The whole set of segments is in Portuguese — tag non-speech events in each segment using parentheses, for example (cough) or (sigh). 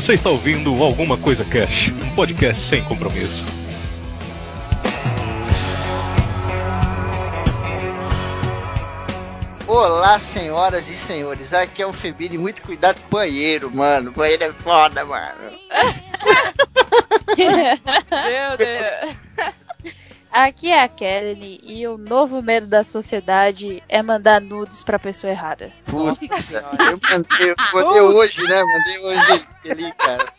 Você está ouvindo Alguma Coisa Cash, um podcast sem compromisso. Olá, senhoras e senhores. Aqui é o Febini. Muito cuidado com o banheiro, mano. O banheiro é foda, mano. (laughs) Meu Deus. (laughs) Aqui é a Kelly e o novo medo da sociedade é mandar nudes pra pessoa errada. Puta, eu mandei, eu mandei hoje, né? Mandei hoje ali, cara. (laughs)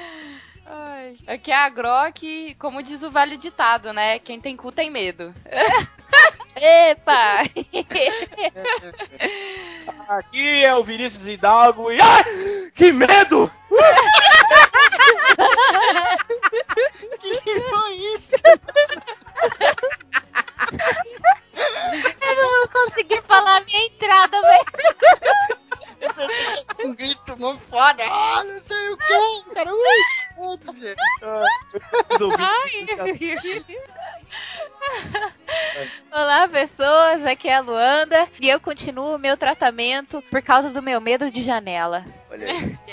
(laughs) Ai. Aqui é a Grok, como diz o velho ditado, né? Quem tem cu tem medo. (laughs) Epa! (laughs) Aqui é o Vinícius Hidalgo e. Ai, que medo! (laughs) que foi isso? Eu não vou conseguir falar a minha entrada, velho. Eu pensei que um grito mó foda. Ah, não sei o que, cara. Ui, outro, gente. (laughs) Olá, pessoas. Aqui é a Luanda e eu continuo o meu tratamento por causa do meu medo de janela. Olha aí. (laughs)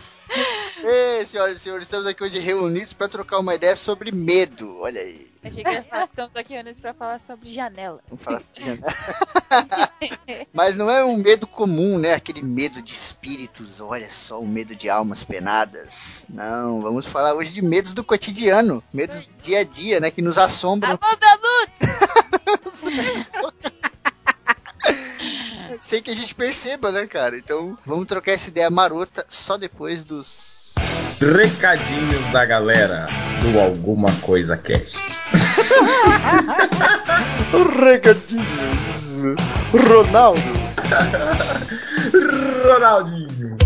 (laughs) Ei, senhoras e senhores, estamos aqui hoje reunidos para trocar uma ideia sobre medo. Olha aí. Achei que falar, estamos aqui reunidos pra falar sobre janela. Vamos falar sobre janela. (laughs) Mas não é um medo comum, né? Aquele medo de espíritos, olha só, o medo de almas penadas. Não, vamos falar hoje de medos do cotidiano, medos do dia a dia, né? Que nos assombram. Alô, Dabu! (laughs) Sem que a gente perceba, né, cara? Então, vamos trocar essa ideia marota só depois dos. Recadinhos da galera do Alguma Coisa Cast. Recadinhos. Ronaldo. (laughs) Ronaldinho.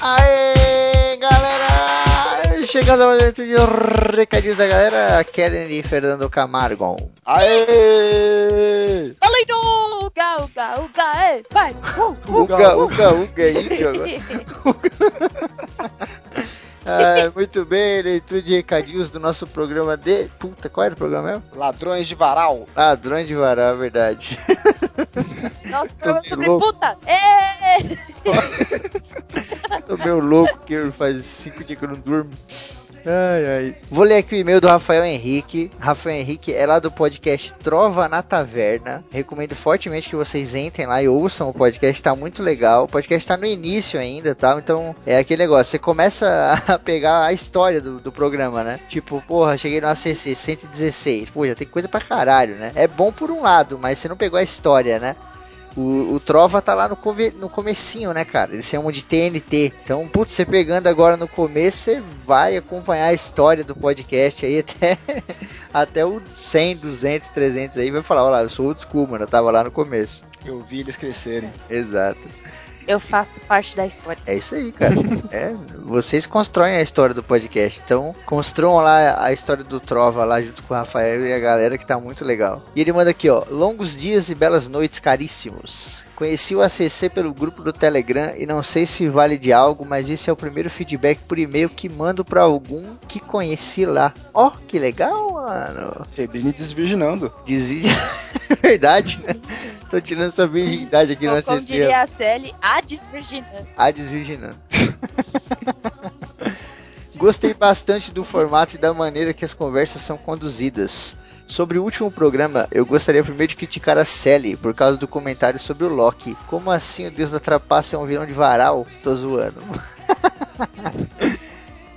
Aê, galera! Chegando ao momento de recadinhos da galera, Kellen e Fernando Camargo. Aê! Falei do Uga, Uga, Uga, é, vai! Uh, Uga, uga, uga, índio agora. (laughs) (laughs) Ah, muito bem, leitura de recadinhos do nosso programa de. Puta, qual era o programa mesmo? Ladrões de varal. Ladrões de varal, é verdade. (laughs) Nossa, Tô programa meio sobre louco. putas! É! Tô meio louco que faz cinco dias que eu não durmo. Ai, ai. Vou ler aqui o e-mail do Rafael Henrique. Rafael Henrique é lá do podcast Trova na Taverna. Recomendo fortemente que vocês entrem lá e ouçam o podcast, tá muito legal. O podcast tá no início ainda, tá? Então é aquele negócio, você começa a pegar a história do, do programa, né? Tipo, porra, cheguei no ACC 116. Pô, já tem coisa pra caralho, né? É bom por um lado, mas você não pegou a história, né? O, o Trova tá lá no, come, no comecinho, né, cara? Eles chamam de TNT. Então, putz, você pegando agora no começo, você vai acompanhar a história do podcast aí até, (laughs) até o 100, 200, 300 aí. Vai falar, olha lá, eu sou old school, mano. Eu tava lá no começo. Eu vi eles crescerem. Exato. Eu faço parte da história. É isso aí, cara. (laughs) é, vocês constroem a história do podcast. Então, construam lá a história do Trova lá junto com o Rafael e a galera que tá muito legal. E ele manda aqui, ó. Longos dias e belas noites, caríssimos. Conheci o ACC pelo grupo do Telegram e não sei se vale de algo, mas esse é o primeiro feedback por e-mail que mando pra algum que conheci lá. Ó, que legal, mano. Febrini desvirginando. Desvia. (laughs) Verdade, né? Tô tirando essa virgindade aqui Ou como ACC. diria a Sally, a desvirginando. A desvirginando. (laughs) Gostei bastante do formato e da maneira que as conversas são conduzidas. Sobre o último programa, eu gostaria primeiro de criticar a Sally por causa do comentário sobre o Loki. Como assim o Deus da Trapaça é um vilão de varal? Tô zoando. (laughs)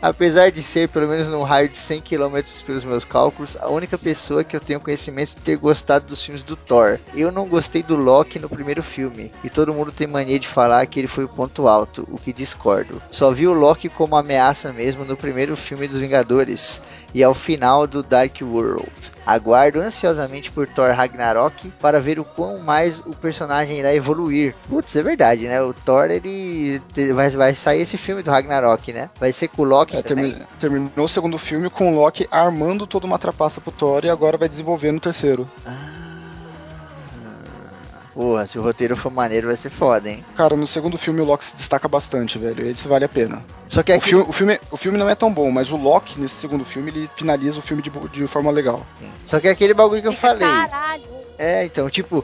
Apesar de ser, pelo menos num raio de 100 km pelos meus cálculos, a única pessoa que eu tenho conhecimento de ter gostado dos filmes do Thor. Eu não gostei do Loki no primeiro filme, e todo mundo tem mania de falar que ele foi o ponto alto, o que discordo. Só vi o Loki como ameaça mesmo no primeiro filme dos Vingadores e ao final do Dark World. Aguardo ansiosamente por Thor Ragnarok para ver o quão mais o personagem irá evoluir. Putz, é verdade, né? O Thor ele vai, vai sair esse filme do Ragnarok, né? Vai ser com o Loki É, termi- terminou o segundo filme com o Loki armando toda uma trapaça pro Thor e agora vai desenvolver no terceiro. Ah. Porra, se o roteiro for maneiro, vai ser foda, hein? Cara, no segundo filme o Loki se destaca bastante, velho. Esse vale a pena. Só que O aqui. filme, o, filme, o filme não é tão bom, mas o Loki, nesse segundo filme, ele finaliza o filme de, de forma legal. Só que é aquele bagulho que eu falei. Caralho! É, então, tipo,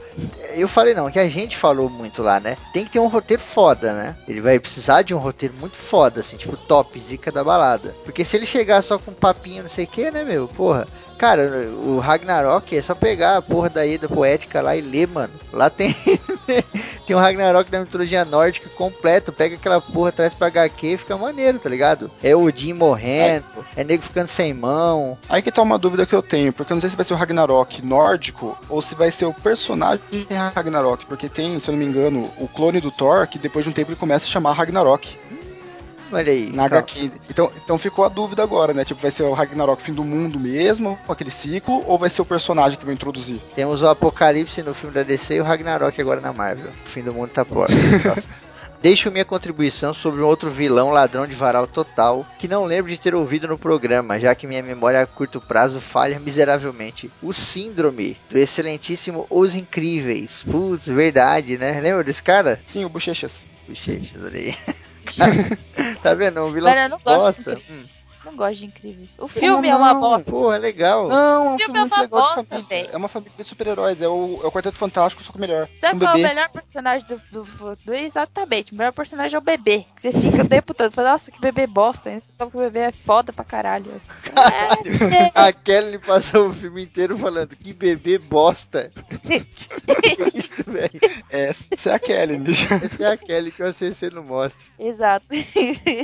eu falei não, que a gente falou muito lá, né? Tem que ter um roteiro foda, né? Ele vai precisar de um roteiro muito foda, assim, tipo, top, zica da balada. Porque se ele chegar só com um papinho, não sei o que, né, meu? Porra. Cara, o Ragnarok é só pegar a porra da Ida Poética lá e ler, mano. Lá tem (laughs) tem um Ragnarok da mitologia nórdica completo. Pega aquela porra, traz pra HQ e fica maneiro, tá ligado? É o Odin morrendo, é nego ficando sem mão. Aí que tá uma dúvida que eu tenho, porque eu não sei se vai ser o Ragnarok nórdico ou se vai ser o personagem Ragnarok, porque tem, se eu não me engano, o clone do Thor que depois de um tempo ele começa a chamar Ragnarok. Olha aí. Na HQ. Então, então ficou a dúvida agora, né? Tipo, vai ser o Ragnarok fim do mundo mesmo, com aquele ciclo, ou vai ser o personagem que vai introduzir? Temos o Apocalipse no filme da DC e o Ragnarok agora na Marvel. O fim do mundo tá próximo. (laughs) Deixo minha contribuição sobre um outro vilão ladrão de varal total que não lembro de ter ouvido no programa, já que minha memória a curto prazo falha miseravelmente. O Síndrome, do excelentíssimo Os Incríveis. Putz, verdade, né? Lembra desse cara? Sim, o Bochechas. Bochechas, olha aí. (laughs) (laughs) tá vendo? Um vilão Mano, eu não gosto bosta. de incríveis. Não gosto de incríveis. O filme é uma não? bosta. Pô, é legal. Não, é um filme filme é muito uma bosta, véi. É uma família de super-heróis, é o, é o Quarteto Fantástico, só que melhor. Sabe um qual é o melhor personagem do, do, do- Exatamente, o melhor personagem é o bebê. Que você fica o tempo todo falando, nossa, que bebê bosta. Você sabe que o bebê é foda pra caralho. É, (laughs) A Kelly passou o filme inteiro falando que bebê bosta. que (laughs) isso, velho? Essa é a Kelly, bicho. Essa é a Kelly que o ACC não mostra. Exato.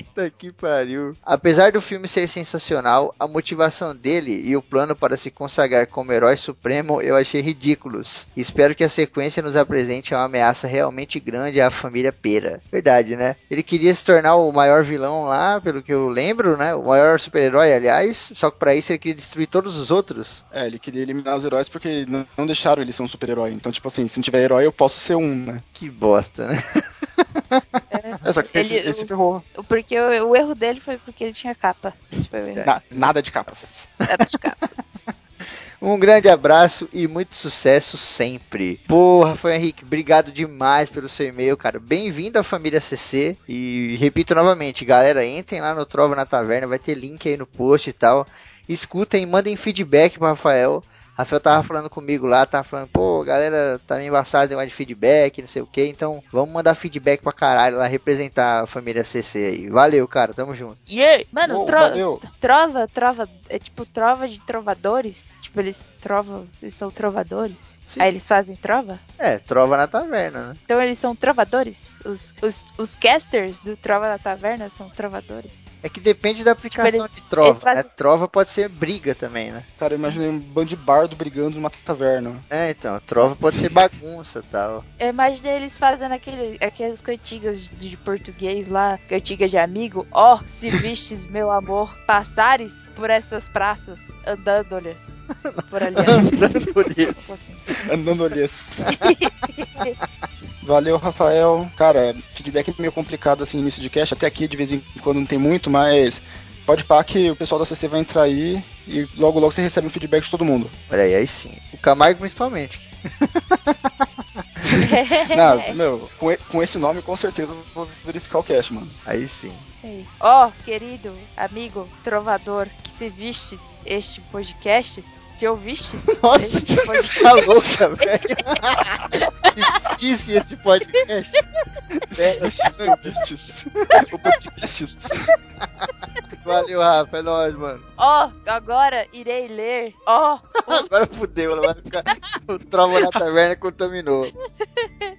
Puta que pariu. Apesar do filme ser sensacional, a motivação dele e o plano para se consagrar como herói supremo eu achei ridículos. Espero que a sequência nos apresente uma ameaça realmente grande à família Pera. Verdade, né? Ele queria se tornar o maior vilão lá, pelo que eu lembro, né? O maior super-herói, aliás. Só que para isso ele queria destruir todos os outros. É, ele queria eliminar os heróis porque não, não deixaram ele ser um super-herói. Então, tipo assim, se não tiver herói, eu posso ser um, né? Que bosta, né? (laughs) É, só que Ele- esse, esse ferrou. Porque o, o erro dele foi porque ele tinha capa. O. Na- nada de capas. Era de capa. (laughs) Um grande abraço e muito sucesso sempre. Porra, foi Henrique, obrigado demais pelo seu e-mail, cara. Bem-vindo à família CC. E repito novamente, galera, entrem lá no Trova na Taverna, vai ter link aí no post e tal. Escutem, mandem feedback pro Rafael. Rafael tava falando comigo lá, tava falando, pô, galera, tá meio embaçado esse negócio de feedback, não sei o que, então vamos mandar feedback pra caralho lá, representar a família CC aí. Valeu, cara, tamo junto. Yeah. Mano, Uou, tro- valeu. trova, trova, é tipo trova de trovadores. Tipo, eles trovam, eles são trovadores. Sim. Aí eles fazem trova? É, Trova na Taverna, né? Então eles são trovadores? Os, os, os casters do Trova da Taverna são trovadores? É que depende da aplicação Tipo, eles- de Trova, fazem- né? Trova pode ser briga também, né? Cara, eu imaginei um bando de bardo brigando numa taverna. É, então, trova pode ser bagunça e tal. Eu imaginei eles fazendo aquele, aquelas cantigas de, de português lá, cantiga de amigo. Ó, se vistes, meu amor, passares por essas praças, andando-lhes por ali. (laughs) Andando nisso. Assim. Andando ali. (laughs) Valeu, Rafael. Cara, feedback é meio complicado assim, início de cast. Até aqui de vez em quando não tem muito, mas pode pá que o pessoal da CC vai entrar aí e logo logo você recebe um feedback de todo mundo. Olha aí, aí sim. O Camargo principalmente. (laughs) (laughs) Não, meu, com, com esse nome com certeza eu vou verificar o cast, mano. Aí sim. Ó, querido amigo trovador, que se vistes este podcast, se ouvistes (laughs) Nossa, este você podcast, tá louca, velho. (laughs) Existisse esse podcast. Velho, o podcast. Valeu, Rafa. É nóis, mano. ó, agora irei ler, ó, Agora fudeu, ela vai ficar. O Trova na Taverna contaminou.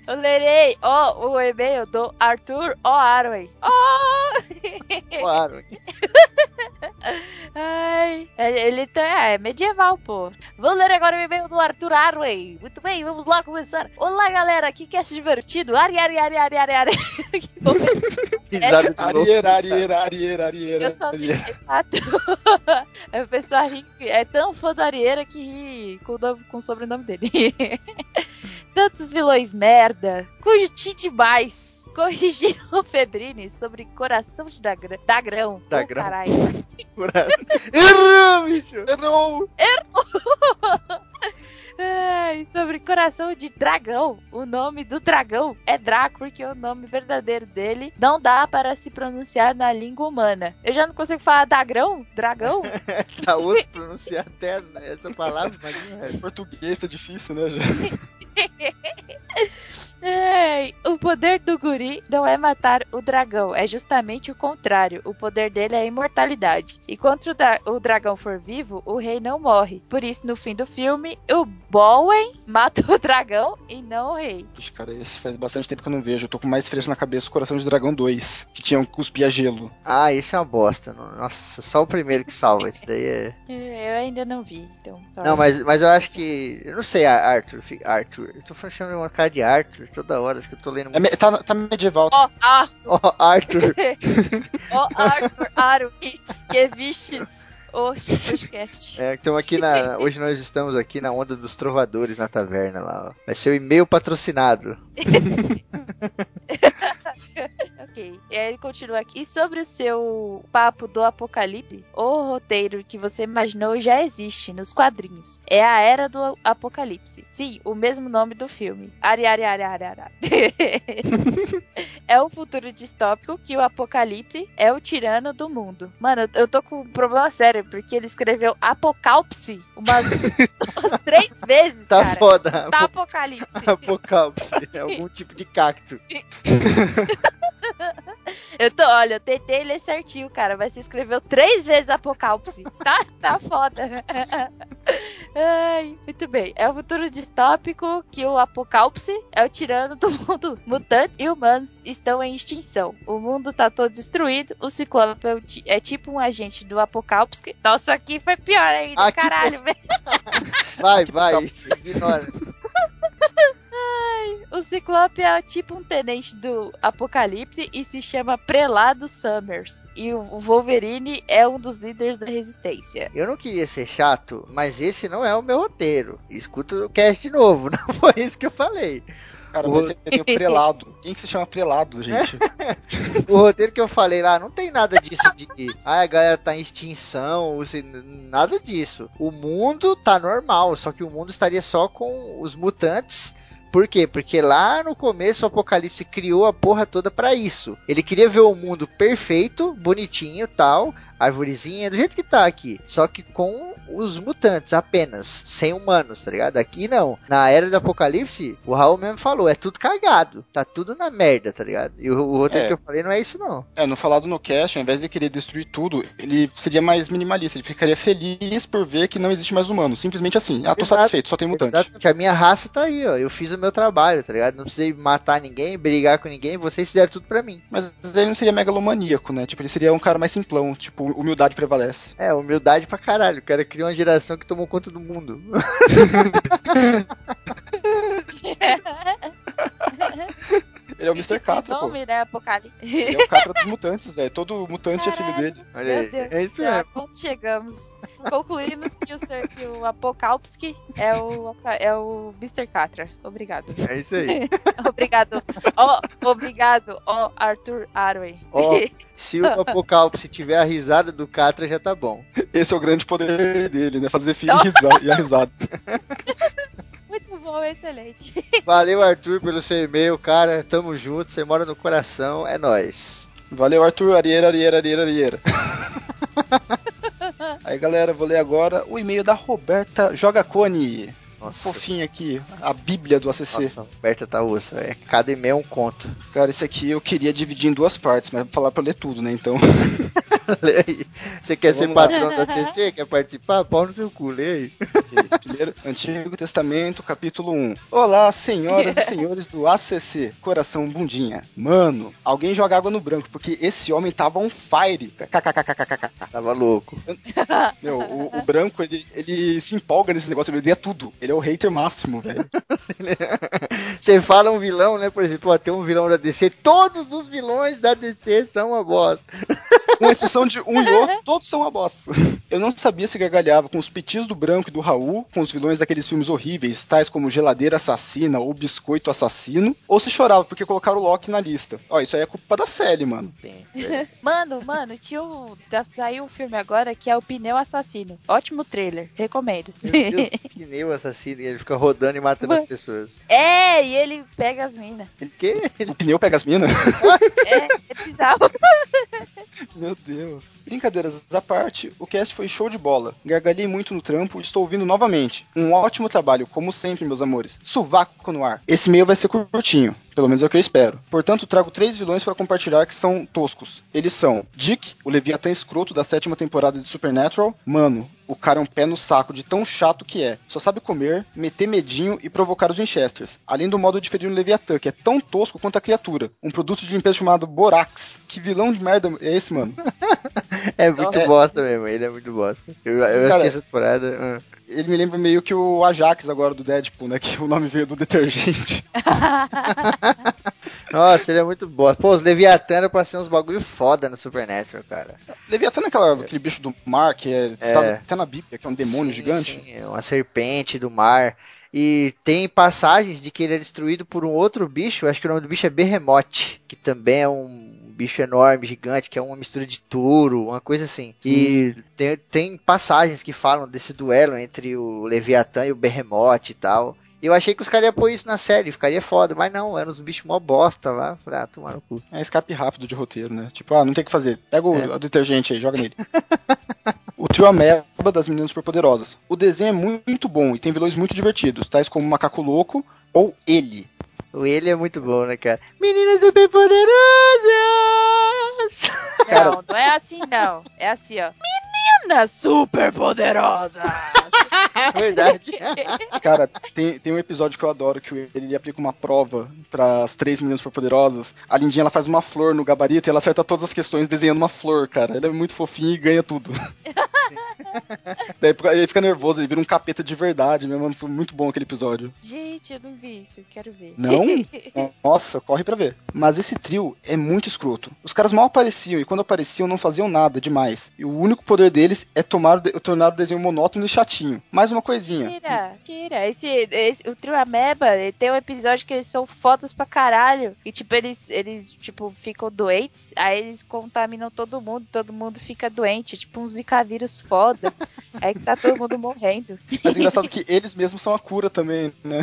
Eu lerei, ó, o e-mail do Arthur O. Arway. Ó! Claro. Ai, ele, ele tá, é medieval, pô. Vou ler agora o e-mail do Arthur Arway. Muito bem, vamos lá começar. Olá, galera, que cast divertido. Ari, ari, ari, ari, ari, ari. (laughs) Que bom. Risada de. Ariera, ariera, ariera, ariera. Eu só vi ariera. exato. (laughs) É, o pessoal ri, é tão fã da Arieira que ri com o, nome- com o sobrenome dele. (laughs) Tantos vilões merda. Curti demais. Corrigiram o Febrini sobre coração de Dagrão. Dagrão. Dagrão. Oh, caralho. (laughs) Errou, bicho. Errou! Ai, (laughs) Ai, sobre coração de dragão. O nome do dragão é Draco, porque o nome verdadeiro dele não dá para se pronunciar na língua humana. Eu já não consigo falar dagrão? Dragão? (laughs) tá osso pronunciar até essa palavra, imagina. Português tá difícil, né? Já. (laughs) Ei, o poder do guri não é matar o dragão, é justamente o contrário. O poder dele é a imortalidade. E quando o, dra- o dragão for vivo, o rei não morre. Por isso, no fim do filme, o Bowen mata o dragão e não o rei. Ixi, cara, esse faz bastante tempo que eu não vejo. Eu tô com mais fresco na cabeça o Coração de Dragão 2, que tinha um cuspia gelo. Ah, esse é uma bosta. Nossa, só o primeiro que salva. Esse daí é. (laughs) Eu ainda não vi, então. Não, mas, mas eu acho que. Eu não sei, Ar- Arthur. Arthur. Eu tô chamando uma cara de Arthur toda hora. Acho que eu tô lendo É me- tá, tá medieval. Ó, ah, Ó, Arthur. ó, Arthur (laughs) Arui, que vistes o podcast. (laughs) É, estamos aqui na. Hoje nós estamos aqui na onda dos trovadores na taverna lá, ó. Vai ser o e-mail patrocinado. (laughs) Ok. E aí ele continua aqui. E sobre o seu papo do apocalipse, o roteiro que você imaginou já existe nos quadrinhos. É a Era do Apocalipse. Sim, o mesmo nome do filme. Ari, ari, ari, ari, ari. (laughs) é um futuro distópico que o apocalipse é o tirano do mundo. Mano, eu- tô com um problema sério, porque ele escreveu apocalipse umas, (laughs) umas três vezes, Tá cara. foda. Tá apocalipse. (laughs) Apocalipse. É algum tipo de cacto. (laughs) Eu tô, olha, eu tentei ler certinho, cara, mas você escreveu três vezes Apocalipse. (laughs) Tá, tá foda. (laughs) Ai, muito bem. É o futuro distópico que o Apocalipse é o tirano do mundo. Mutantes e humanos estão em extinção. O mundo tá todo destruído. O Ciclope é, é tipo um agente do Apocalipse. Nossa, aqui foi pior ainda, Aqui caralho, velho. Vai, vai. Ignora. O Ciclope é tipo um tenente do Apocalipse e se chama Prelado Summers. E o Wolverine é um dos líderes da resistência. Eu não queria ser chato, mas esse não é o meu roteiro. Escuta o cast de novo. (laughs) Não foi isso que eu falei. Cara, mas você tem o (laughs) prelado. Quem que se chama prelado, (laughs) gente? O roteiro que eu falei lá não tem nada disso de ah, a galera tá em extinção, ou se- nada disso. O mundo tá normal, só que o mundo estaria só com os mutantes. Por quê? Porque lá no começo o Apocalipse criou a porra toda pra isso. Ele queria ver o mundo perfeito, bonitinho, tal, arvorezinha, do jeito que tá aqui. Só que com os mutantes apenas, sem humanos, tá ligado? Aqui não. Na era do Apocalipse, o Raul mesmo falou, é tudo cagado. Tá tudo na merda, tá ligado? E o, o roteiro É. que eu falei não é isso não. É, no falado no cast, ao invés de querer destruir tudo, ele seria mais minimalista. Ele ficaria feliz por ver que não existe mais humano. Simplesmente assim. Ah, tô Exato. satisfeito, só tem mutante. Exatamente. A minha raça tá aí, ó. Eu fiz o meu trabalho, tá ligado? Não precisei matar ninguém, brigar com ninguém, vocês fizeram tudo pra mim. Mas ele não seria megalomaníaco, né? Tipo, ele seria um cara mais simplão. Tipo, humildade prevalece. É, humildade pra caralho. O cara criou uma geração que tomou conta do mundo. (laughs) (laughs) (laughs) Ele é o Mr. Esse Catra, pô. nome, né? Apocalipse. Ele é o Catra dos mutantes, velho. Todo mutante é filho dele. Olha Meu aí. Deus É isso céu, mesmo. chegamos. Concluímos que o, ser, que o Apocalipse é o, é o Mr. Catra. Obrigado. É isso aí. (laughs) obrigado. Ó, obrigado, ó, Arthur Arway. Ó, se o Apocalipse tiver a risada do Catra, já tá bom. Esse é o grande poder dele, né? Fazer filho e (laughs) e a risada. (laughs) Bom, excelente. (laughs) Valeu, Arthur, pelo seu e-mail, cara. Tamo junto, você mora no coração, é nóis. Valeu, Arthur. Arieira, arieira, arieira, arieira. (laughs) Aí, galera, vou ler agora o e-mail da Roberta Jogacone. Nossa, Fofinha aqui, a bíblia do ACC. nossa, Roberta tá ossa. É, cada e-mail é um conto. Cara, esse aqui eu queria dividir em duas partes, mas vou falar pra eu ler tudo, né? Então, (laughs) Lê aí. Você quer Então ser vamos lá. patrão da CC? Quer participar? Pau no seu cu, lê aí. primeiro, Antigo Testamento, capítulo 1. Olá, senhoras e senhores do ACC, coração bundinha. Mano, alguém joga água no branco, porque esse homem tava on fire. KKKKKK. Tava louco. Meu, o, o branco, ele, ele se empolga nesse negócio, ele odeia tudo. Ele é o hater máximo, velho. Você fala um vilão, né? Por exemplo, ó, tem um vilão da DC. Todos os vilões da DC são uma bosta. Com exceção exceção de um e outro, todos são uma bosta. Eu não sabia se gargalhava com os pitis do Branco e do Raul, com os vilões daqueles filmes horríveis, tais como Geladeira Assassina ou Biscoito Assassino, ou se chorava porque colocaram o Loki na lista. Ó, isso aí é culpa da Sally, mano. Sim. (laughs) Mano, mano, tinha um, já saiu um filme agora que é o Pneu Assassino. Ótimo trailer, recomendo. Meu Deus, (laughs) pneu assassino e ele fica rodando e matando as pessoas. É, e ele pega as minas. Ele quê? O pneu pega as minas? (laughs) É, é bizarro. Meu Deus. Brincadeiras à parte, o cast foi show de bola. Gargalhei muito no trampo e estou ouvindo novamente. Um ótimo trabalho, como sempre, meus amores. Suvaco no ar. Esse meio vai ser curtinho. Pelo menos é o que eu espero. Portanto, trago três vilões para compartilhar que são toscos. Eles são Dick, o Leviatã escroto da sétima temporada de Supernatural. Mano, o cara é um pé no saco de tão chato que é. Só sabe comer, meter medinho e provocar os Winchesters. Além do modo de ferir o Leviatã, que é tão tosco quanto a criatura. Um produto de limpeza chamado Borax. Que vilão de merda é esse, mano? (laughs) é muito É. bosta mesmo, ele é muito bosta. Eu, eu Cara, essa temporada. ah. Ele me lembra meio que o Ajax agora do Deadpool, né? Que (laughs) o nome veio do detergente. (laughs) Nossa, ele é muito bosta. Pô, os Leviatã eram pra ser uns bagulho foda no Supernatural, cara. Leviatã é aquela, aquele bicho do mar que é, É. sabe, até na Bíblia, que é um demônio Sim, gigante. Sim, é uma serpente do mar. E tem passagens de que ele é destruído por um outro bicho, acho que o nome do bicho é Berremote, que também é um bicho enorme, gigante, que é uma mistura de touro, uma coisa assim. E tem, tem passagens que falam desse duelo entre o Leviatã e o Berremote e tal. E eu achei que os caras iam pôr isso na série, ficaria foda, mas não, eram uns bichos mó bosta lá. Falei, ah, tomar no cu. É escape rápido de roteiro, né? Tipo, ah, não tem o que fazer. Pega o, É. o detergente aí, joga nele. (laughs) o trio Ameba das Meninas Superpoderosas. O desenho é muito bom e tem vilões muito divertidos, tais como o Macaco Louco ou Ele. O ele é muito bom, né, cara? Meninas superpoderosas! (laughs) Não, não é assim não. É assim, ó. Meninas super poderosas. (laughs) Verdade. (laughs) Cara, tem, tem um episódio que eu adoro que ele, ele aplica uma prova para as três meninas superpoderosas. A Lindinha ela faz uma flor no gabarito e ela acerta todas as questões desenhando uma flor, cara. Ele é muito fofinho e ganha tudo. (laughs) (laughs) Daí ele fica nervoso, ele vira um capeta de verdade, meu mano. Foi muito bom aquele episódio. Gente, eu não vi isso, quero ver. Não? (laughs) Nossa, corre pra ver. Mas esse trio é muito escroto. Os caras mal apareciam e quando apareciam não faziam nada demais. E o único poder deles é tomar, tornar o desenho monótono e chatinho. Mais uma coisinha. Tira, tira. Esse, esse, o Trio Ameba ele tem um episódio que eles são fotos pra caralho. E, tipo, eles, eles tipo, ficam doentes. Aí eles contaminam todo mundo. Todo mundo fica doente. Tipo, um zika vírus foda. aí que tá todo mundo morrendo. Mas é engraçado que eles mesmos são a cura também, né?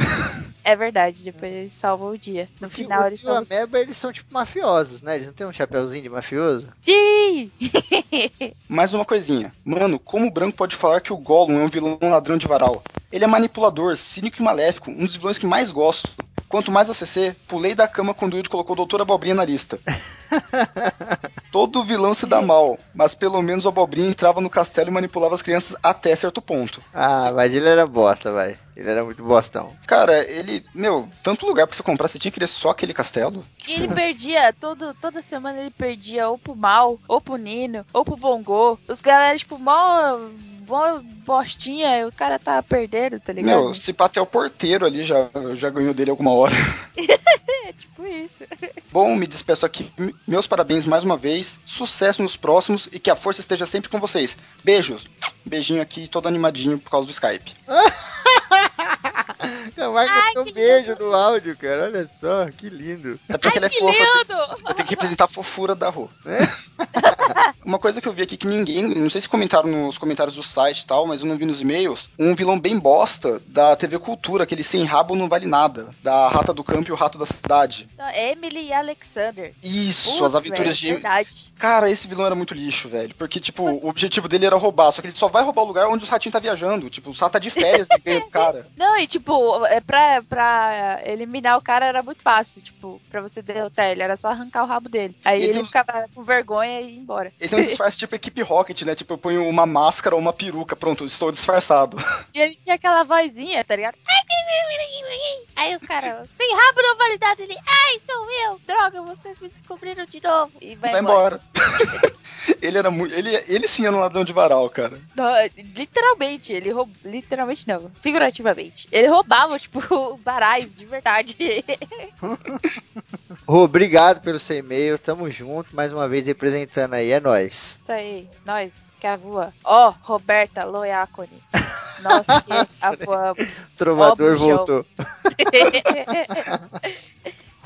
É verdade, depois eles salvam o dia. No final o eles são. Ameba, eles são tipo mafiosos, né? Eles não têm um chapeuzinho de mafioso? Sim! (laughs) Mais uma coisinha. Mano, como o branco pode falar que o Gollum é um vilão ladrão de varal? Ele é manipulador, cínico e maléfico, um dos vilões que mais gosto. Quanto mais ACC, pulei da cama quando o Wilde colocou o Doutor Abobrinha na lista. (laughs) Todo vilão se dá mal, mas pelo menos o Abobrinha entrava no castelo e manipulava as crianças até certo ponto. Ah, mas ele era bosta, vai. Ele era muito bostão. Cara, ele, meu, tanto lugar pra você comprar, você tinha que querer só aquele castelo? E ele perdia, todo, toda semana ele perdia ou pro mal, ou pro Nino, ou pro Bongo. Os galera, tipo, mó, mó bostinha, o cara tava perdendo, tá ligado? Meu, se pá até o porteiro ali já, já ganhou dele alguma hora. (laughs) É tipo isso. Bom, me despeço aqui. Meus parabéns mais uma vez. Sucesso nos próximos e que a força esteja sempre com vocês. Beijos. Beijinho aqui, todo animadinho por causa do Skype. O Marco deu um beijo no áudio, cara. Olha só, que lindo. É porque ela é fofa. Eu lindo! tenho- eu tenho que representar a fofura da Rô. (laughs) Uma coisa que eu vi aqui que ninguém, não sei se comentaram nos comentários do site e tal, mas eu não vi nos e-mails, um vilão bem bosta da TV Cultura, aquele sem rabo não vale nada, da Rata do Campo e o Rato da Cidade. Não, Emily e Alexander. Isso, Putz, as aventuras velho, de Verdade. Cara, esse vilão era muito lixo, velho. Porque, tipo, o objetivo dele era roubar. Só que ele só vai roubar o lugar onde os ratinhos tá viajando. Tipo, o rato tá de férias e ganha o (laughs) cara. Não, e tipo, é pra, pra eliminar o cara era muito fácil. Tipo, pra você derrotar ele, era só arrancar o rabo dele. Aí Ele ele, tem- ficava com vergonha e ia embora. Esse é um (laughs) disfarce tipo equipe Rocket, né? Tipo, eu ponho uma máscara ou uma peruca. Pronto, estou disfarçado. (laughs) E ele tinha aquela vozinha, tá ligado? Aí os caras, tem rabo na validade ele, ai, sou eu, droga, vocês me descobriram de novo. E vai, Vai embora. embora. (laughs) ele era muito. Ele, ele sim era um ladrão de varal, cara. Não, literalmente, ele roubava. Literalmente não, figurativamente. Ele roubava, tipo, (laughs) barais, de verdade. (laughs) Rô, obrigado pelo seu e-mail. Tamo junto, mais uma vez representando aí. É nóis. Isso aí, nós, que a voa. Ó, Roberta Loiacone. Nós que a voamos. Trovador voltou.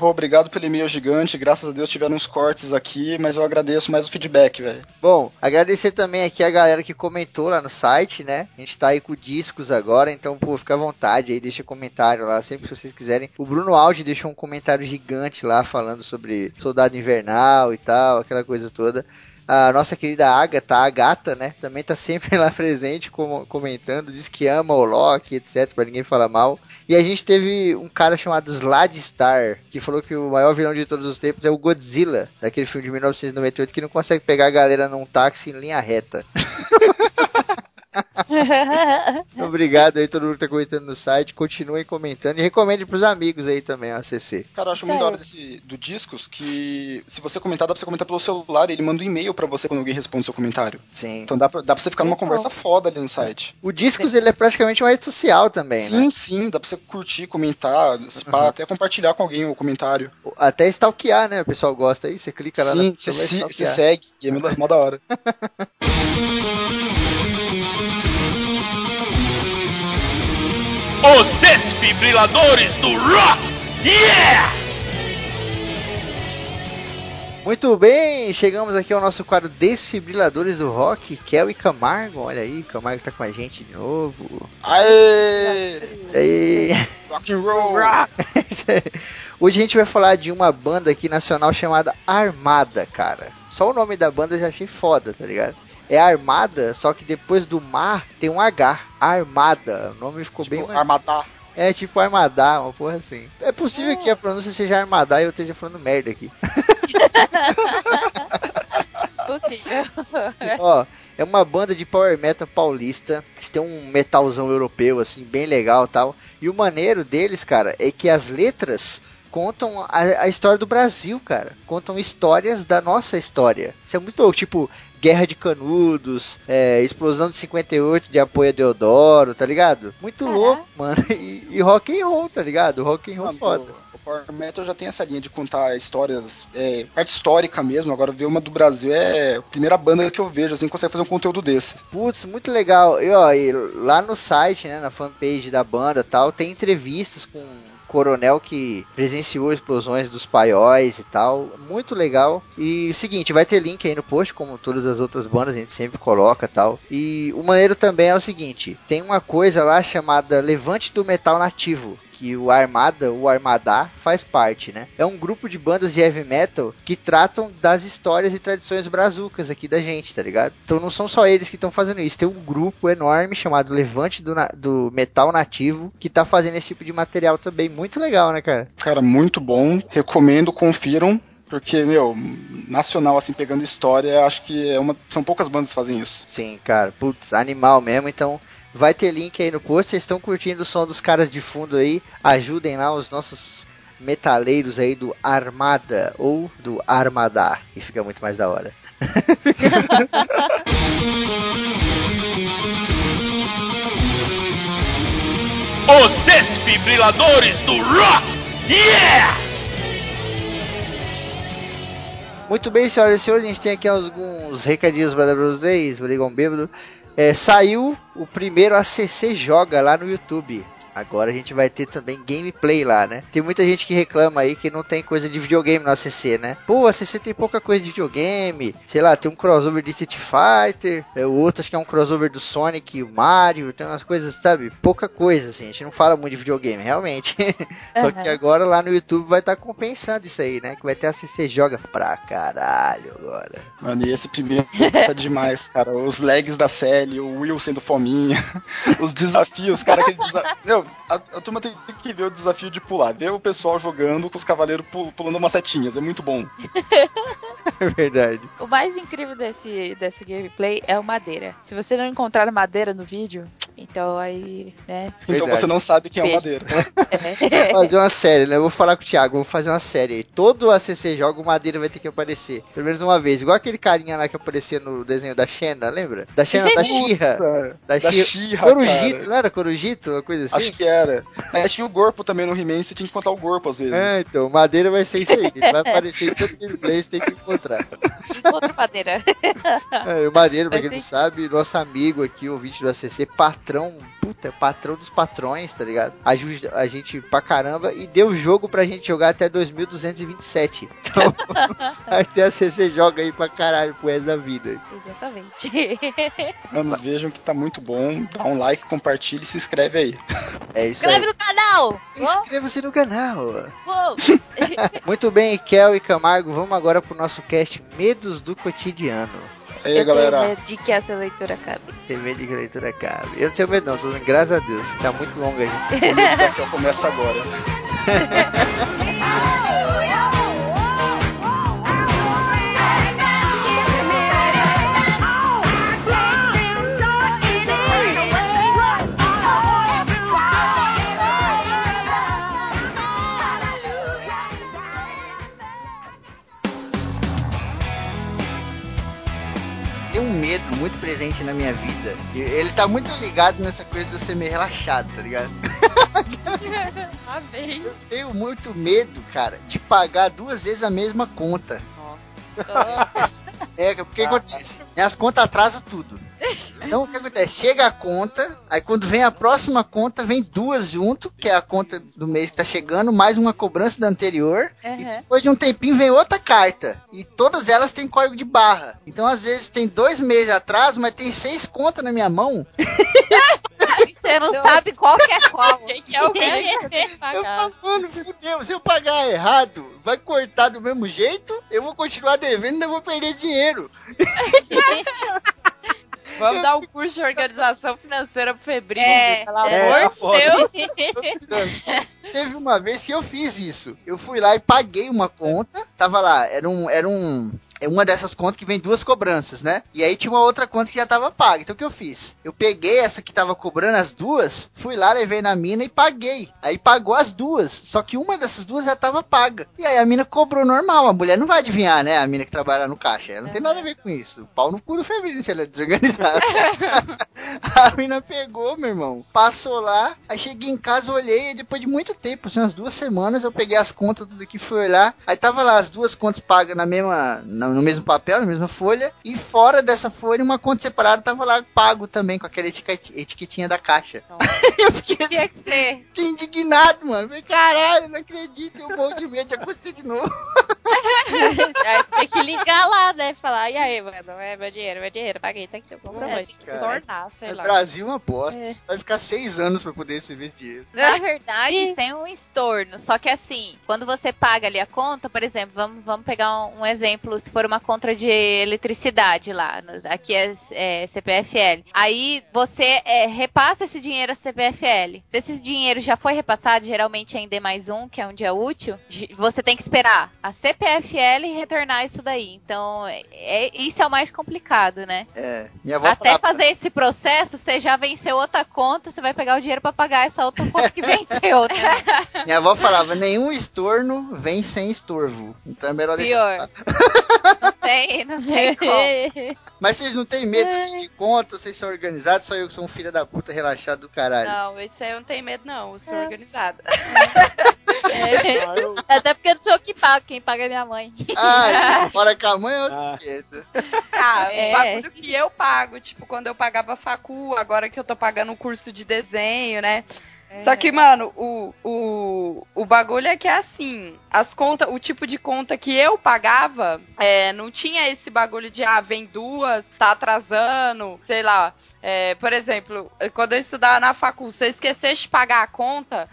Rô, obrigado pelo e-mail gigante. Graças a Deus tiveram uns cortes aqui, mas eu agradeço mais o feedback, velho. Bom, agradecer também aqui a galera que comentou lá no site, né? A gente tá aí com discos agora, então, pô, fica à vontade aí, deixa comentário lá, sempre que vocês quiserem. O Bruno Aldi deixou um comentário gigante lá falando sobre Soldado Invernal e tal, aquela coisa toda. A nossa querida Agatha, a Gata, né? Também tá sempre (laughs) lá presente, como- comentando, diz que ama o Loki, etc, pra ninguém falar mal. E a gente teve um cara chamado Sladstar, que falou que o maior vilão de todos os tempos é o Godzilla, daquele filme de 1998, que não consegue pegar a galera num táxi em linha reta. (laughs) (laughs) Obrigado aí todo mundo que tá comentando no site. Continuem comentando e recomende pros amigos aí também, a ACC. Cara, eu acho muito da hora desse, do Discos que se você comentar, dá pra você comentar pelo celular e ele manda um e-mail pra você quando alguém responde seu comentário. Sim. Então dá pra, dá pra você ficar numa conversa foda ali no site. O Discos ele é praticamente uma rede social também, sim, né? sim, dá pra você curtir, comentar, se pá, até compartilhar com alguém o comentário. Até stalkear, né? O pessoal gosta aí, você clica lá sim, na você se- você segue, é mó mó da hora. (laughs) Os desfibriladores do rock! Yeah! Muito bem, chegamos aqui ao nosso quadro Desfibriladores do Rock, Kel e Camargo. Olha aí, Camargo tá com a gente de novo. Aê! E... Rock and roll! (laughs) Hoje a gente vai falar de uma banda aqui nacional chamada Armada, cara. Só o nome da banda eu já achei foda, tá ligado? É Armada, só que depois do mar tem um H. Armada. O nome ficou bem. Tipo, Armadá. É tipo Armadá, uma porra assim. É possível que a pronúncia seja Armadá e eu esteja falando merda aqui. (laughs) Possível. Ó, é uma banda de power metal paulista. Eles têm um metalzão europeu, assim, bem legal e tal. E o maneiro deles, cara, é que as letras contam a, a história do Brasil, cara. Contam histórias da nossa história. Isso é muito louco. Tipo, Guerra de Canudos, é, Explosão de 58 de apoio a Deodoro, tá ligado? Muito Caraca. louco, mano. E, e rock and roll, tá ligado? Rock and roll foda. O, o Power Metal já tem essa linha de contar histórias, é, parte histórica mesmo. Agora ver uma do Brasil é a primeira banda que eu vejo, assim, consegue fazer um conteúdo desse. Putz, muito legal. E, ó, e lá no site, né, na fanpage da banda e tal, tem entrevistas com coronel que presenciou explosões dos paióis e tal. Muito legal. E o seguinte, vai ter link aí no post, como todas as outras bandas, a gente sempre coloca tal. E o maneiro também é o seguinte, tem uma coisa lá chamada Levante do Metal Nativo. Que o Armada, o Armadá, faz parte, né? É um grupo de bandas de heavy metal que tratam das histórias e tradições brazucas aqui da gente, tá ligado? Então não são só eles que estão fazendo isso. Tem um grupo enorme chamado Levante do, do Metal Nativo que tá fazendo esse tipo de material também. Muito legal, né, cara? Cara, muito bom. Recomendo, confiram. Porque, meu, nacional, assim, pegando história, acho que é uma. São poucas bandas que fazem isso. Sim, cara. Putz, animal mesmo. Então vai ter link aí no post. Vocês estão curtindo o som dos caras de fundo aí? Ajudem lá os nossos metaleiros aí do Armada ou do Armadá, que fica muito mais da hora. (laughs) Os desfibriladores do rock! Yeah! Muito bem, senhoras e senhores, a gente tem aqui alguns recadinhos para vocês, Brigão Bêbado. É, saiu o primeiro ACC Joga lá no YouTube. Agora a gente vai ter também gameplay lá, né? Tem muita gente que reclama aí que não tem coisa de videogame no ACC, né? Pô, ACC tem pouca coisa de videogame. Sei lá, tem um crossover de Street Fighter. É, o outro acho que é um crossover do Sonic e o Mario. Tem umas coisas, sabe? Pouca coisa, assim. A gente não fala muito de videogame, realmente. (laughs) Só que agora lá no YouTube vai estar compensando isso aí, né? Que vai ter ACC Joga pra caralho agora. Mano, e esse primeiro tá demais, cara. Os legs da série, o Will sendo fominha, (laughs) os desafios, cara, aquele desafio. (laughs) Meu, a, a turma tem que ver o desafio de pular. Ver o pessoal jogando com os cavaleiros pul- pulando umas setinhas. É muito bom. (laughs) É verdade. O mais incrível desse, desse gameplay é o madeira. Se você não encontrar madeira no vídeo, Então aí, né? Então Verdade. você não sabe quem é o. Madeira. (laughs) É. fazer uma série, né? Eu vou falar com o Thiago, vou fazer uma série aí. Todo ACC joga, o Madeira vai ter que aparecer. Pelo menos uma vez. Igual aquele carinha lá que aparecia no desenho da Xena, lembra? Da Xena, da Xirra. Da Xirra. Corujito, cara. não era Corujito? Uma coisa assim? Que era. Mas tinha o Gorpo também no He-Man, você tinha que contar o Gorpo às vezes. É, então, Madeira vai ser isso aí. Ele vai (laughs) aparecer em todo gameplay, você tem que encontrar. Encontro madeira. É, o Madeira, pra quem não sabe, nosso amigo aqui, ouvinte do ACC, patrão, puta, é patrão dos patrões, tá ligado? Ajuda a gente pra caramba e deu jogo pra gente jogar até 2227. Então, vai ter ACC joga aí pra caralho pro resto da vida. Exatamente. Mano, vejam que tá muito bom. Dá um like, compartilha e se inscreve aí. É isso Inscreve aí. no canal! Inscreva-se no canal. Uou! (laughs) Muito bem, Kel e Camargo, vamos agora pro nosso cast Medos do Cotidiano. E aí, Eu tenho galera. medo de que essa leitura acabe. Tem medo de que a leitura acabe. Eu não tenho medo não, tô graças a Deus, tá muito longa aí. O começa agora. (laughs) medo muito presente na minha vida. E Ele tá muito ligado nessa coisa de eu ser meio relaxado, tá ligado? (laughs) Vem. Eu tenho muito medo, cara, de pagar duas vezes a mesma conta. Nossa. É, porque o que acontece? Minhas contas atrasam tudo. Então o que acontece? Chega a conta, aí quando vem a próxima conta, vem duas junto, que é a conta do mês que tá chegando, mais uma cobrança da anterior. E Uhum. depois de um tempinho vem outra carta. E todas elas têm código de barra. Então, às vezes, tem dois meses atrás, mas tem seis contas na minha mão. (laughs) Você não Nossa. sabe qual que é qual. (laughs) Quem que é quem que tem que Eu pagar? falo, mano, fudeu, se eu pagar errado, vai cortar do mesmo jeito, eu vou continuar devendo e ainda vou perder dinheiro. (laughs) Vamos dar um curso de organização financeira pro Febril, É, pelo é. amor É, de. Deus. (laughs) Teve uma vez que eu fiz isso. Eu fui lá e paguei uma conta. Tava lá, era um. Era um é uma dessas contas que vem duas cobranças, né? E aí tinha uma outra conta que já tava paga. Então o que eu fiz? Eu peguei essa que tava cobrando as duas, fui lá, levei na mina e paguei. Aí pagou as duas. Só que uma dessas duas já tava paga. E aí a mina cobrou normal. A mulher não vai adivinhar, né? A mina que trabalha no caixa. Ela não tem nada a ver com isso. Pau no cu do feminino se ela é desorganizada. (laughs) a mina pegou, meu irmão. Passou lá. Aí cheguei em casa, olhei. E depois de muito tempo, assim, umas duas semanas, eu peguei as contas, tudo aqui, fui olhar. Aí tava lá as duas contas pagas na mesma, no mesmo papel, na mesma folha. E fora dessa folha, uma conta separada tava lá pago também, com aquela etiquet- etiquetinha da caixa. (laughs) eu fiquei, Tinha que ser. fiquei indignado, mano. Falei, caralho, não acredito. Eu morro de medo de acontecer de novo. (laughs) Aí você tem que ligar lá, né? Falar, e aí, mano, é meu dinheiro, meu dinheiro, paguei, tá aqui, eu É, comprovante. tem que se tornar, sei O lá. Brasil é uma bosta. É. Vai ficar seis anos pra poder receber esse dinheiro. Na verdade, Ih. tem um estorno. Só que assim, quando você paga ali a conta, por exemplo, vamos, vamos pegar um, um exemplo, se for uma conta de eletricidade lá, no- aqui é, é CPFL. Aí você é, repassa esse dinheiro a CPFL. Se esse dinheiro já foi repassado, geralmente é em D mais um, que é um dia útil, j- você tem que esperar a CPFL retornar isso daí. Então, é, é- isso é o mais complicado, né? É. Minha avó Até falava, fazer esse processo, você já venceu outra conta, você vai pegar o dinheiro pra pagar essa outra conta que (laughs) venceu, né? minha avó falava, nenhum estorno vem sem estorvo. Então é melhor deixar. Pior. Não tem, não tem (laughs) como. Mas vocês não têm medo assim, de conta, vocês são organizados, só eu que sou um filho da puta relaxado do caralho. Não, isso aí eu não tenho medo, não. Eu sou organizada. (laughs) É. Ah, eu- (laughs) Até porque eu não sou eu que pago, quem paga é minha mãe. Ah, (laughs) fora com a mãe é outro Ah. esquerdo. Ah, É. bagulho que eu pago, tipo, quando eu pagava facu, agora que eu tô pagando o curso de desenho, né? Só que, mano, o, o, o bagulho é que é assim, as contas, o tipo de conta que eu pagava, é, não tinha esse bagulho de, ah, vem duas, tá atrasando, sei lá. É, por exemplo, quando eu estudava na facul, se eu esquecesse de pagar a conta,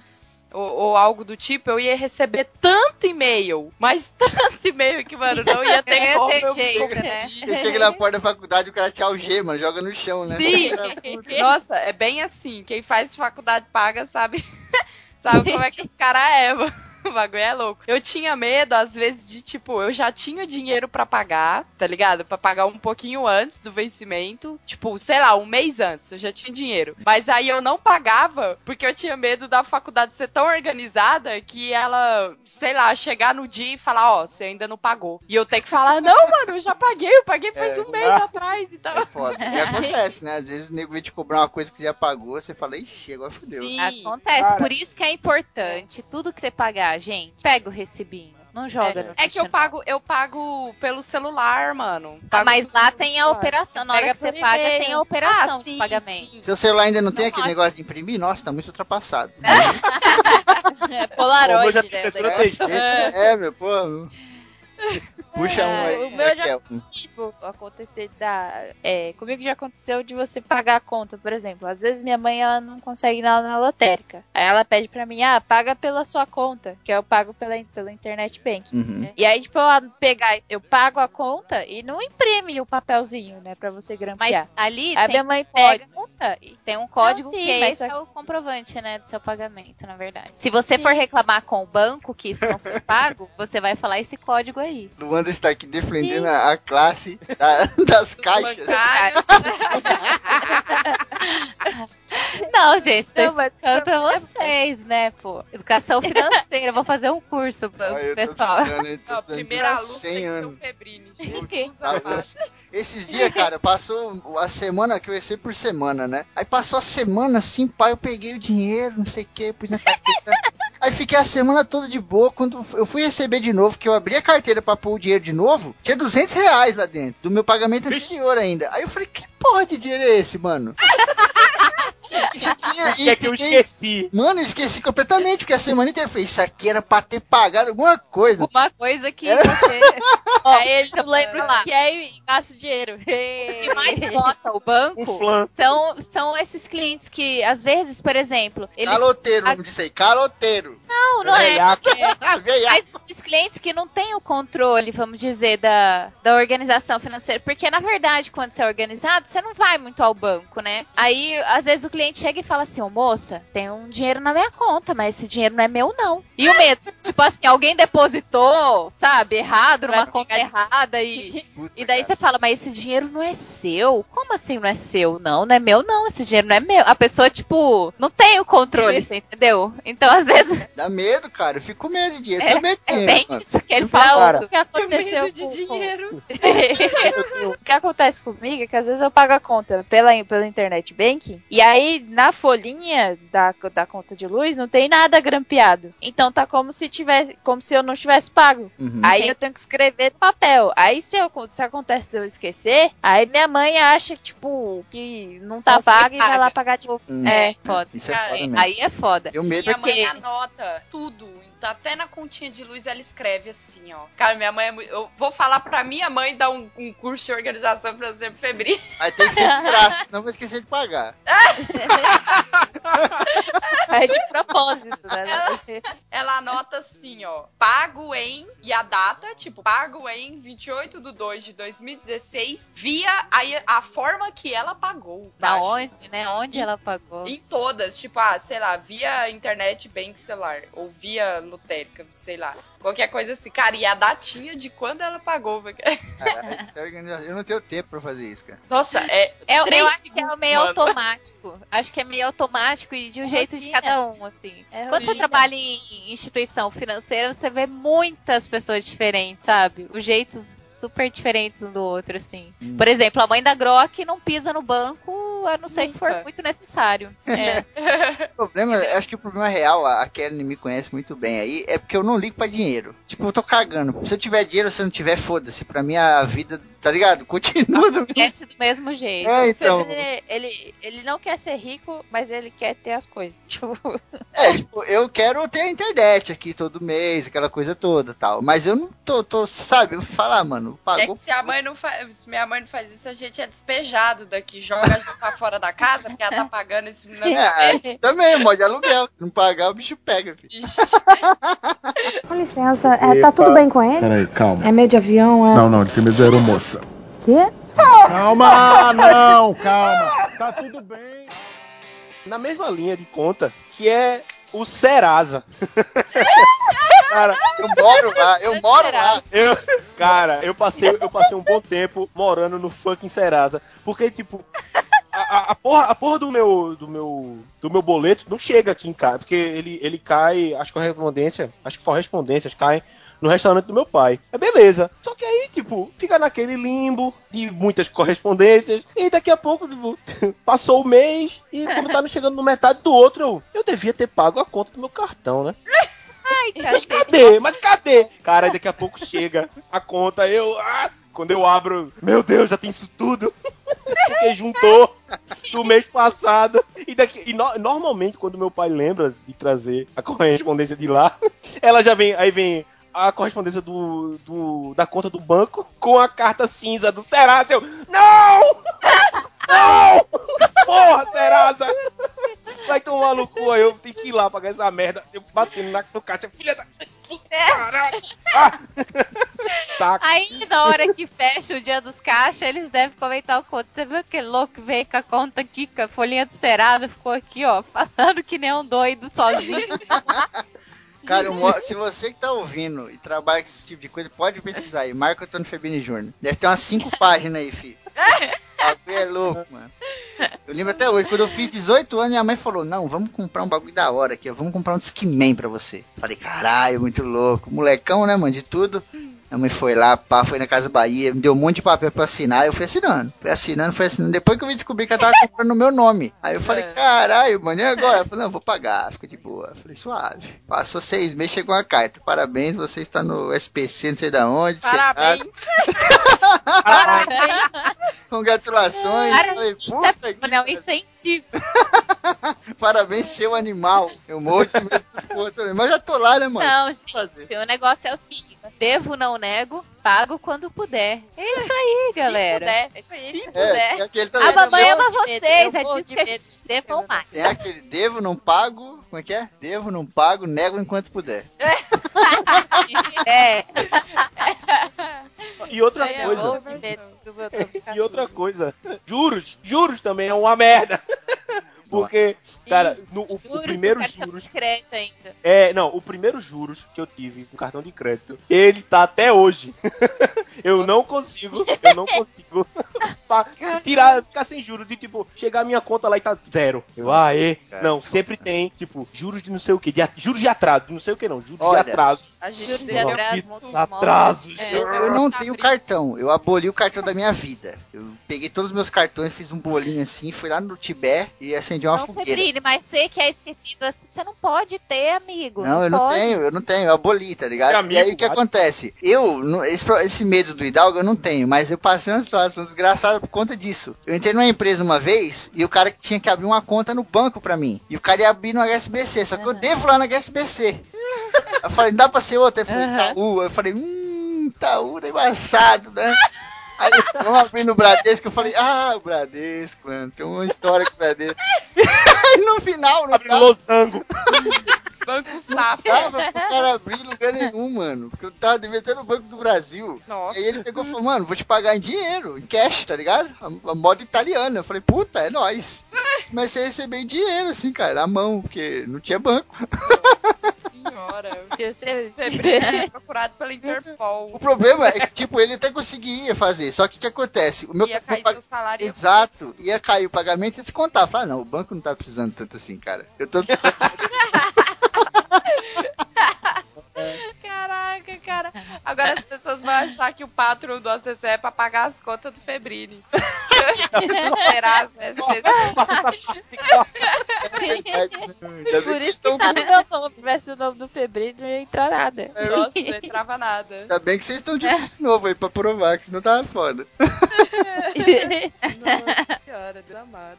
ou, ou algo do tipo, eu ia receber tanto e-mail, mas (laughs) tanto e-mail que, mano, não ia ter ia como eu jeito, né? Eu chego na porta da faculdade, o cara te algema, joga no chão, né? Sim. (laughs) Nossa, é bem assim. Quem faz faculdade paga sabe, (laughs) sabe como é que esse cara é, mano. O bagulho é louco. Eu tinha medo, às vezes, de tipo, eu já tinha dinheiro pra pagar, tá ligado? Pra pagar um pouquinho antes do vencimento. Tipo, sei lá, um mês antes, eu já tinha dinheiro. Mas aí eu não pagava porque eu tinha medo da faculdade ser tão organizada que ela, sei lá, chegar no dia e falar, ó, você ainda não pagou. E eu ter que falar, não, mano, eu já paguei, eu paguei faz É. um mês (laughs) atrás, então. É foda. E acontece, né? Às vezes o nego vem te cobrar uma coisa que você já pagou, você fala, ixi, agora fodeu. Sim. Acontece, Cara. por isso que é importante. Tudo que você pagar, gente, pega o recibinho. Não joga no É que eu não. pago, eu pago pelo celular, mano. Ah, mas lá tem a celular. operação. Na hora que você paga, e-mail. tem a operação Ah, de sim, pagamento. sim. Seu celular ainda não tem Não aquele acho. negócio de imprimir? Nossa, tá muito ultrapassado. (laughs) É (laughs) Polaroid, né? É, meu, pô. (laughs) Puxa um É, aí, o meu já- isso acontecer da. É, comigo já aconteceu de você pagar a conta, por exemplo. Às vezes minha mãe ela não consegue ir na, na lotérica. Aí ela pede pra mim, ah, paga pela sua conta, que eu pago pela, pela internet bank. Uhum. E aí, tipo, eu pegar, eu pago a conta e não imprime o papelzinho, né, pra você Mas grampear. ali Aí tem, minha mãe pega a conta e tem um código sim, que é mas esse só- é o comprovante, né, do seu pagamento, na verdade. Se você Sim. for reclamar com o banco que isso não foi pago, você vai falar esse código aí. Luanda está aqui defendendo a, a classe da- (laughs) das caixas. (laughs) Não, gente, tô Não, explicando pra vocês, né, pô. Educação financeira, vou fazer um curso eu tô pessoal. precisando primeira aluna tem 100 que ser anos. Tá, eu- Esses dias, cara, passou a semana que eu recebi por semana, né? Aí passou a semana assim, pai, eu peguei o dinheiro, não sei o que, pus na carteira. Aí fiquei a semana toda de boa. Quando eu fui receber de novo, que eu abri a carteira pra pôr o dinheiro de novo, tinha 200 reais lá dentro, do meu pagamento anterior ainda. Aí eu falei, que porra de dinheiro é esse, mano? (laughs) E Que é que eu esqueci. Mano, eu esqueci completamente, porque a semana inteira eu falei, isso aqui era pra ter pagado alguma coisa. Alguma coisa que Era- você. (laughs) Aí ele não lembra lá. que é e gasta o dinheiro. (laughs) O que mais bota o O banco flan. são, são esses clientes que, às vezes, por exemplo, eles. Caloteiro, vamos dizer aí, caloteiro. Não, não é. Veiaco. Ah, (laughs) veiaco. Mas esses clientes que não têm o controle, vamos dizer, da, da organização financeira. Porque, na verdade, quando você é organizado, você não vai muito ao banco, né? Aí, às vezes, o cliente chega e fala assim, ô moça, tem um dinheiro na minha conta, mas esse dinheiro não é meu, não. E o medo, (laughs) tipo assim, alguém depositou, sabe, errado, numa Vai conta errada e... (laughs) Puta, E daí cara. você fala, mas esse dinheiro não é seu? Como assim não é seu? Não, não é meu, não. Esse dinheiro não é meu. A pessoa, tipo, não tem o controle, você entendeu? Então, às vezes, (laughs) Dá medo, cara. Eu fico com medo de dinheiro. É- medo de é dinheiro, bem mano. isso que ele falou. o que aconteceu Medo de com- dinheiro. o que acontece comigo é que às vezes eu pago a conta pela, pela internet banking e aí na folhinha da, da conta de luz não tem nada grampeado. Então tá como se tivesse, como se eu não tivesse pago. Uhum. Aí eu tenho que escrever no papel. Aí se, eu, se acontece de eu esquecer, aí minha mãe acha que, tipo, que não tá Não pago e vai lá pagar de novo. Hum, É, foda. Isso é foda mesmo. Aí é foda. Tenho medo Minha mãe anota tudo. Então, até na continha de luz ela escreve assim, ó. Cara, minha mãe é muito. Eu vou falar pra minha mãe dar um, um curso de organização financeira febril. Mas tem que ser de graça, senão eu vou esquecer de pagar. (laughs) É de propósito, né? Ela anota assim, ó. Pago em. E a data, tipo, pago em 28 de 2 de 2016, via a, a forma que ela pagou. Da tá? onde, né? Onde ela pagou. Em todas, tipo, ah, sei lá, via internet bank celular, ou via lotérica, sei lá. Qualquer coisa assim. Cara, e a datinha de quando ela pagou. Cara, isso é organização. Eu não tenho tempo pra fazer isso, cara. Nossa, é. É, Três eu acho que é segundos, meio mano. automático. Acho que é meio automático e de um jeito de rotina. cada um, assim. É Quando você rotina. trabalha em instituição financeira, você vê muitas pessoas diferentes, sabe? Os jeitos super diferentes um do outro, assim. Hum. Por exemplo, a mãe da Grok não pisa no banco, a não ser que for muito necessário. (laughs) É. O problema, acho que o problema real, a Kelly me conhece muito bem aí, é porque eu não ligo pra dinheiro. Tipo, eu tô cagando. Se eu tiver dinheiro, se eu não tiver, foda-se. Pra mim a vida, tá ligado? Continua do mesmo. Esquece do mesmo jeito. É, então. Ele, ele, ele não quer ser rico, mas ele quer ter as coisas. (laughs) Tipo, É, tipo, eu quero ter a internet aqui todo mês, aquela coisa toda tal. Mas eu não tô, tô sabe? Eu vou falar, mano, É pagou. que se a mãe não faz. Se minha mãe não faz isso, a gente é despejado daqui, joga a gente pra fora da casa, porque ela tá pagando esse (laughs) É, também, mó de aluguel. Se não pagar, o bicho pega, filho. (laughs) Com licença, é, tá tudo bem com ele? Peraí, calma. É meio de avião, é? Não, não, ele tem medo de aeromoça. Quê? Calma, não, calma. Tá tudo bem. Na mesma linha de conta, que é o Serasa. (laughs) Cara, Eu moro lá, eu moro lá. eu, cara, eu passei, eu passei um bom tempo morando no fucking Serasa. Porque, tipo, a, a- a porra, a porra do meu, do meu, do meu boleto não chega aqui em casa. Porque ele, ele cai, as correspondências, as correspondências caem no restaurante do meu pai. É beleza. Só que aí, tipo, fica naquele limbo de muitas correspondências. E daqui a pouco, tipo, (laughs) passou o mês e como tá chegando no metade do outro, eu, eu devia ter pago a conta do meu cartão, né? Ai, Mas cadê? Mas cadê? Cara, daqui a pouco chega a conta, eu. ah, quando eu abro, meu Deus, já tem isso tudo. Porque juntou do mês passado. E, daqui, e no- normalmente, quando meu pai lembra de trazer a correspondência de lá, (laughs) ela já vem. Aí vem a correspondência do, do- da conta do banco com a carta cinza do Serasa. Eu, não! Não! Porra, Serasa! Vai tomar no cu aí, eu tenho que ir lá pagar essa merda. Eu batendo na no caixa, filha da. Caralho! Ah! (laughs) Saco. Aí, na hora que fecha o dia dos caixas, eles devem comentar o conto. Você viu que louco que veio com a conta aqui, com a folhinha do Serasa, ficou aqui, ó, falando que nem um doido sozinho. (laughs) Cara, se você que tá ouvindo e trabalha com esse tipo de coisa, pode pesquisar aí. Marco Antônio Febrini Júnior. Deve ter umas cinco páginas aí, filho. O bagulho é louco, mano. Eu lembro até hoje, quando eu fiz 18 anos, minha mãe falou: Não, vamos comprar um bagulho da hora aqui, ó, vamos comprar um Discman pra você. Falei: Caralho, muito louco. Molecão, né, mano, de tudo. Minha mãe foi lá, pá, foi na Casa Bahia, me deu um monte de papel pra assinar, eu fui assinando. Fui assinando, fui assinando. Depois que eu vim descobrir que ela tava comprando no meu nome. Aí eu falei, caralho, mano, e agora? Ela falou, não, vou pagar, fica de boa. Eu falei, suave. Passou seis meses, chegou uma carta. Parabéns, você está no SPC, não sei da onde. Parabéns. (laughs) Parabéns. Congratulações. Parabéns. Falei, puta que Não, incentivo. (laughs) Parabéns, seu animal. Eu morro de medo porra também. Mas já tô lá, né, mano? Não, gente, o negócio é o seguinte: devo, não nego, pago quando puder. É isso aí, galera. puder. Se Se É, puder. tem aquele também. A mamãe ama vocês, é disso de que a gente devam mais. Tem aquele devo, não pago. Como é que é? Devo, não pago, nego enquanto puder. É. (laughs) (laughs) E outra eu coisa. (laughs) E outra coisa, juros, juros também é uma merda. Porque, Nossa. cara, no, o, o Juros, primeiro do cartão juros. de crédito ainda. É, não, o primeiro juros que eu tive com cartão de crédito, ele tá até hoje. (laughs) eu não consigo, eu não consigo (laughs) tirar, ficar sem juros, de tipo, chegar a minha conta lá e tá zero. Eu, aê. Cara, Não, sempre tem, tipo, juros de não sei o que, juros de atraso, de não sei o que não, juros Olha, de atraso. Juros de atraso, muitos atrasos. É. Eu, eu não tenho cartão, eu aboli o cartão da minha vida. Eu peguei todos os meus cartões, fiz um bolinho assim, fui lá no Tibete e acendi uma Não, fogueira. Febrine, mas você que é esquecido assim, você não pode ter, amigo. Não, eu não pode. tenho, eu não tenho, eu aboli, tá ligado? É amigo, e aí o que acontece? Eu, não- esse, esse medo do Hidalgo eu não tenho, mas eu passei uma situação desgraçada por conta disso. Eu entrei numa empresa uma vez e o cara que tinha que abrir uma conta no banco pra mim. E o cara ia abrir no HSBC, só que eu devo lá no HSBC. eu falei, não dá pra ser outra? Ele falou, Aham. Itaú. Eu falei, hum, Itaú tá embaçado, né? Aí vamos abrir no Bradesco, eu falei, ah, o Bradesco, mano, tem uma história com o Bradesco. (laughs) Aí no final, não Abre tava, losango. (laughs) Banco Safra. tava pro cara abrir em lugar nenhum, mano. Porque eu tava devendo até no Banco do Brasil. Nossa. Aí ele pegou e falou, mano, vou te pagar em dinheiro, em cash, tá ligado? A, a moda italiana. Eu falei, puta, é nóis. Comecei a receber em dinheiro, assim, cara, na mão, porque não tinha banco. Senhora. Se você- é procurado pela Interpol. O problema é que, tipo, ele até conseguia fazer. Só que o que acontece? O meu Ia cair pag- seu salário. Exato, ia cair o pagamento e descontar. Eu Falei, ah, não, o banco não tá precisando tanto assim, cara. Eu tô. (laughs) Caraca, cara. Agora as pessoas vão achar que o patrão do ACC é pra pagar as contas do Febrini. Será? Né? Por isso que tá no meu nome. Se tivesse o nome do Febril, não ia entrar nada. Nossa, não entrava nada. Ainda bem que vocês estão de novo aí pra provar, que senão tava foda. Nossa senhora, Deus amado.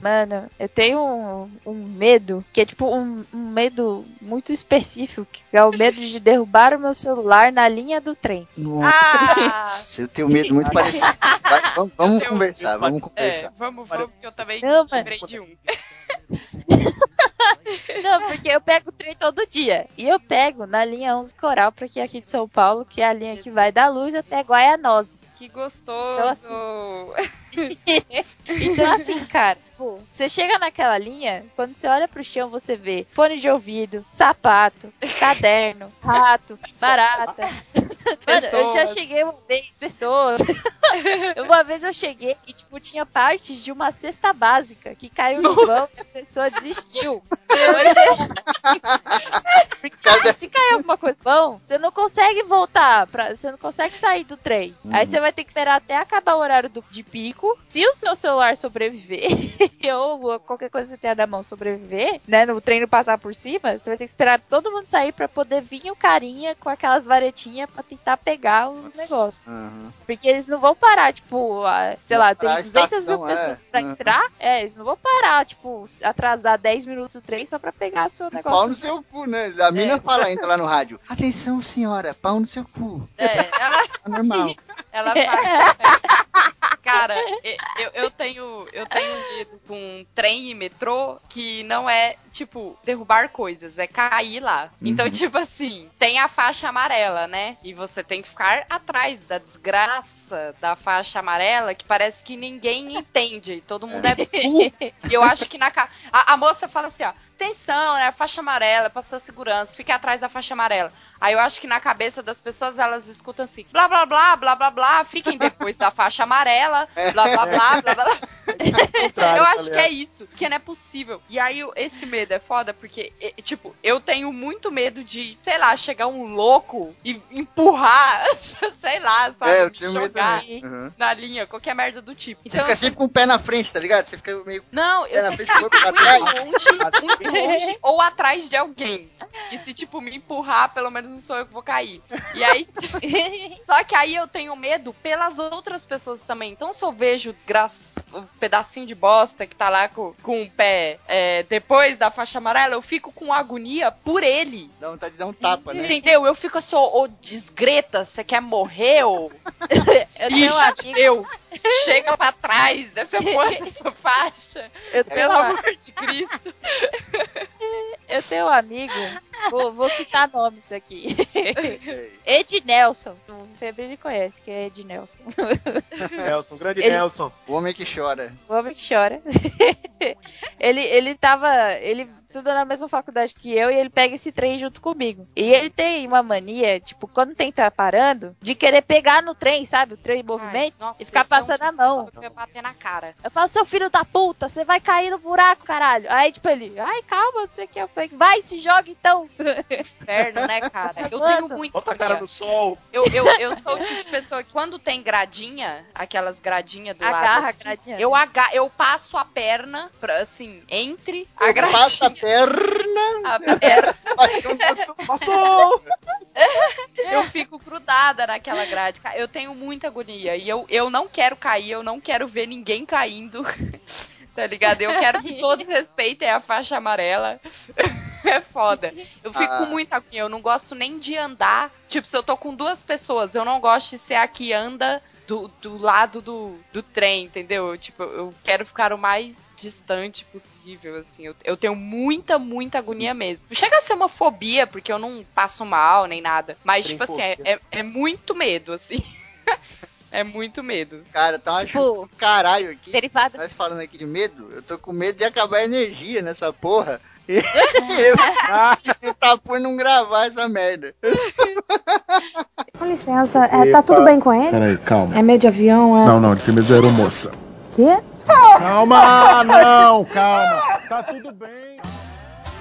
Mano, eu tenho um, um medo, que é tipo um, um medo muito específico, que é o medo de derrubar o meu celular na linha do trem. Ah! Nossa, eu tenho medo muito parecido. Vai, vamos vamos Eu- conversar, vamos É, conversar. vamos, vamos, que eu também Não, mas- lembrei de um. (laughs) Não, porque Porque eu pego o trem todo dia. E eu pego na linha 11 Coral, pra que é aqui de São Paulo, que é a linha que vai da luz até Guaianoses. Que gostoso. (laughs) Então, assim, cara, pô, você chega naquela linha, quando você olha pro chão, você vê fone de ouvido, sapato, (laughs) caderno, rato, barata. Mano, eu já cheguei uma vez, pessoas. (laughs) uma vez eu cheguei e, tipo, tinha partes de uma cesta básica que caiu no vão e a pessoa desistiu. Porque se cair alguma coisa vão, você não consegue voltar, pra, você não consegue sair do trem. Aí você vai ter que esperar até acabar o horário do- de pico. Se o seu celular sobreviver, (laughs) ou qualquer coisa que você tenha na mão sobreviver, né, no trem não passar por cima, você vai ter que esperar todo mundo sair pra poder vir o carinha com aquelas varetinhas pra tentar pegar o negócio. Aham. Porque eles não vão parar, tipo, a- sei lá, tem parar a 200 mil estação, pessoas é. pra Uhum. entrar. É, eles não vão parar, tipo, atrasar 10 minutos o trem só pra pegar seu Pau negócio. no seu cu, né? A mina fala, entra lá no rádio. Atenção, senhora, pau no seu cu. É, ela, (laughs) É normal. (laughs) ela faz. Cara, e- eu, eu tenho eu tenho medo com trem e metrô que não é, tipo, derrubar coisas, é cair lá. Então, Uhum. tipo assim, tem a faixa amarela, né? E você tem que ficar atrás da desgraça da faixa amarela que parece que ninguém entende. e Todo mundo é (laughs) burro. E eu acho que na ca... a, a moça fala assim, ó, atenção, né? Faixa amarela, passou a segurança, fique atrás da faixa amarela. Aí eu acho que na cabeça das pessoas elas escutam assim, blá blá blá, blá blá blá, fiquem depois da faixa amarela, (laughs) blá blá blá, blá blá. blá. (laughs) eu tá acho que é isso, porque não é possível. E aí esse medo é foda, porque, tipo, eu tenho muito medo de, sei lá, chegar um louco e empurrar, (laughs) sei lá, sabe? É, eu tenho medo jogar também. Uhum. na linha, qualquer merda do tipo. Você fica sempre com o pé na frente, tá ligado? Você fica meio Não, pé eu na frente, corpo pra muito trás. longe, muito longe, ou atrás de alguém. E se, tipo, me empurrar, pelo menos não sou eu que vou cair. E aí. (laughs) Só que aí eu tenho medo pelas outras pessoas também. Então, se eu vejo o desgraça, o pedacinho de bosta que tá lá com, com o pé é, depois da faixa amarela, eu fico com agonia por ele. Dá vontade de dar um tapa, né? Entendeu? Eu fico assim, ô, ô, desgreta, você quer morrer, ô? (laughs) Eu tenho Bicha de Deus! Chega pra trás dessa porra (laughs) dessa faixa. eu tenho, Pelo um- amor de Cristo. eu tenho um amigo, vou, vou citar nomes aqui. É. (laughs) Ed Nelson, o Febril conhece, que é Ed Nelson. (laughs) Nelson, grande Ele- Nelson. O homem que chora. O homem que chora. (laughs) ele, ele tava. Ele estuda na mesma faculdade que eu e ele pega esse trem junto comigo. E ele tem uma mania, tipo, quando tem que tá parando, de querer pegar no trem, sabe? O trem em movimento. Nossa, e ficar esse é um passando tipo a mão. que vai bater na cara. Eu falo, seu filho da puta, você vai cair no buraco, caralho. Aí, tipo, ele, ai, calma, não sei o que. Eu falei, vai, se joga então. Inferno, né, cara? Eu Mano. tenho muito. Bota a cara no sol. Eu, eu, eu sou o tipo de pessoa que quando tem gradinha, aquelas gradinhas do Agarra lado. a assim, gradinha. Eu, aga eu passo a perna, pra, assim, entre a Eu gradinha. passo a perna. a perna. (laughs) (laughs) eu fico grudada naquela grade. Eu tenho muita agonia. E eu, eu não quero cair, eu não quero ver ninguém caindo. (laughs) tá ligado? Eu quero que todos respeitem a faixa amarela. é foda. Eu fico Ah. com muita agonia. Eu não gosto nem de andar. Tipo, se eu tô com duas pessoas, eu não gosto de ser a que anda do, do lado do, do trem, entendeu? Eu, Tipo, eu quero ficar o mais distante possível, assim. Eu, eu tenho muita, muita agonia mesmo. Chega a ser uma fobia, porque eu não passo mal nem nada. Mas, tipo assim, é, é, é muito medo, assim. (laughs) é muito medo. Cara, tá uma Tipo, caralho aqui. Derivado. Nós falando aqui de medo, eu tô com medo de acabar a energia nessa porra. (laughs) E eu Ah, (laughs) tentar por não gravar essa merda. Com licença, é, tá tudo bem com ele? Peraí, calma. É meio de avião, é? Não, não, ele tem medo de aeromoça. Quê? Calma, não, calma. Tá tudo bem.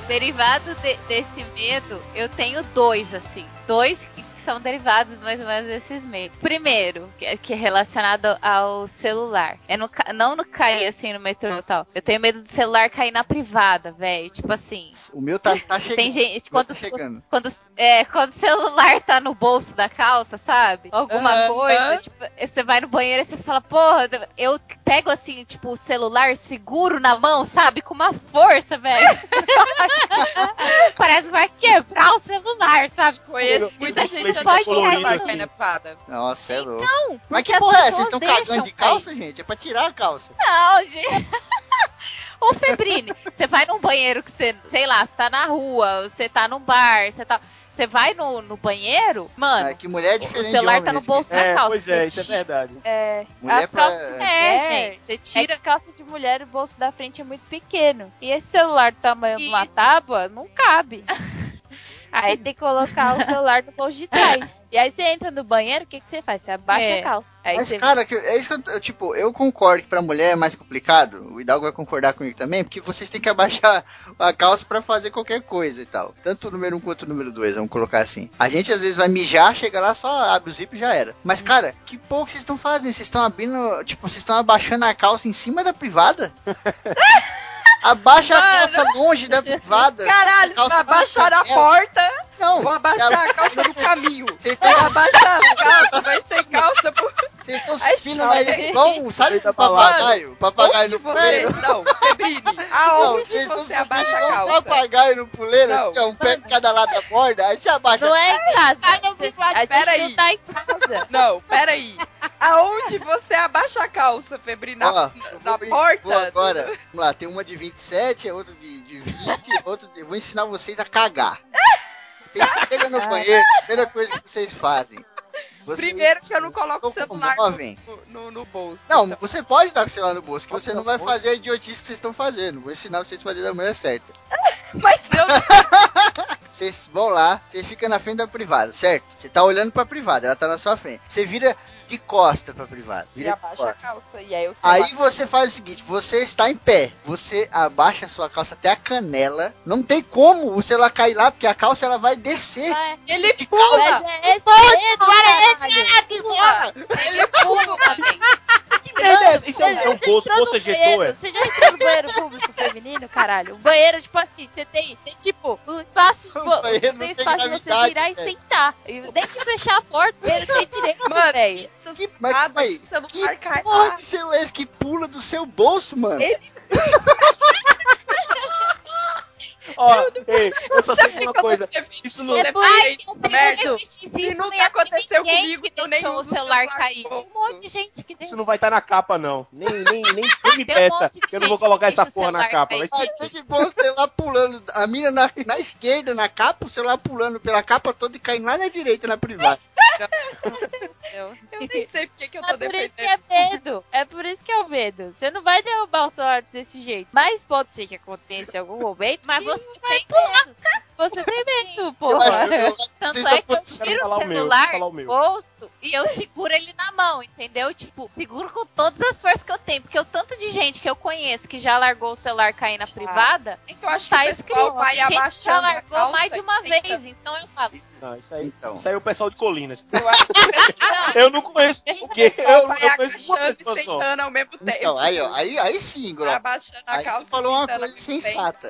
Derivado de- desse medo, eu tenho dois, assim. Dois que são derivados mais ou menos desses medos. Primeiro, que é, é relacionado ao celular. Eu não, não no cair assim no metrô e tal. Eu tenho medo do celular cair na privada, velho. Tipo assim. O meu tá, tá (laughs) chegando. Tem gente. Quando, tá chegando. quando, é, quando o celular tá no bolso da calça, sabe? Alguma Aham. coisa, tipo, você vai no banheiro e você fala, porra, eu pego assim, tipo, o celular seguro na mão, sabe? Com uma força, velho. (laughs) Parece que vai quebrar o celular, sabe? Tipo, Conheço muita gente Pode andando cair. celular. Nossa, é louco. Não, Mas que porra é? Vocês estão cagando de cair. calça, gente? É pra tirar a calça. Não, gente. (laughs) Ô, Febrini, você vai num banheiro que você, sei lá, você tá na rua, você tá num bar, você tá. Você vai no, no banheiro, mano. É, que mulher é o diferente celular de tá homem, no bolso né? da É, calça. pois é, isso é verdade. É, Mulher as pra- calças É, é, gente. Você tira. A calça de mulher, o bolso da frente é muito pequeno. E esse celular do tamanho de uma Isso. tábua não cabe. (laughs) Aí tem que colocar o celular no bolso de trás. E aí você entra no banheiro, o que, que você faz? Você abaixa É. a calça. Aí Mas, você cara, que- é isso que eu, eu, tipo, eu concordo que pra mulher é mais complicado. O Hidalgo vai concordar comigo também, porque vocês têm que abaixar a calça pra fazer qualquer coisa e tal. Tanto o número 1 quanto o número 2, vamos colocar assim. A gente às vezes vai mijar, chega lá, só abre o zip e já era. Mas, cara, que pouco vocês estão fazendo? Vocês estão abrindo, tipo, vocês estão abaixando a calça em cima da privada? (laughs) Abaixa a calça longe da privada. Caralho, você Calça vai abaixar na a porta, Não, vou abaixar ela- a calça no caminho. vocês estão abaixar a calça, vai sem calça. Por... vocês estão subindo na igual, sabe o papagaio? Papagaio no puleiro. Não, Febrini, (laughs) Não, aonde vocês estão você subindo abaixa a calça? papagaio no puleiro, Não. assim, ó, um pé de cada lado da borda, aí você abaixa. Não é em casa. Você, a gente não tá em casa. Não, peraí. Aonde você abaixa a calça, Febrini? Na, na porta? Vou agora, vamos lá, tem uma de 27, a outra de, de 20, outra de, eu vou ensinar vocês a cagar. (laughs) Vocês chegam no banheiro, a primeira coisa que vocês fazem. Vocês Primeiro que eu não coloco o celular no, no, no bolso. Não, Então, você pode estar com o celular no bolso, que você não vai Bolso. fazer a idiotice que vocês estão fazendo. Vou ensinar vocês a fazer da maneira certa. (laughs) Mas eu (laughs) Vocês vão lá, você fica na frente da privada, certo? Você tá olhando pra privada, ela tá na sua frente. Você vira de costa pra privada. e Vira de abaixa a calça. E aí eu sei Aí você faz o seguinte, você está em pé, você abaixa a sua calça até a canela. Não tem como o celular cair lá, porque a calça ela vai descer. Mas, Ele pula! mas é esse medo, caralho. Ele pula também. Isso é, é, Você é um banheiro? é. Você já entrou no banheiro público feminino, caralho? O banheiro, tipo assim, você tem, tem tipo, um espaço, tipo, você tem espaço de você virar e sentar. E nem de fechar a porta, o banheiro tem direito, Mano, velho. Que- mas calma aí, que você não que marca porra lá. de celular é esse que pula do seu bolso, mano? Ele- (laughs) Ó, ei, eu só sei de uma coisa. Isso não. É isso eu merda. sempre assisti E isso, nunca aconteceu comigo, que eu nem Deixou o celular celular cair. um monte de gente que Isso deixa. não vai estar na capa, não. Nem, nem, nem, (laughs) me um peça. que eu não vou colocar essa porra na capa. Vai ser Mas que bom o celular pulando, a mina na, na esquerda na capa, o celular pulando pela capa toda e caindo lá na direita na privada. Eu nem sei porque que eu tô É por isso que defendendo. é medo. É por isso que é o medo. Você não vai derrubar o celular desse jeito. Mas pode ser que aconteça em algum momento. Mas você tem medo. Você tem medo, Eu que (laughs) celular- Tanto é que eu tiro falar o meu, celular falar o do meu. bolso e eu seguro ele na mão, entendeu? Tipo, seguro com todas as forças que eu tenho. Porque o tanto de gente que eu conheço que já largou o celular cair na privada, Então acho que tá pessoal escrito. vai gente já largou calça mais de uma senta. vez. Então eu falo, Não, isso aí, Então. isso aí é o pessoal de Colinas. Eu acho que não, (laughs) Eu não conheço o porque eu, eu vai conheço uma pessoa e só. sentando ao mesmo tempo. Então, aí, ó, aí, aí sim, Gro. abaixando a Aí você falou uma coisa sensata.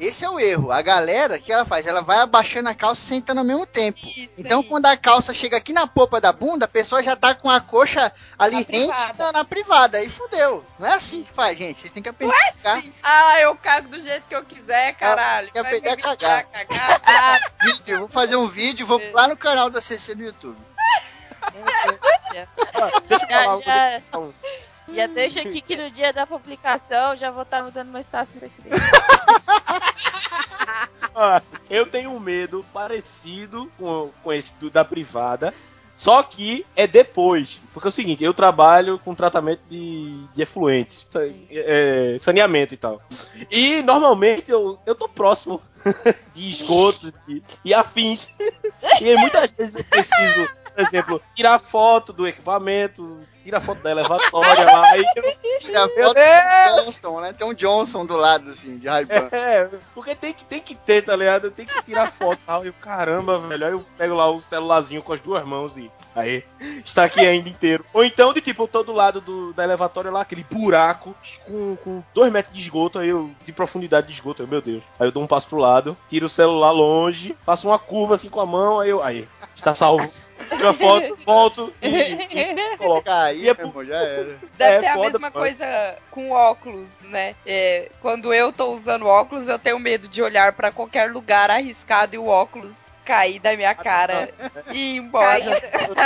Esse é o erro. A galera, que ela faz? Ela vai abaixando a calça e sentando ao mesmo tempo. Isso Então, aí. quando a calça chega aqui na popa da bunda, a pessoa já tá com a coxa ali Na rente privada. na, na privada. Aí fudeu. Não é assim que faz, gente. Vocês têm que aprender a cagar. Sim. Ah, eu cago do jeito que eu quiser, caralho. Vai me aprender a cagar. cagar. (laughs) Ah, Vídeo, vou fazer um vídeo, vou lá no canal da CC no YouTube. (laughs) Deixa eu Já, falar. já, um. Já deixa aqui que no dia da publicação já vou estar mudando meu status no Facebook. Ah, eu tenho um medo parecido com, com esse do- da privada. Só que é depois. Porque é o seguinte, eu trabalho com tratamento de, de efluentes, sa- é, saneamento e tal. E normalmente eu, eu tô próximo (laughs) de esgoto de- e afins. E muitas vezes eu preciso, por exemplo, tirar foto do equipamento, tirar foto da elevatória lá. E eu, Tira a Meu foto do Johnson, né? Tem um Johnson do lado, assim, de Ray-Ban. É, porque tem que, tem que ter, tá ligado? Tem que tirar foto e tal. E eu, caramba, velho. Aí eu pego lá o celularzinho com as duas mãos e. Aí, está aqui ainda inteiro. Ou então, de tipo, eu tô do lado do, da elevatória lá, aquele buraco com, com dois metros de esgoto, aí eu, de profundidade de esgoto, aí, meu Deus. Aí eu dou um passo pro lado, tiro o celular longe, faço uma curva assim com a mão, aí eu. Aí. Está salvo. Tira a foto, volto e, e coloco. Caí, E é irmão, já era. Deve É, ter a foda, mesma mano. coisa com óculos, né? É, quando eu tô usando óculos, eu tenho medo de olhar pra qualquer lugar arriscado e o óculos cair da minha cara e ir embora.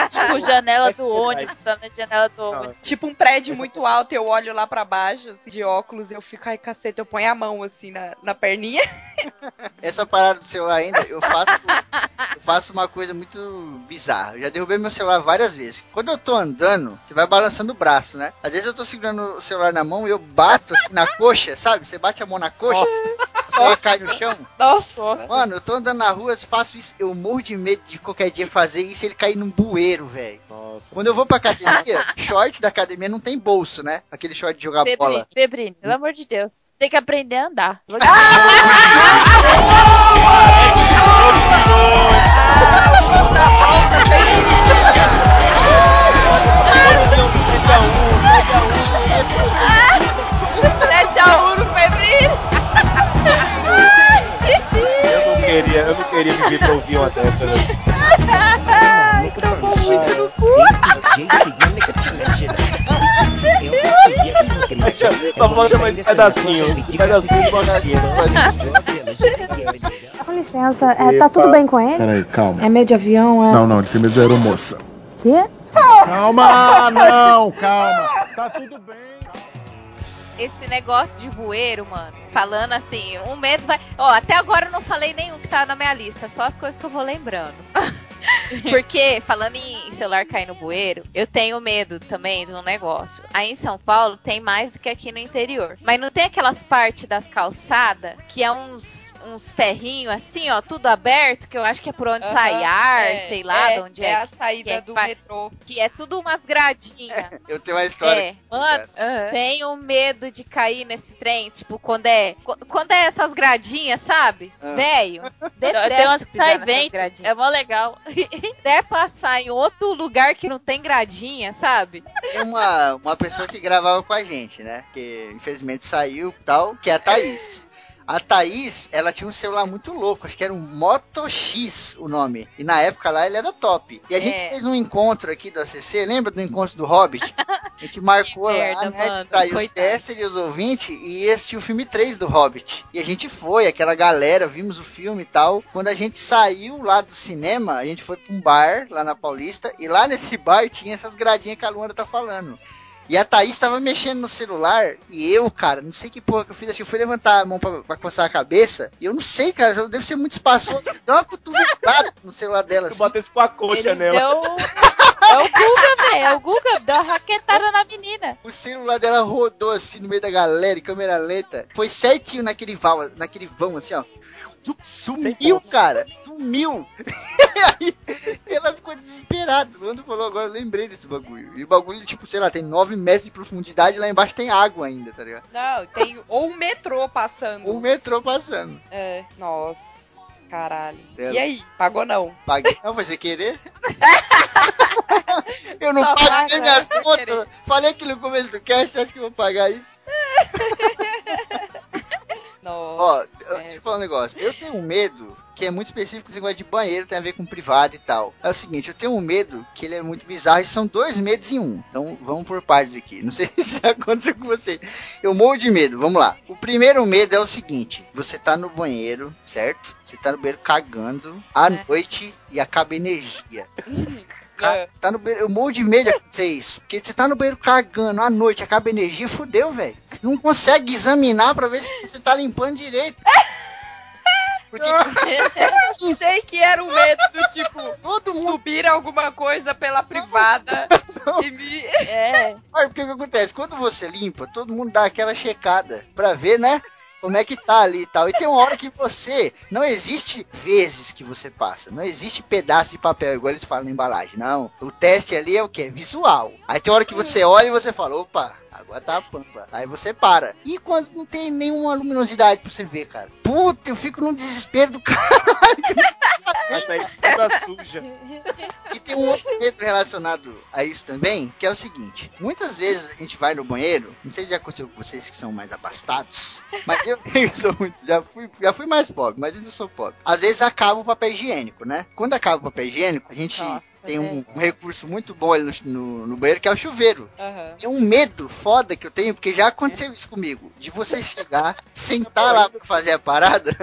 Tipo, janela do ônibus, tá na janela do ônibus. Tipo um prédio muito alto, eu olho lá pra baixo, assim, de óculos, e eu fico, ai caceta, eu ponho a mão assim na, na perninha. (laughs) Essa parada do celular ainda, eu faço, eu faço uma coisa muito bizarra. Eu já derrubei meu celular várias vezes. Quando eu tô andando, você vai balançando o braço, né? Às vezes eu tô segurando o celular na mão e eu bato assim na coxa, sabe? Você bate a mão na coxa, o celular cai no chão. Nossa! Mano, eu tô andando na rua, eu faço isso, eu morro de medo de qualquer dia fazer isso e ele cair num bueiro, velho. Nossa. Quando eu vou pra academia, (laughs) short da academia não tem bolso, né? Aquele short de jogar bola. Febrine, Febrine, pelo amor de Deus. Tem que aprender a andar. (laughs) Sete a um (laughs) queria, eu não queria viver pra ouvir uma dessa, né? Só pode chamar de pedacinho. Pedacinho de boquinha. Com licença, é, tá tudo bem com ele? Peraí, calma. É meio de avião, é? Não, não, de tem medo de aeromoça. Quê? Calma, não, calma. Tá tudo bem. Esse negócio de bueiro, mano, falando assim, um medo vai. Ó, até agora eu não falei nenhum que tá na minha lista, só as coisas que eu vou lembrando. (laughs) Porque, falando em celular cair no bueiro, eu tenho medo também de um negócio. Aí em São Paulo tem mais do que aqui no interior. Mas não tem aquelas partes das calçadas que é uns, uns ferrinhos assim, ó, tudo aberto, que eu acho que é por onde Aham, sai ar, é, sei lá é, de onde é é. a saída que é que do vai- metrô. Que é tudo umas gradinhas. (laughs) Eu tenho uma história. É, mano, tenho medo de cair nesse trem, tipo, quando é. qu- Quando é essas gradinhas, sabe? Ah. Velho. (laughs) Tem umas que sai vento, é mó legal. (laughs) Até passar em outro lugar que não tem gradinha, sabe? Tem uma, uma pessoa que gravava com a gente, né? Que infelizmente saiu e tal, que é a Thaís. A Thaís, ela tinha um celular muito louco, acho que era um Moto X o nome. E na época lá ele era top. E a gente É. fez um encontro aqui do ACC, lembra do encontro do Hobbit? (laughs) A gente marcou lá, merda, né? mano, saiu os testes e os ouvintes e ia assistir o filme 3 do Hobbit. E a gente foi, aquela galera, vimos o filme e tal. Quando a gente saiu lá do cinema, a gente foi pra um bar lá na Paulista e lá nesse bar tinha essas gradinhas que a Luana tá falando. E a Thaís tava mexendo no celular e eu, cara, não sei que porra que eu fiz. Acho que eu fui levantar a mão pra, pra coçar a cabeça. E eu não sei, cara, eu devo ser muito espaçoso. Deu uma cotovelada no celular dela. Eu Assim. botei isso com a coxa Ele nela. deu. É o Guga, velho. É o Guga, deu uma raquetada na menina. O celular dela rodou assim no meio da galera, em câmera lenta. Foi certinho naquele vão, naquele vão assim, ó. Sumiu, cara. Sumiu. (laughs) Aí ela ficou desesperada. Quando falou agora, eu lembrei desse bagulho. E o bagulho, tipo, sei lá, tem 9 metros de profundidade lá embaixo tem água ainda, tá ligado? Não, tem ou um metrô passando. O metrô passando. É, nossa, caralho. Dela. E aí, pagou não? Paguei. Não, foi sem querer? (laughs) eu não Só paguei paga minhas contas. Falei aqui no começo do cast, você acha que eu vou pagar isso? (laughs) Nossa. Ó, deixa eu falar um negócio. Eu tenho um medo que é muito específico, esse negócio de banheiro, tem a ver com privado e tal. É o seguinte, eu tenho um medo que ele é muito bizarro e são dois medos em um. Então vamos por partes aqui. Não sei (laughs) se aconteceu com você. Eu morro de medo, vamos lá. O primeiro medo é o seguinte: você tá no banheiro, certo? Você tá no banheiro cagando à É. noite e acaba a energia. Cara, tá no banheiro, eu morro de medo de acontecer isso. Porque você tá no banheiro cagando à noite, acaba a energia, fudeu, velho. Não consegue examinar pra ver se você tá limpando direito. Porque (laughs) Eu achei que era o medo do tipo, todo mundo. subir alguma coisa pela privada e me. (laughs) É. Olha, porque o que acontece? Quando você limpa, todo mundo dá aquela checada pra ver, né? Como é que tá ali e tal. E tem uma hora que você. Não existe vezes que você passa. Não existe pedaço de papel, igual eles falam na embalagem. Não. O teste ali é o quê? Visual. Aí tem hora que você olha e você fala: opa, Agora tá a pampa. Aí você para. E quando não tem nenhuma luminosidade pra você ver, cara? Puta, eu fico num desespero do (laughs) caralho. Essa aí toda suja. E tem um outro medo relacionado a isso também, que é o seguinte: muitas vezes a gente vai no banheiro, não sei se já aconteceu com vocês que são mais abastados, mas eu, (laughs) eu sou muito, já fui, já fui mais pobre, mas ainda sou pobre. Às vezes acaba o papel higiênico, né? Quando acaba o papel higiênico, a gente Nossa, tem um, um recurso muito bom ali no, no, no banheiro, que é o chuveiro. Aham. É um medo foda que eu tenho, porque já aconteceu isso comigo. De você chegar, sentar lá pra fazer a parada,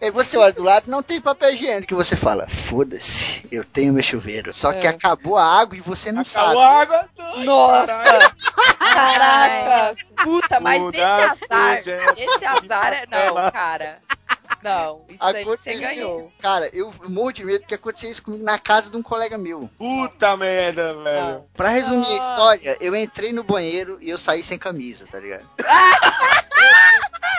aí (laughs) você olha do lado, não tem papel higiênico, e você fala, foda-se, eu tenho meu chuveiro. Só que É. acabou a água e você não sabe. Acabou a água. Nossa! Caraca! Puta, mas Muda esse azar, suja, esse azar é. Não, cara. Não, isso aí você Aconteceu ganhou. isso, cara, eu morro de medo porque aconteceu isso comigo na casa de um colega meu. Puta merda, velho. Não. Pra resumir a Ah. história, eu entrei no banheiro e eu saí sem camisa, tá ligado? (laughs)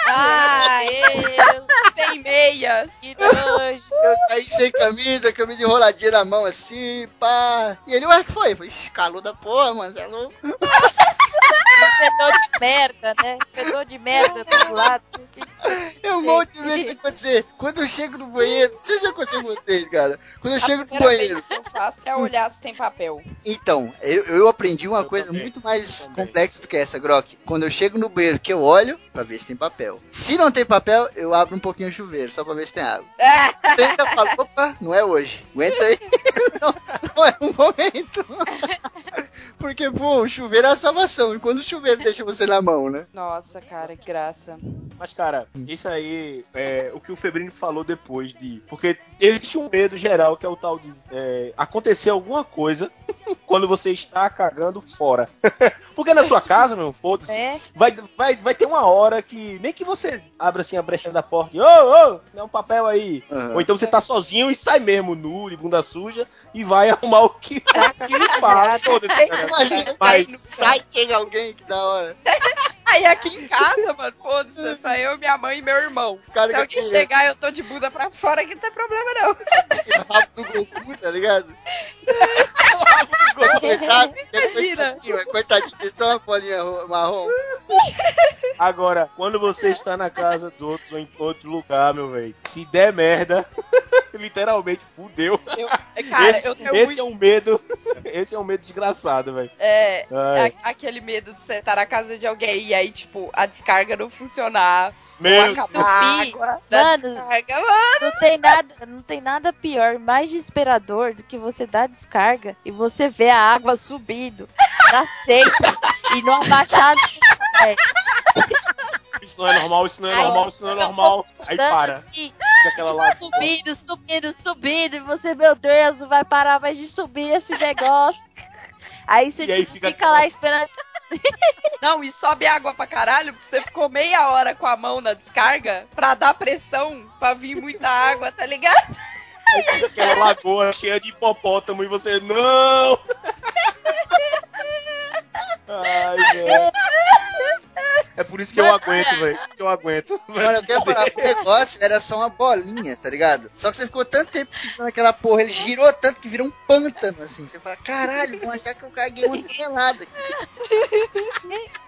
Ah, eu, Sem meias. que nojo. Eu saí sem camisa, camisa enroladinha na mão assim, pá. E ele, ué, o que foi? Eu falei, "Ixi, calor da porra, mano, é louco. Fedor de merda, né? Fedor de merda do lado. (laughs) Eu morro de medo disso acontecer. Quando eu chego no banheiro, não sei se já aconteceu com vocês, cara. Quando eu A chego no primeira banheiro. vez que eu faço é olhar se tem papel. Então, eu, eu aprendi uma Eu coisa também, muito mais complexa do que essa, Grok. Quando eu chego no banheiro, que eu olho pra ver se tem papel. Se não tem papel, eu abro um pouquinho o chuveiro, só pra ver se tem água. (laughs) Tenta falar, opa, não é hoje. Aguenta aí. (laughs) não, não é um momento. (laughs) Porque, pô, o chuveiro é a salvação. E quando o chuveiro deixa você na mão, né? Nossa, cara, que graça. Mas, cara, isso aí é o que o Febrino falou depois de. Porque existe um medo geral que é o tal de é, acontecer alguma coisa (laughs) quando você está cagando fora. (laughs) Porque na sua casa, meu, foda-se. É, Vai, vai, vai ter uma hora que. Nem que você abra assim a brecha da porta e. Ô, ô, dá um papel aí. Aham. Ou então você tá sozinho e sai mesmo, nu, de bunda suja, e vai arrumar o que, (laughs) limpar. Foda-se, cara. Imagina, Mas... sai, chega alguém, que da hora. Aí aqui em casa, mano, foda-se, é só eu, minha mãe e meu irmão. Cara Se que alguém é chegar eu tô de bunda pra fora, que não tem problema não. rabo do Goku, tá ligado? (laughs) Coitado, coitadinho, coitadinho, tem só uma bolinha ro- marrom. Agora, quando você está na casa dos outros ou em outro lugar, meu velho, se der merda, (laughs) literalmente fudeu. Cara, esse eu tenho esse muito. é um medo. (laughs) Esse é um medo desgraçado, velho. É, a- aquele medo de você estar na casa de alguém e aí, tipo, a descarga não funcionar, Meu da Mano, descarga. Mano, não tem nada, não tem nada pior, mais desesperador do que você dar descarga e você ver a água subindo na seca e não abaixar. É, Isso não é normal, isso não é Ai, normal, isso não é normal. Aí para. Assim, aquela lá. subindo, subindo, subindo, e você, meu Deus, não vai parar mais de subir esse negócio. Aí você E aí tipo, fica fica, lá esperando. (laughs) Não, e sobe água pra caralho, porque você ficou meia hora com a mão na descarga pra dar pressão pra vir muita água, tá ligado? Aquela lagoa cheia de hipopótamo e você. Não! Ai, velho. É por isso que eu aguento, velho. Que eu aguento. Mano, eu quero (laughs) falar, o negócio era só uma bolinha, tá ligado? Só que você ficou tanto tempo segurando aquela porra, ele girou tanto que virou um pântano, assim. Você fala, caralho, vão achar que eu caguei uma tonelada. (laughs)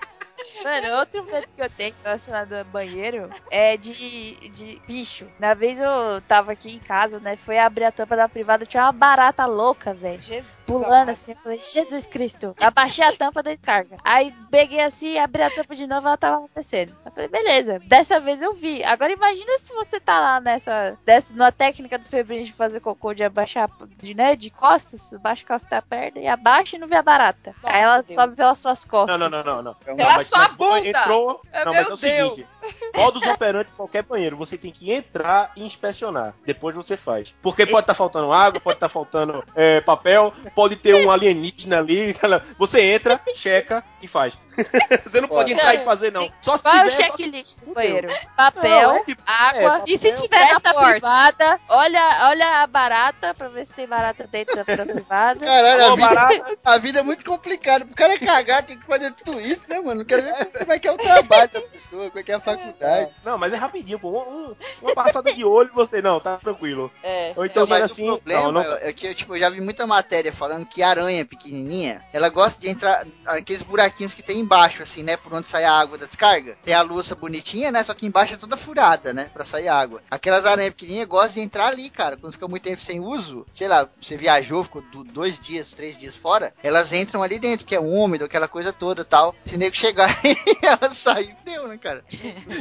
Mano, outro medo que eu tenho relacionado a banheiro é de, de bicho. Na vez eu tava aqui em casa, né? Foi abrir a tampa da privada, tinha uma barata louca, velho. Jesus. Pulando assim, eu falei, Jesus Cristo. Abaixei a tampa da descarga. Aí peguei assim, abri a tampa de novo, ela tava acontecendo. Eu falei, beleza. Dessa vez eu vi. Agora imagina se você tá lá nessa, dessa, na técnica do Febrinho de fazer cocô, de abaixar, de, né, de costas, baixa a costa da perna e abaixa e não vê a barata. Nossa, Aí ela Deus. sobe pelas suas costas. Não, não, não, não, não. É um- Pela mas- sua mas bunda! Entrou. É, não, meu mas é o seguinte: modus operandi de qualquer banheiro, você tem que entrar e inspecionar. Depois você faz. Porque pode estar faltando água, pode estar faltando é, papel, pode ter um alienígena ali. (laughs) Você entra, (laughs) checa e faz. (laughs) você não pode entrar e fazer, não. Só se eu tiver checklist do banheiro? Papel, Não, é tipo, água. é, e se papel, tiver na privada, olha, olha a barata pra ver se tem barata dentro da da privada. Caralho, a vida, a vida é muito complicada. Pro cara cagar, tem que fazer tudo isso, né, mano? Não quero ver como é que é o trabalho da pessoa, como é que é a faculdade. Não, mas é rapidinho, pô. Um- um- uma passada de olho e você, não, tá tranquilo. É. Ou então, mas mas assim, o problema não, não, é que eu, tipo, eu já vi muita matéria falando que aranha pequenininha, ela gosta de entrar aqueles buraquinhos que tem embaixo, assim, né? Por onde sai a água da descarga. Tem a louça bonitinha, né? Só que embaixo é toda furada, né? Pra sair água. Aquelas aranhas pequenininhas gostam de entrar ali, cara. Quando fica muito tempo sem uso, sei lá, você viajou, ficou do- dois dias, três dias fora, elas entram ali dentro, que é úmido, aquela coisa toda tal. Se nego chegar e (laughs) ela sair, deu, né, cara?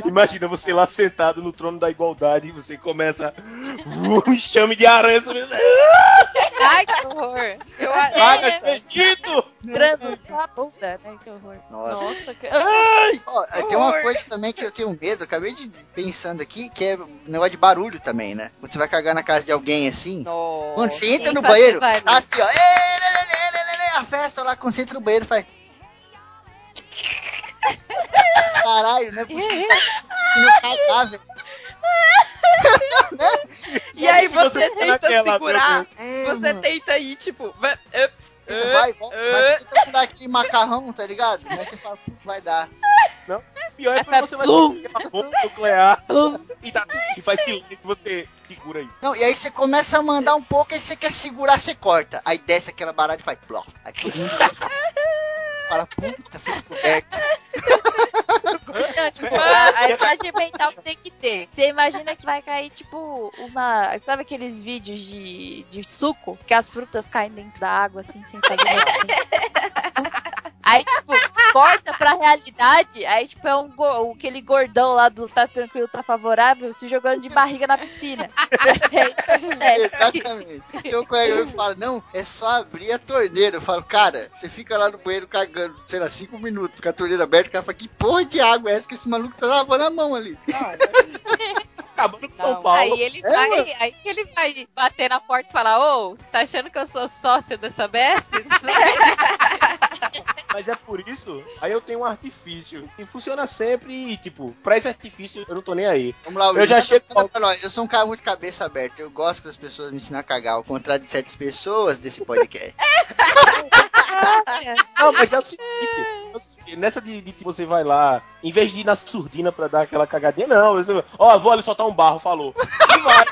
Imagina você lá sentado no trono da igualdade e você começa um enxame de aranha. Você pensa, Ai, que horror. Eu, Vaga é, Egito! Entrando na bunda, né? Que horror. Nossa. Nossa, que... Ó, tem uma coisa também que eu tenho medo, acabei de pensando aqui, que é negócio de barulho também, né? Quando você vai cagar na casa de alguém assim, Nossa. quando você entra Quem no banheiro, barulho? assim, ó, "Ê, lê, lê, lê, lê, lê, lê", a festa lá, quando você entra no banheiro, faz. Caralho, não é (laughs) não cagar, velho. (laughs) E aí você tenta segurar, É, você tenta ir, tipo, vai- uh, vai, volta, uh. mas você tenta dar aquele macarrão, tá ligado? Mas você fala, "Putz, vai dar. Pior é quando você vai aquela bomba nuclear e, dá, e faz silêncio você segura aí. Não, e aí você começa a mandar um pouco, aí você quer segurar, você corta. Aí desce aquela barata e faz pló. Aí todo mundo (laughs) fala, puta, fui coberto. Não, tipo, a, a imagem mental que tem que ter. Você imagina que vai cair, tipo, uma. Sabe aqueles vídeos de, de suco? Que as frutas caem dentro da água, assim, sem nada. (laughs) Aí, tipo, corta pra realidade, aí, tipo, é um go- aquele gordão lá do Tá Tranquilo, Tá Favorável, se jogando de barriga na piscina. (laughs) É isso que acontece. Exatamente. Então o colega meu fala, não, é só abrir a torneira. Eu falo, cara, você fica lá no banheiro cagando, sei lá, cinco minutos com a torneira aberta, o cara fala, que porra de água é essa que esse maluco tá lavando a mão ali? Acabando com São. Paulo. Aí ele É, vai, mano. aí que ele vai bater na porta e falar, ô, você tá achando que eu sou sócio dessa Bestes? (laughs) Mas é por isso, aí eu tenho um artifício que funciona sempre e, tipo, pra esse artifício eu não tô nem aí. Vamos lá, Eu já chego- manda pra nós. Eu sou um cara muito cabeça aberta. Eu gosto que as pessoas me ensinem a cagar, ao contrário de certas pessoas desse podcast. (laughs) Não, mas é o seguinte, é o seguinte, nessa de, de que você vai lá, em vez de ir na surdina pra dar aquela cagadinha, não, você, ó, vou ali soltar um barro, falou. E vai.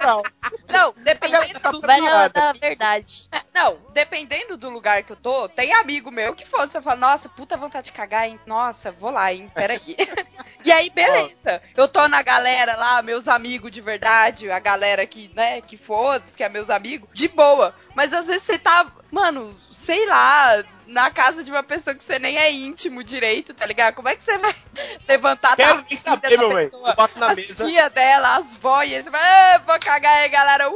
Não, Não, dependendo Tá do na verdade. Não, dependendo do lugar que eu tô, tem amigo meu que fosse. Eu falo, nossa, puta vontade de cagar, hein? Nossa, vou lá, hein? Peraí. (laughs) e aí, beleza. Eu tô na galera lá, meus amigos de verdade, a galera que, né, que foda que é meus amigos, de boa. Mas às vezes você tá, mano, sei lá, na casa de uma pessoa que você nem é íntimo direito, tá ligado? Como é que você vai (laughs) levantar quero da nem saber, da meu velho. Eu bato na as mesa. tia dela, as vó, aí você vai, "Ê, vou cagar aí, galera. Uh!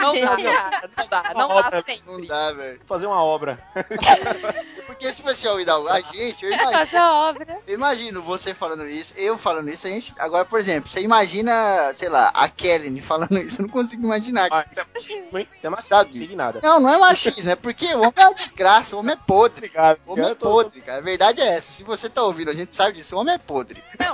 Não dá, não dá, não dá Não sempre. dá, velho. Fazer uma obra. (laughs) Porque se você a gente, eu imagino, Fazer a obra. eu imagino você falando isso, eu falando isso, a gente. Agora, por exemplo, você imagina, sei lá, a Kelly falando isso, eu não consigo imaginar. Ah, isso é machismo, hein? Isso é machismo, não sei de nada. Não, não é machismo, é porque o homem é desgraça, o homem é podre. Obrigado. O homem é podre, cara. A verdade é essa. Se você tá ouvindo, a gente sabe disso, o homem é podre. Não,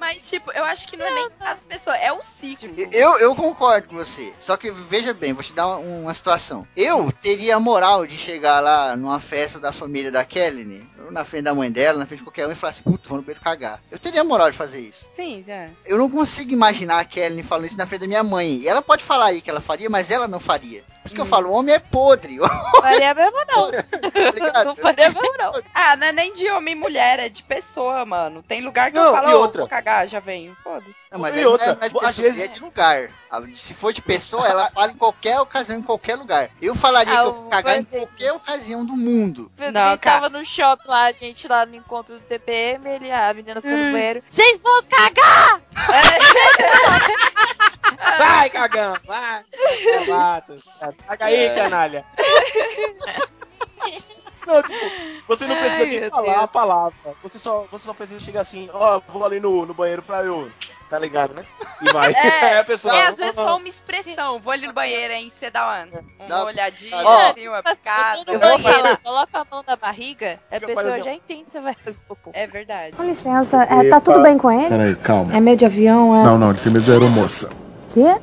mas tipo, eu acho que não é nem as pessoas, é o ciclo. Eu, eu concordo com você. Só que veja bem, vou te dar uma, uma situação. Eu teria a moral de chegar lá numa festa da família da Kelly, ou na frente da mãe dela, na frente de qualquer um, e falar assim, puta, vou no banheiro cagar. Eu teria a moral de fazer isso. Sim, já. Eu não consigo imaginar a Kelly falando isso na frente da minha mãe. E ela pode falar aí que ela faria, mas ela não faria. Por isso que eu falo, o homem é podre. Faria mesmo não. tá? Não faria mesmo não. Ah, não é nem de homem e mulher, é de pessoa, mano. Tem lugar que Não, eu falo, e "Ô, outra? vou cagar, já venho. Foda-se. Não, mas E aí não outra, é, não é de pessoa, vezes- é de lugar. Ah, Se for de pessoa, ela fala em qualquer ocasião, em qualquer lugar. Eu falaria Ah, que eu vou cagar em qualquer ocasião do mundo. Ele Não, tava no shopping lá, a gente lá no encontro do TPM, ele, a menina foi Hum. no banheiro. Vocês vão cagar! Vai, cagão, vai. Cavato. Caga aí, canalha. (laughs) Não, tipo, você não precisa Ai, nem falar Deus. a palavra. Você só, você só precisa chegar assim, ó, vou ali no, no banheiro pra eu tá ligado, né? E vai. É, (laughs) Aí a pessoa. é, às vezes só uma expressão. Vou ali no banheiro, hein? Você dá uma, uma Dá uma olhadinha, piscada. assim, uma picada. eu vou falar. Coloca a mão na barriga, a pessoa já entende você vai fazer popô. É verdade. Com licença, é, tá tudo bem com ele? Peraí, calma. É meio de avião, é. Não, não, ele tem medo de aeromoça. Quê?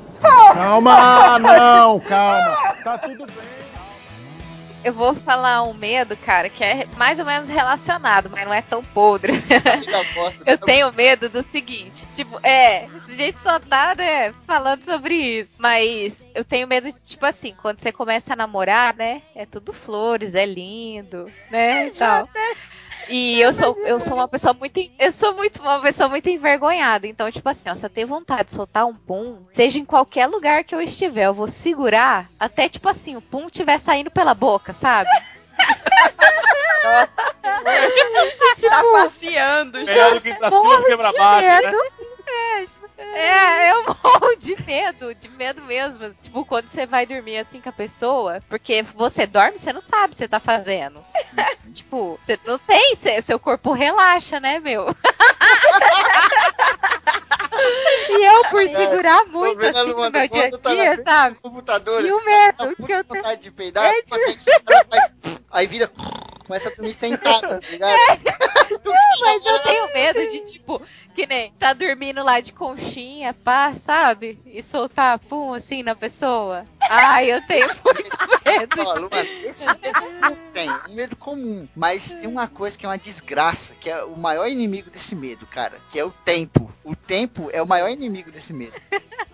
Calma, (laughs) não, calma. Tá tudo bem. Eu vou falar um medo, cara, que é mais ou menos relacionado, mas não é tão podre. Eu (laughs) tenho medo do seguinte, tipo, é, a gente só tá, né, falando sobre isso. Mas eu tenho medo, tipo assim, quando você começa a namorar, né? É tudo flores, é lindo, né? E tal. E eu sou, eu sou uma pessoa muito. Eu sou muito uma pessoa muito envergonhada. Então, tipo assim, ó, se eu tenho vontade de soltar um pum, seja em qualquer lugar que eu estiver, eu vou segurar até, tipo assim, o pum estiver saindo pela boca, sabe? (laughs) Nossa. (laughs) tá passeando já. Melhor do que pra cima do que pra baixo, né? É, tipo, é, eu morro de medo, de medo mesmo. Tipo, quando você vai dormir assim com a pessoa, porque você dorme, você não sabe o que você tá fazendo. tipo, você não tem, cê- seu corpo relaxa, né, meu? e eu, por segurar muito vendo a assim no meu dia a tá dia, frente sabe? computador, E o assim, medo tá que eu vontade de peidar, É, consegue segurar, faz- aí vira, começa a dormir sentada, tá ligado? (laughs) Mas eu tenho medo de, tipo, que nem tá dormindo lá de conchinha, pá, sabe? E soltar pum assim na pessoa. Ai, eu tenho (laughs) muito medo. Ó, Luana, esse medo não tem, é um medo comum, mas tem uma coisa que é uma desgraça, que é o maior inimigo desse medo, cara, que é o tempo. O tempo é o maior inimigo desse medo.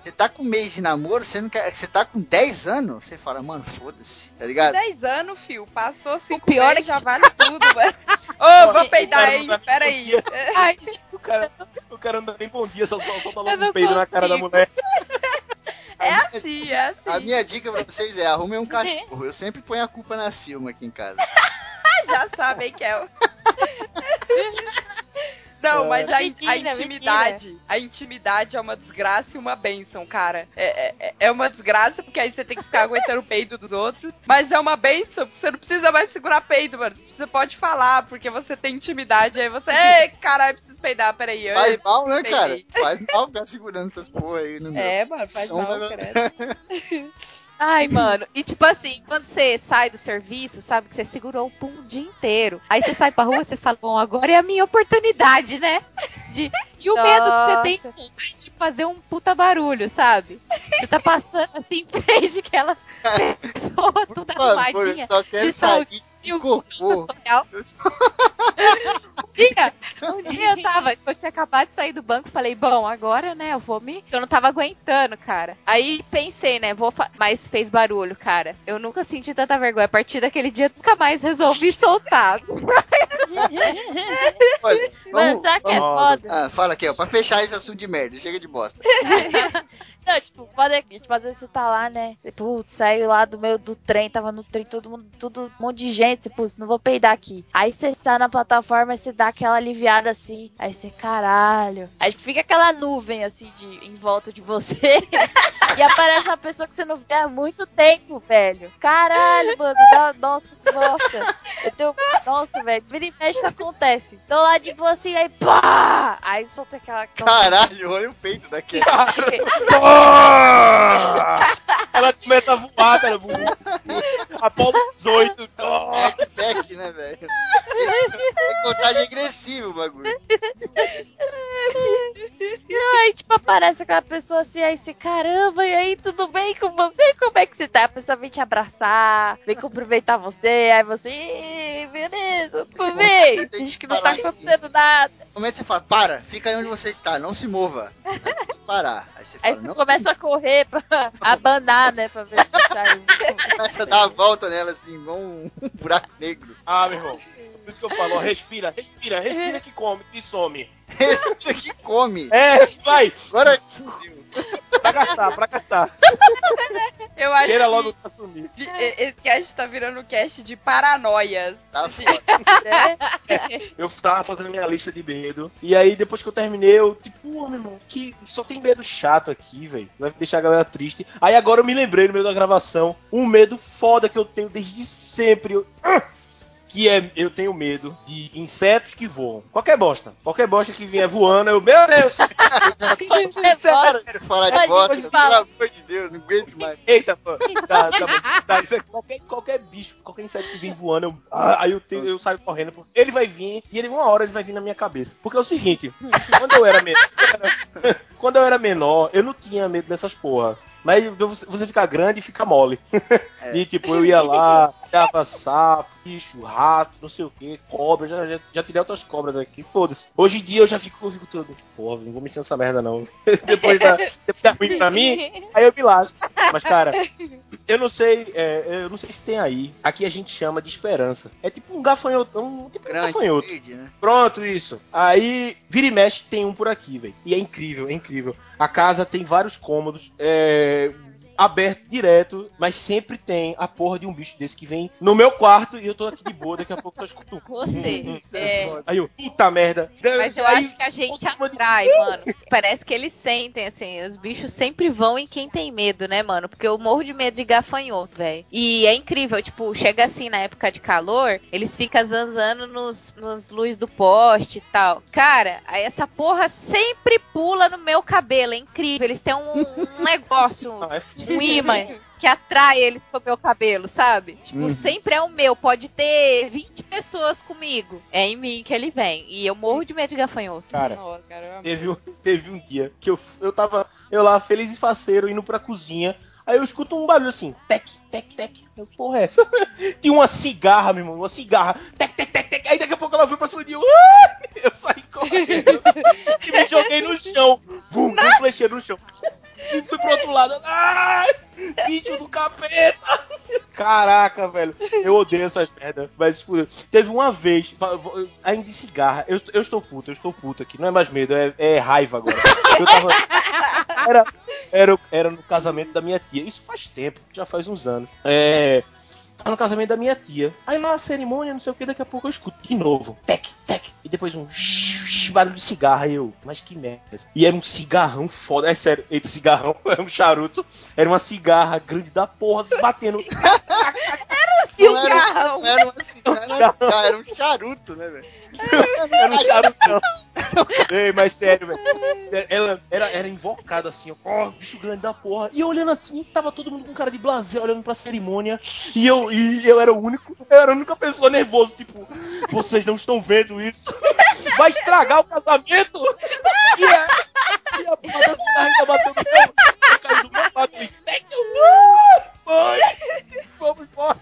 Você tá com um mês de namoro, você, não quer, você tá com 10 anos, você fala, mano, foda-se, tá ligado? 10 anos, fio. Passou cinco pior é meses, que- já vale tudo, mano. Ô, vou O peidar, hein? não dá Pera nem aí. bom dia. Ai, O cara, o cara não dá nem bom dia, só, só, só tá um peido na cara da mulher. É assim, é assim. A minha dica pra vocês é arrumem um cachorro. Eu sempre ponho a culpa na Silma aqui em casa. (laughs) Já sabem que é o. (laughs) Não, mas a, a Mentira, intimidade. A intimidade é uma desgraça e uma benção, cara. É, é, é uma desgraça, porque aí você tem que ficar aguentando o peido dos outros. Mas é uma benção, porque você não precisa mais segurar peido, mano. Você pode falar, porque você tem intimidade. Aí você. Ei, caralho, preciso peidar, peraí. Faz Ei, mal, né, cara? peidei. Faz mal ficar segurando essas porra aí no meu. É, mano, faz Som mal, credo. (laughs) Ai, mano. E tipo assim, quando você sai do serviço, sabe que você segurou o pum o dia inteiro. Aí você sai pra rua, você fala, bom, agora é a minha oportunidade, né? De... E o medo que você tem Nossa. de fazer um puta barulho, sabe? Você tá passando assim, em frente de aquela pessoa toda arrumadinha. só quero de sair de um cocô. social. (laughs) Um dia, um dia eu tava, eu tinha acabado de sair do banco, falei, bom, agora, né, eu vou me... Eu não tava aguentando, cara. Aí pensei, né, vou... Fa... Mas fez barulho, cara. Eu nunca senti tanta vergonha. A partir daquele dia, nunca mais resolvi (laughs) soltar. (laughs) Olha, Mano, o que é foda? Ah, fala aqui, ó, pra fechar esse assunto de merda, chega de bosta. Não, tipo, foda é que, tipo, às vezes você tá lá, né? Putz, saiu lá do meio do trem, tava no trem, todo mundo, tudo, um monte de gente, você, putz, não vou peidar aqui. Aí você está na plataforma e você dá aquela aliviada assim. Aí você, caralho. Aí fica aquela nuvem assim de, em volta de você. (laughs) e aparece uma pessoa que você não vê há muito tempo, velho. Caralho, mano. Dá, nossa, nossa. Eu tenho. Nossa, velho. Vira e mexe isso acontece. Tô lá de boa assim, aí pá! Aí solta aquela. Caralho, olha o peito daquele. (laughs) Ela começa a voar, cara. Após 18. Jetpack, né, velho? É contagem agressiva o bagulho. Não, aí tipo aparece aquela pessoa assim, aí você, caramba, e aí, tudo bem com você? Como é que você tá? A pessoa vem te abraçar, vem cumprimentar você, aí você, "Ih, beleza, tudo bem? Finge que não tá acontecendo nada. No momento você fala, para, fica aí onde você está, não se mova. Aí parar. Aí você Aí fala, você não, começa a correr pra (laughs) abanar, né, pra ver se saiu. começa a dar a volta nela assim, igual (laughs) um buraco negro. Ah, meu irmão. Por isso que eu falo, ó, respira, respira, respira que come, que some. (laughs) Esse aqui come. É, vai, Agora fudeu. pra gastar, pra gastar. (laughs) Eu acho Queira que logo assumir. de- e- esse cast tá virando cast de paranoias. Tá foda. (laughs) Eu tava fazendo minha lista de medo. E aí, depois que eu terminei, eu, tipo, pô, meu irmão, que só tem medo chato aqui, velho. Vai deixar a galera triste. Aí agora eu me lembrei no meio da gravação, um medo foda que eu tenho desde sempre. Eu- Ah! Que é eu tenho medo de insetos que voam. Qualquer bosta. Qualquer bosta que vier voando, eu, meu Deus! (laughs) Para falar de Mas bosta, gente pelo fala- amor de Deus, não aguento mais. Eita, pô. Tá, tá bom. Tá, isso é qualquer, qualquer bicho, qualquer inseto que vem voando, eu, ah, aí eu, tenho- eu saio correndo. porque Ele vai vir e ele, uma hora ele vai vir na minha cabeça. Porque é o seguinte, quando eu era menor, (laughs) quando eu era menor, eu não tinha medo dessas porra. Mas você você fica grande e fica mole. E tipo, eu ia lá, tirava sapo, bicho, rato, não sei o que, cobra, já, já, já tirei outras cobras daqui, foda-se. Hoje em dia eu já fico, eu fico todo, porra, não vou mexer nessa merda não. (laughs) depois da, depois da ruim pra mim, aí eu me lasco. Mas cara, eu não sei, é, eu não sei se tem aí. Aqui a gente chama de esperança. É tipo um gafanhoto, um, tipo um Grande, gafanhoto. verde, né? Pronto, isso. Aí, vira e mexe, tem um por aqui, velho. E é incrível, é incrível. A casa tem vários cômodos, é. Aberto direto, mas sempre tem a porra de um bicho desse que vem no meu quarto e eu tô aqui de boa, daqui a pouco eu tô escutando. Você. É, Aí eu, puta merda. Mas eu Aí, acho que a gente cima de- atrai, mano. Parece que eles sentem, assim, os bichos sempre vão em quem tem medo, né, mano? Porque eu morro de medo de gafanhoto, velho. E é incrível, tipo, chega assim na época de calor, eles ficam zanzando nos, nos luz do poste e tal. Cara, essa porra sempre pula no meu cabelo, é incrível. Eles têm um, um (laughs) negócio, Não, é um (laughs) imã que atrai eles pro meu cabelo, sabe? Tipo, Uhum. sempre é o meu. Pode ter 20 pessoas comigo. É em mim que ele vem. E eu morro de medo de gafanhoto. Cara, Nossa, cara. Teve, um- teve um dia que eu, eu tava, eu lá, feliz e faceiro, indo pra cozinha. Aí eu escuto um barulho assim, tec, tec, tec. Eu, porra, é essa? (laughs) Tinha uma cigarra, meu irmão, uma cigarra. Tec, tec, tec, tec. Aí daqui a pouco ela veio pra cima de mim. "Ah!" (laughs) Eu saí correndo (laughs) e me joguei no chão. Vum, um flecheiro no chão. E fui pro outro lado. Ai, bicho do capeta. Caraca, velho. Eu odeio essas merdas. Mas fudeu. Teve uma vez, ainda de cigarra. Eu, eu estou puto, eu estou puto aqui. Não é mais medo, é, é raiva agora. Eu tava. Era, era, era no casamento da minha tia. Isso faz tempo, já faz uns anos. É. Tava no casamento da minha tia. Aí lá a cerimônia, não sei o que, daqui a pouco eu escuto de novo. Tec, tec. E depois um barulho de cigarro. Aí eu, mas que merda. E era um cigarrão foda. É sério, esse cigarrão era (laughs) um charuto. Era uma cigarra grande da porra, batendo. (laughs) Não era, não era uma cigarra, era, era um charuto, né, velho? Era um charutão. Ei, mas sério, velho. Ela era, era invocada assim, ó. Ó, bicho grande da porra. E eu olhando assim, tava todo mundo com cara de blazer, olhando pra cerimônia. E eu, e eu era o único, eu era a única pessoa nervosa, tipo, vocês não estão vendo isso. Vai estragar o casamento. E a, e a porra da cigarra ainda bateu no meu, caiu do meu lado. E, "Thank you, Mãe, vamos embora.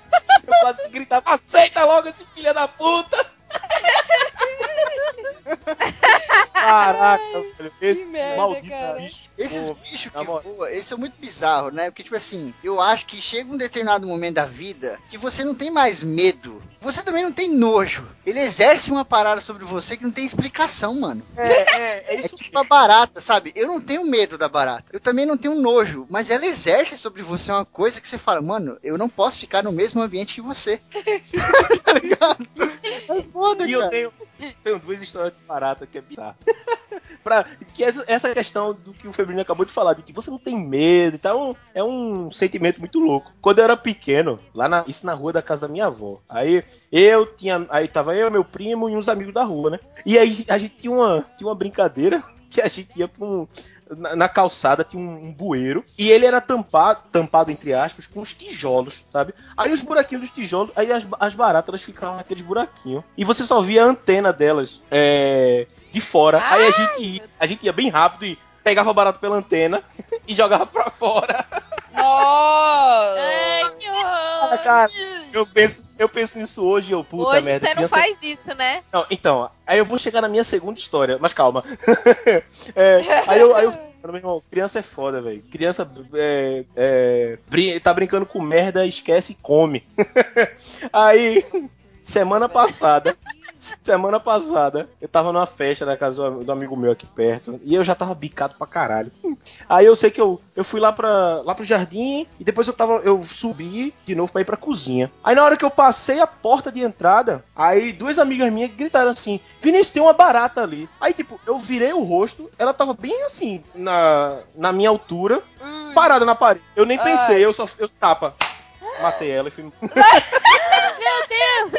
Eu quase gritava, aceita logo esse filho da puta. (laughs) Caraca, velho. Esse merda, maldito cara. bicho. Esses bichos que voam, eles são muito bizarros, né? Porque, tipo assim, eu acho que chega um determinado momento da vida que você não tem mais medo. Você também não tem nojo. Ele exerce uma parada sobre você que não tem explicação, mano. É, é, é É isso tipo a barata, sabe? Eu não tenho medo da barata. Eu também não tenho nojo. Mas ela exerce sobre você uma coisa que você fala, mano, eu não posso ficar no mesmo ambiente que você. (laughs) tá ligado? (laughs) É foda, E eu cara. tenho, (laughs) tenho duas histórias de barata que é bizarro. (laughs) pra, que essa, questão do que o Febrino acabou de falar, de que você não tem medo e tal, é um sentimento muito louco. Quando eu era pequeno, lá na, isso na rua da casa da minha avó, aí eu tinha, aí tava eu, meu primo e uns amigos da rua, né? E aí a gente tinha uma, tinha uma brincadeira (laughs) que a gente ia pra um, na, na calçada tinha um, um bueiro e ele era tampado, tampado entre aspas, com os tijolos, sabe? Aí os buraquinhos dos tijolos, aí as, as baratas elas ficavam naqueles buraquinhos. E você só via a antena delas é, de fora. aí a gente, ia, a gente ia bem rápido e pegava o barato pela antena (laughs) e jogava pra fora. Nossa! Ai, que horror. Cara, eu penso, eu penso nisso hoje e eu, puta Hoje merda. você não criança- faz isso, né? Não, então, aí eu vou chegar na minha segunda história, mas calma. (laughs) É, aí eu, aí eu meu irmão, criança é foda, velho. Criança é, é, brin- tá brincando com merda, esquece e come. (laughs) aí, semana passada, (laughs) semana passada, eu tava numa festa na casa do amigo meu aqui perto, e eu já tava bicado pra caralho. Aí eu sei que eu, eu fui lá, pra, lá pro jardim, e depois eu tava, eu subi de novo pra ir pra cozinha. Aí na hora que eu passei a porta de entrada, aí duas amigas minhas gritaram assim, Vinícius, tem uma barata ali. Aí, tipo, eu virei o rosto, ela tava bem assim, na, na minha altura, parada na parede. Eu nem pensei, eu só eu tapa. Matei ela e fui. (laughs) Meu Deus!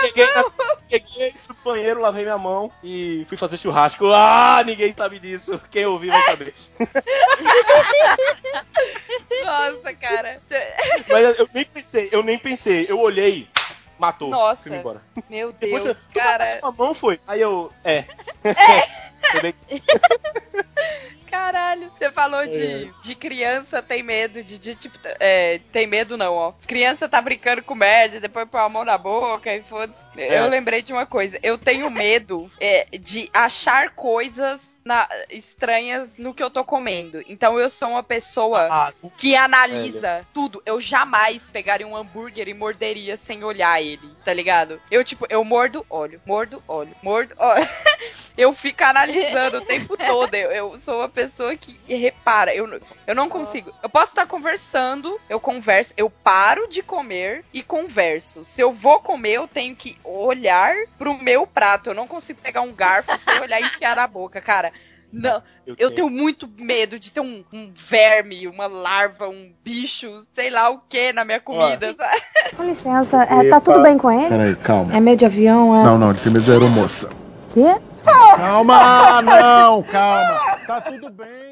Cheguei, na, cheguei, pro banheiro, lavei minha mão e fui fazer churrasco. Ah, ninguém sabe disso. Quem ouvir vai saber. (laughs) Nossa, cara. Mas eu nem pensei, eu nem pensei. Eu olhei, matou. Nossa. Fui embora. Meu Depois Deus, eu, cara. Sua mão foi. Aí eu, é. Bem- (laughs) Caralho. Você falou de, de criança tem medo, de, de tipo. É, tem medo não, ó. Criança tá brincando com merda, depois põe a mão na boca e foda-se. É. Eu lembrei de uma coisa. Eu tenho medo é, de achar coisas na- estranhas no que eu tô comendo. Então eu sou uma pessoa Ah, que analisa tudo. Eu jamais pegaria um hambúrguer e morderia sem olhar ele, tá ligado? Eu, tipo, eu mordo, olho, mordo, olho, mordo, olho. (laughs) eu fico analisando o tempo todo. Eu, eu sou uma pessoa que repara. Eu, não- eu não consigo. Eu posso estar conversando, eu converso, eu paro de comer e converso. Se eu vou comer, eu tenho que olhar pro meu prato. Eu não consigo pegar um garfo sem olhar e enfiar na boca, cara. Não, eu tenho muito medo de ter um, um verme, uma larva, um bicho, sei lá o que na minha comida, sabe? Com licença, é, tá tudo bem com ele? Peraí, calma. É meio de avião, é? Não, não, ele tem medo de aeromoça. Quê? Calma, (laughs) não, calma. Tá tudo bem.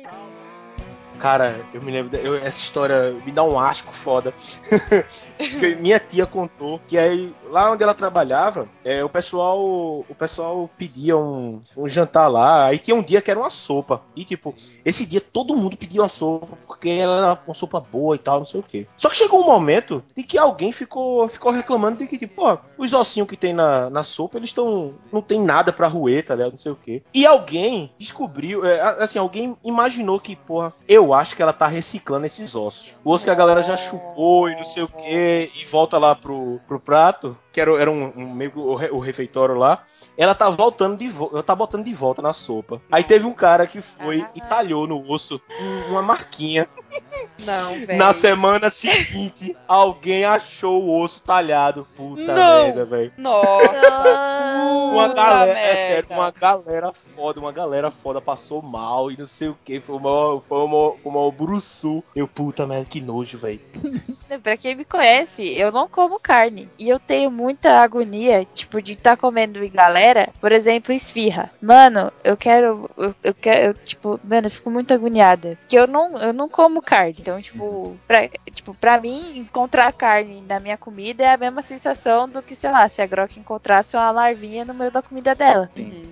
Cara, eu me lembro. eu- essa história me dá um asco foda. (laughs) Minha tia contou que aí, lá onde ela trabalhava, é, o pessoal o pessoal pedia um, um jantar lá. Aí tinha um dia que era uma sopa. E tipo, esse dia todo mundo pedia uma sopa porque ela era uma sopa boa e tal, não sei o quê. Só que chegou um momento de que alguém ficou, ficou reclamando de que, tipo, pô, os ossinhos que tem na, na sopa, eles estão. não tem nada pra roer, tá ligado? Não sei o quê. E alguém descobriu, é, assim, alguém imaginou que, porra, eu acho que ela tá reciclando esses ossos. O osso que a galera já chupou e não sei o quê, e volta lá pro, pro prato, que era, era um, um meio que o, re- o refeitório lá. Ela tá voltando de volta, ela tá botando de volta na sopa. Aí teve um cara que foi e talhou no osso um- uma marquinha. (laughs) Não, velho. Na semana seguinte, alguém achou o osso talhado. Puta Não. merda, velho. Nossa. Uma galera, é sério, uma galera foda, uma galera foda passou mal e não sei o que. Foi uma, foi uma, foi uma bruçu. Eu, puta merda, que nojo, velho. Pra quem me conhece, eu não como carne. E eu tenho muita agonia, tipo, de estar comendo em galera, por exemplo, esfirra. Mano, eu quero. Eu, eu quero. eu, tipo, mano, eu fico muito agoniada. Porque eu não, eu não como carne. Então, tipo, pra, tipo, pra mim, encontrar carne na minha comida é a mesma sensação do que, sei lá, se a Grok encontrasse uma larvinha no meio da comida dela.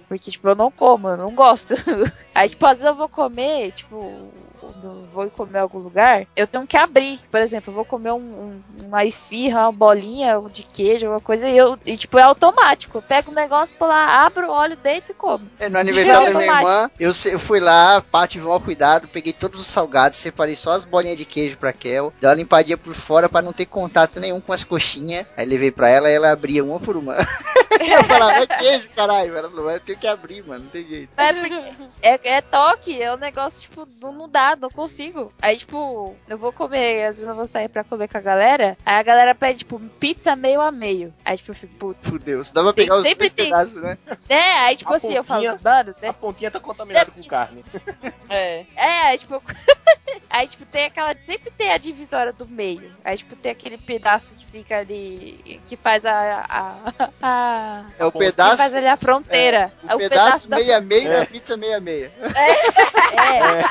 Porque, tipo, eu não como, eu não gosto. (laughs) Aí, tipo, às vezes eu vou comer, tipo, quando vou comer em algum lugar, eu tenho que abrir. Por exemplo, eu vou comer um- um- uma esfirra, uma bolinha de queijo, alguma coisa, e eu, e, tipo, é automático. Eu pego o negócio, pô lá, abro, olho, deito e como. É, no aniversário É da minha irmã, eu, eu fui lá, pá, tive o maior cuidado, peguei todos os salgados, separei só as bolinhas de queijo pra Kel, dei uma limpadinha por fora pra não ter contato nenhum com as coxinhas. Aí levei pra ela e ela abria uma por uma. (laughs) eu falava, é queijo, caralho. Ela falou, eu tenho que abrir, mano, não tem jeito. É, é, é toque, é um negócio, tipo, não, não dá, não consigo. Aí, tipo, eu vou comer, às vezes eu vou sair pra comer com a galera, aí a galera pede, tipo, pizza meio a meio. Aí, tipo, eu fico, puta. Fudeu, você dava pra Tem- pegar os sempre tem. pedaços, né? É, aí, tipo A assim, eu falo, mano, né? A pontinha tá contaminada com carne. (laughs) É. É, aí, tipo, (laughs) aí, tipo, tem aquela. Sempre tem a divisória do meio. Aí, tipo, tem aquele pedaço que fica ali. Que faz a. a, (laughs) a É o que pedaço. faz ali a fronteira. O É o pedaço da meia meia É. da pizza meia meia. É.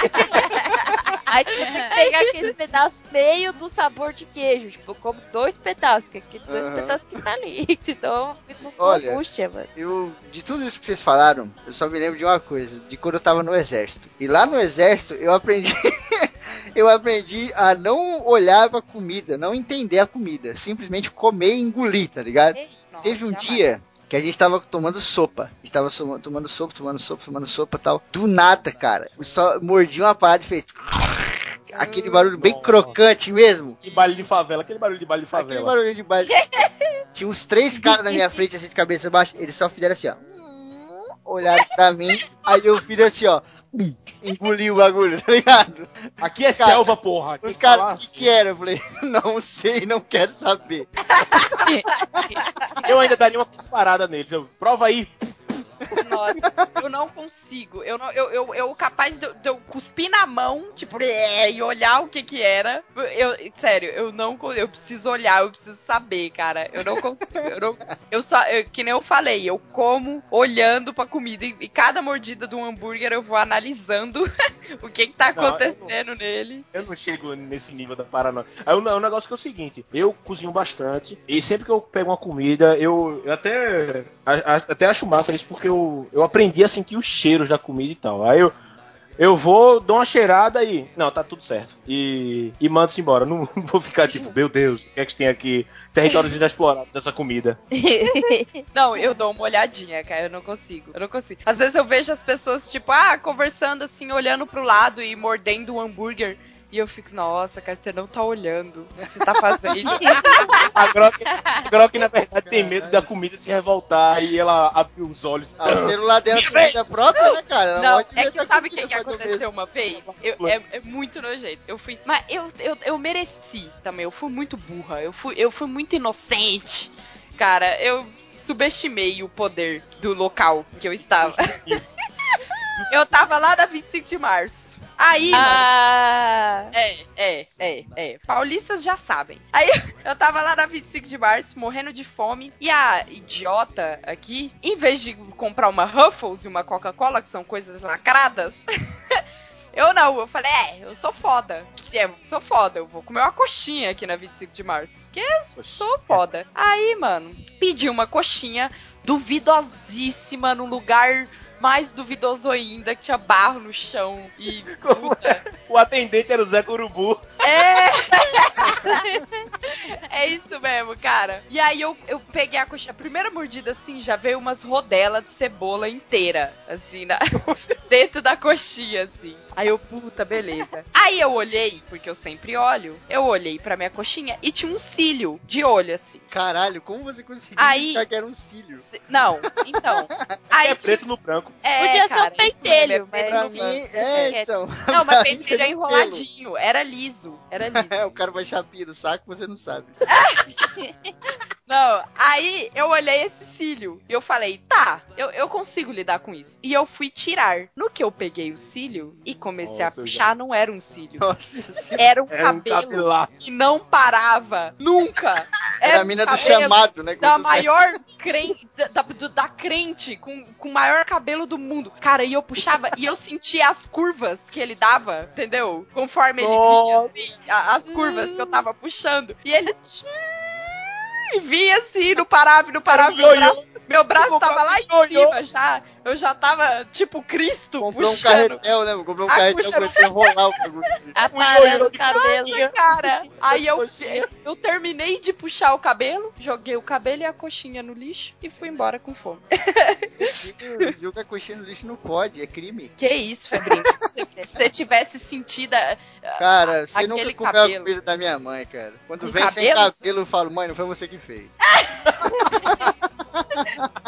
Aí tipo, tem que pegar aquele pedaço meio do sabor de queijo. Tipo, eu como dois pedaços, que aquele dois Aham. pedaços que tá ali. (laughs) Então fico com Olha, angústia, mano. Eu, de tudo isso que vocês falaram, eu só me lembro de uma coisa, de quando eu tava no exército. E lá no exército eu aprendi (laughs) eu aprendi a não olhar pra comida, não entender a comida, simplesmente comer e engolir, tá ligado? Nossa, Teve um jamais. dia que a gente tava tomando sopa. A gente tava soma- tomando sopa, tomando sopa, tomando sopa e tal. Do nada, cara. Só mordi uma parada e fez. (laughs) Aquele barulho bem Nossa. crocante mesmo. Que baile de favela, aquele barulho de baile de Aquele favela. barulho de baixo. (laughs) Tinha uns três caras na minha frente, assim, de cabeça baixa. Eles só fizeram assim, ó. Olharam pra mim. Aí eu fiz assim, ó. Hum, Engoli o bagulho, tá ligado? Aqui é Cara, selva, porra. Os falar caras, o que que era? Eu falei, (laughs) não sei, não quero saber. (laughs) Eu ainda daria uma disparada neles. Eu, prova aí. Nossa, eu não consigo. Eu, não, eu, eu, eu capaz de, eu- de eu cuspir na mão, tipo, "É", e olhar o que que era. Eu, sério, eu não Eu preciso olhar, eu preciso saber, cara. Eu não consigo. Eu, não, eu só. eu- que nem eu falei, eu como olhando pra comida. E, e cada mordida do hambúrguer eu vou analisando (laughs) o que que tá Não, eu acontecendo nele. Eu não chego nesse nível da paranoia. Aí o, o negócio que é o seguinte, eu cozinho bastante e sempre que eu pego uma comida, eu, eu até a- a- até acho massa isso porque eu, eu aprendi a sentir os cheiros da comida e tal. Aí eu eu vou, dou uma cheirada e. Não, tá tudo certo. E, e mando-se embora. Não, (laughs) vou ficar tipo, meu Deus, o que é que tem aqui? Território inexplorado dessa comida. (laughs) Não, eu dou uma olhadinha, cara. Eu não consigo. Eu não consigo. Às vezes eu vejo as pessoas, tipo, ah, conversando assim, olhando pro lado e mordendo um hambúrguer. E eu fico, nossa, cara, você não tá olhando. o que Você tá fazendo. A Grok, a Grok, na verdade, tem medo da comida se revoltar e ela abre os olhos. Ah, o celular dela tem vida própria, né, cara? Ela Não, é que sabe o que, que aconteceu uma vez? Eu- é, é muito nojento. Eu fui. Mas eu, eu, eu mereci também. Eu fui muito burra. Eu fui, eu fui muito inocente. Cara, eu subestimei o poder do local que eu estava. (laughs) eu tava lá na 25 de março. Aí, mano, Ah, é, é, é, é. Paulistas já sabem. Aí eu tava lá na 25 de março, morrendo de fome, e a idiota aqui, em vez de comprar uma Ruffles e uma Coca-Cola, que são coisas lacradas, (laughs) eu não, eu falei, é, eu sou foda. É, eu sou foda, eu vou comer uma coxinha aqui na 25 de março. Que eu sou foda. Aí, mano, pedi uma coxinha duvidosíssima num lugar mais duvidoso ainda, que tinha barro no chão e. (laughs) Puta. O atendente era o Zé Curubu. É! (laughs) é isso mesmo, cara. E aí eu, eu peguei a coxinha, a primeira mordida assim, já veio umas rodelas de cebola inteira, assim, na, (laughs) dentro da coxinha, assim. Aí eu, puta, beleza. Aí eu olhei, porque eu sempre olho, eu olhei pra minha coxinha e tinha um cílio de olho, assim. Caralho, como você conseguiu Aí- achar que era um cílio? Não, então. (laughs) Aí É preto no branco. é, Podia ser um cara, mesmo, pentelho, é preto Pra mim, branco. é, então. Não, mas (laughs) pentelho é um enroladinho, era liso, era (laughs) liso. É, o cara vai chapinha no saco, você não sabe. Não, aí eu olhei esse cílio e eu falei, tá, eu, eu consigo lidar com isso. E eu fui tirar. No que eu peguei o cílio e comecei a Nossa, eu puxar, não era um cílio. Nossa. (laughs) Era um Era um cabelo cabelado. que não parava. Nunca. (laughs) Era a um mina do chamado, né? Da maior crente, da, da, da crente com, com o maior cabelo do mundo. Cara, e eu puxava e eu sentia as curvas que ele dava, entendeu? Conforme ele vinha, Nossa. assim, a- as curvas que eu tava puxando. E ele e vinha assim, não parava, não parava. Meu braço tava lá em cima já. Eu já tava, tipo, Cristo Comprou um puxando. carretel, né? Comprou um carretel, puxa- começou a enrolar o (laughs) o cabelo. Nossa, cara. Aí eu, eu terminei de puxar o cabelo, joguei o cabelo e a coxinha no lixo e fui embora com fome. Joga coxinha no lixo não pode, é crime. Que isso, Febrinho? (laughs) Se você tivesse sentido. a- Cara, você Aquele nunca comeu cabelo. a comida da minha mãe, cara. Quando Com vem sem cabelo? cabelo, eu falo, mãe, não foi você que fez. (laughs)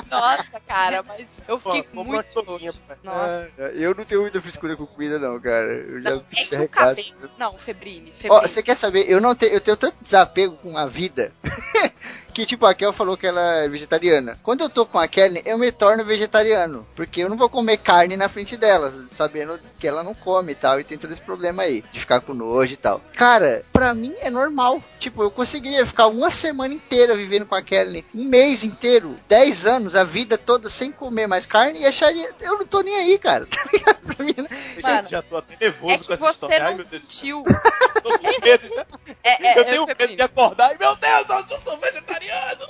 Nossa, cara, mas eu Pô, fiquei uma muito louco. Nossa. Ah, eu não tenho muita frescura com comida, não, cara. Eu já Não, é fiz regaço. cabelo. Não, Febrine. Ó, Febrine. você quer saber? Eu não tenho, eu tenho tanto desapego com a vida (laughs) que tipo a Kel falou que ela é vegetariana. Quando eu tô com a Kelly, eu me torno vegetariano, porque eu não vou comer carne na frente dela, sabendo que ela não come e tal, e tem todo esse problema aí de ficar com nojo e tal. Cara, pra mim é normal. Tipo, eu conseguiria ficar uma semana inteira vivendo com a Kelly, um mês inteiro, 10 anos, a vida toda sem comer mais carne e acharia, eu não tô nem aí, cara. (laughs) Tá ligado? Pra mim, Eu Mano, já tô até nervoso É com que essa você história. Ai, não Deus. sentiu. (laughs) Tô com medo, já. (laughs) É, é, eu é, tenho medo de acordar e, meu Deus, eu sou vegetariano.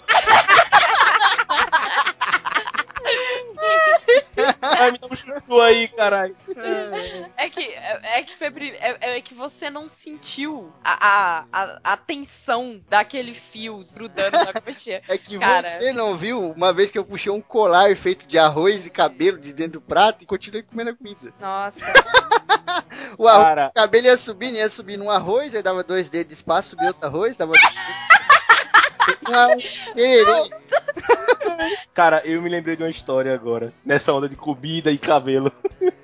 Ai, me dá um chuchu aí, caralho. É que, é, é que Febrine, é, é que você não sentiu a, a, a, a tensão daquele fio grudando na coxinha. É que Cara. você não viu uma vez que eu puxei um colar feito de arroz e cabelo de dentro do prato e continuei comendo a comida. Nossa. (laughs) O, arroz, o cabelo ia subindo, ia subindo um arroz, aí dava dois dedos de espaço, subia outro arroz, dava. Um (laughs) tererê. (laughs) Cara, eu me lembrei de uma história agora, nessa onda de comida e cabelo. (laughs)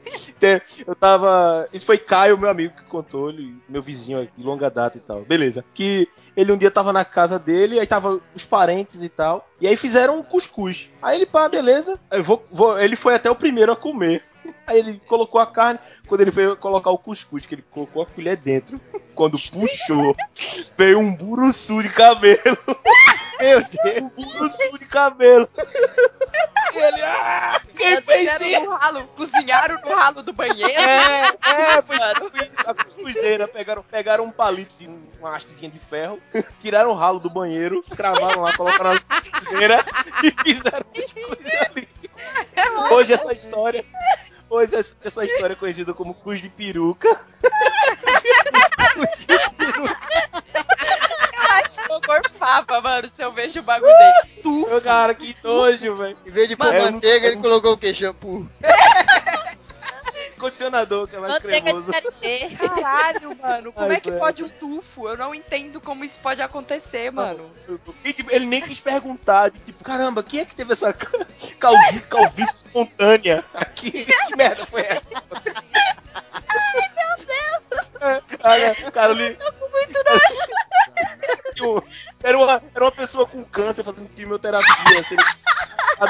Eu tava. Isso foi Caio, meu amigo, que contou, ele, meu vizinho de longa data e tal. Beleza. Que ele um dia tava na casa dele, aí tava os parentes e tal. E aí fizeram um cuscuz. Aí ele, pá, beleza. Eu vou, vou, ele foi até o primeiro a comer. (laughs) Aí ele colocou a carne. Quando ele foi colocar o cuscuz, que ele colocou a colher dentro. Quando puxou, veio um buruçu de cabelo. Meu (laughs) Deus. Um buruçu de cabelo. E ele, ah, quem fez Fizeram isso? no ralo, cozinharam no ralo do banheiro. É, é, foi Mano. tipo a cuscuzeira. Pegaram, pegaram um palito de uma hastezinha de ferro, tiraram o ralo do banheiro, cravaram lá, colocaram na cuscuzeira e fizeram (laughs) cuscuz ali. Hoje essa história. Hoje essa- essa história é conhecida como cus de peruca. Eu acho que eu gorfava, mano, se eu vejo o bagulho dele. Tu, Meu cara, que nojo, velho. Em vez de pôr manteiga, ele colocou o que? (laughs) Condicionador, que é mais Manteiga de cremoso. karité. caralho, mano. Como Ai, é que velho. pode um tufo? Eu não entendo como isso pode acontecer, mano. E, tipo, ele nem quis perguntar, de, tipo, caramba, quem é que teve essa ca- calvi, calvície espontânea aqui? (laughs) Que merda foi essa? (laughs) (laughs) Cara, ali. Tô com muito nojo. (laughs) Era uma, era uma pessoa com câncer fazendo quimioterapia, assim,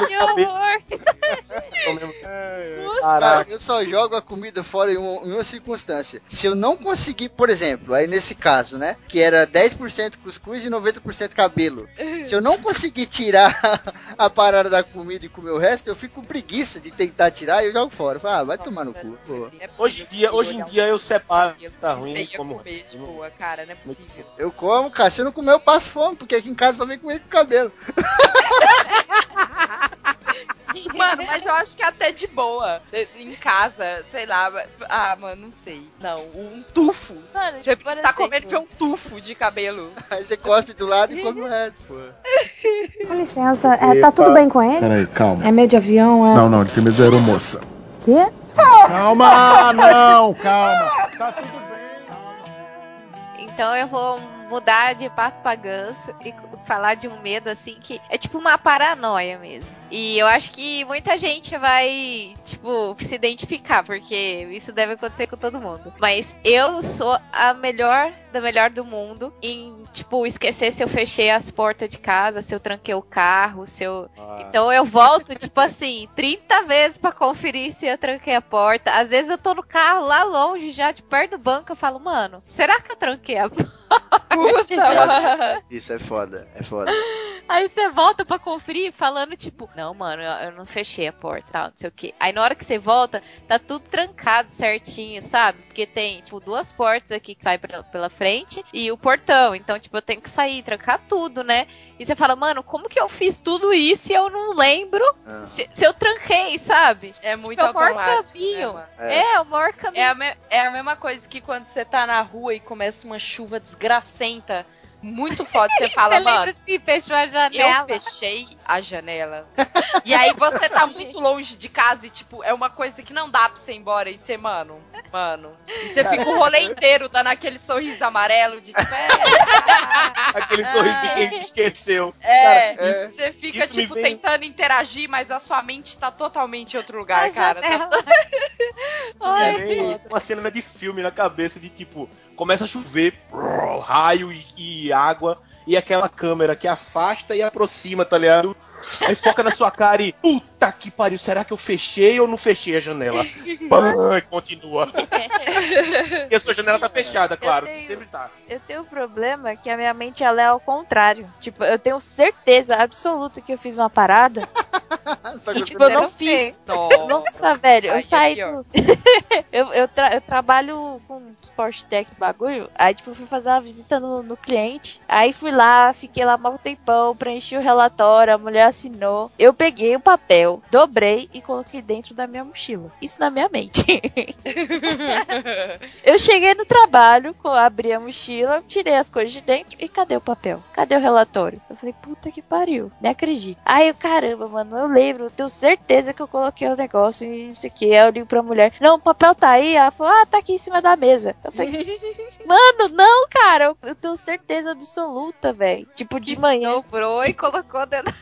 Que horror. (laughs) Cara, Caraca. eu só jogo a comida fora em, um- em uma circunstância. Se eu não conseguir, por exemplo, aí nesse caso, né? Que era 10% cuscuz e 90% cabelo. Se eu não conseguir tirar a parada da comida e comer o resto, eu fico com preguiça de tentar tirar e eu jogo fora. Eu falo, ah, vai tomar no cu. pô. É Hoje em dia, hoje em dia eu separo, tá que ruim, você ia como comer de boa, cara, não é possível. Eu como, cara. Se não comer, eu passo fome, porque aqui em casa só vem comer com cabelo. (laughs) Mano, mas eu acho que é até de boa. Em casa, sei lá. Ah, mano, não sei. Não, um tufo. Mano, Você exemplo, comendo foi um tufo de cabelo. (laughs) Aí você cospe do lado e come o resto, pô. Com licença, é, tá tudo bem com ele? Peraí, calma. É meio de avião, é? Não, não, ele tem medo de aeromoça. Quê? Calma, não, calma. Tá tudo bem. Então eu vou mudar de papo pra ganso e falar de um medo assim que é tipo uma paranoia mesmo. E eu acho que muita gente vai, tipo, se identificar, porque isso deve acontecer com todo mundo. Mas eu sou a melhor da melhor do mundo em, tipo, esquecer se eu fechei as portas de casa, se eu tranquei o carro, se eu. Então eu volto, (laughs) tipo assim, 30 vezes pra conferir se eu tranquei a porta. Às vezes eu tô no carro lá longe, já de perto do banco, eu falo, mano, será que eu tranquei a (laughs) porta? (laughs) mano? Isso é foda, é foda. Aí você volta pra conferir falando, tipo, não, mano, eu, eu não fechei a porta, tal, não sei o que. Aí na hora que você volta, tá tudo trancado certinho, sabe? Porque tem, tipo, duas portas aqui que saem pela, pela frente e o portão. Então, tipo, eu tenho que sair, trancar tudo, né? E você fala, mano, como que eu fiz tudo isso e eu não lembro Ah. se, se eu tranquei, sabe? É muito Tipo, é o maior automático, caminho. né? É. É, o maior caminho. É a, me- é a mesma coisa que quando você tá na rua e começa uma chuva desgracenta, muito forte, você (laughs) fala, Você mano, se fechou a eu janela? fechei a janela. (laughs) e aí você tá muito longe de casa e, tipo, é uma coisa que não dá pra você ir embora e você, mano, mano. E você fica o rolê (laughs) inteiro dando aquele sorriso amarelo de, tipo, é, Aquele sorriso de quem esqueceu. é, é. você fica, tipo, vem- tentando interagir, mas a sua mente tá totalmente em outro lugar, A cara. Tá- janela. Isso me vem uma cena de filme na cabeça de tipo, começa a chover, brrr, raio e, e água, e aquela câmera que afasta e aproxima, tá ligado? Aí foca na sua cara e. Puta que pariu, será que eu fechei ou não fechei a janela? (laughs) E continua. (laughs) E a sua janela tá fechada, claro. tenho- Sempre tá. Eu tenho um problema que a minha mente ela é ao contrário. Tipo, eu tenho certeza absoluta que eu fiz uma parada (laughs) e, tipo, eu não fiz. Nossa, Nossa, velho, eu é saí do... eu, eu, tra- eu trabalho com Sport Tech bagulho. Aí, tipo, eu fui fazer uma visita no, no cliente. Aí fui lá, fiquei lá mal tempão, preenchi o relatório, a mulher assinou. Eu peguei o papel, dobrei e coloquei dentro da minha mochila. Isso na minha mente. (laughs) eu cheguei no trabalho, abri a mochila, tirei as coisas de dentro e cadê o papel? Cadê o relatório? Eu falei, puta que pariu, nem acredito. Aí eu, caramba, mano, eu lembro, eu tenho certeza que eu coloquei o negócio e isso aqui. Aí eu ligo pra mulher, não, o papel tá aí. Ela falou, ah, tá aqui em cima da mesa. Eu falei, (laughs) mano, não, cara, eu, eu tenho certeza absoluta, velho. Tipo, de manhã. Dobrou e colocou dentro.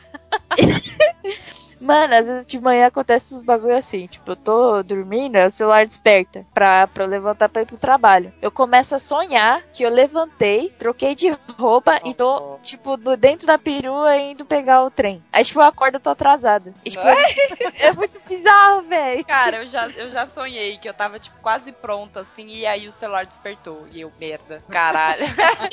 (laughs) Mano, às vezes de manhã acontece uns bagulho assim. Tipo, eu tô dormindo, aí o celular desperta pra, pra eu levantar pra ir pro trabalho. Eu começo a sonhar que eu levantei, troquei de roupa e tô, tipo, do, dentro da perua indo pegar o trem. Aí, tipo, eu acordo e tô atrasada. E, tipo, é muito bizarro, velho. Cara, eu já, eu já sonhei que eu tava, tipo, quase pronta, assim, e aí o celular despertou. E eu, merda, caralho.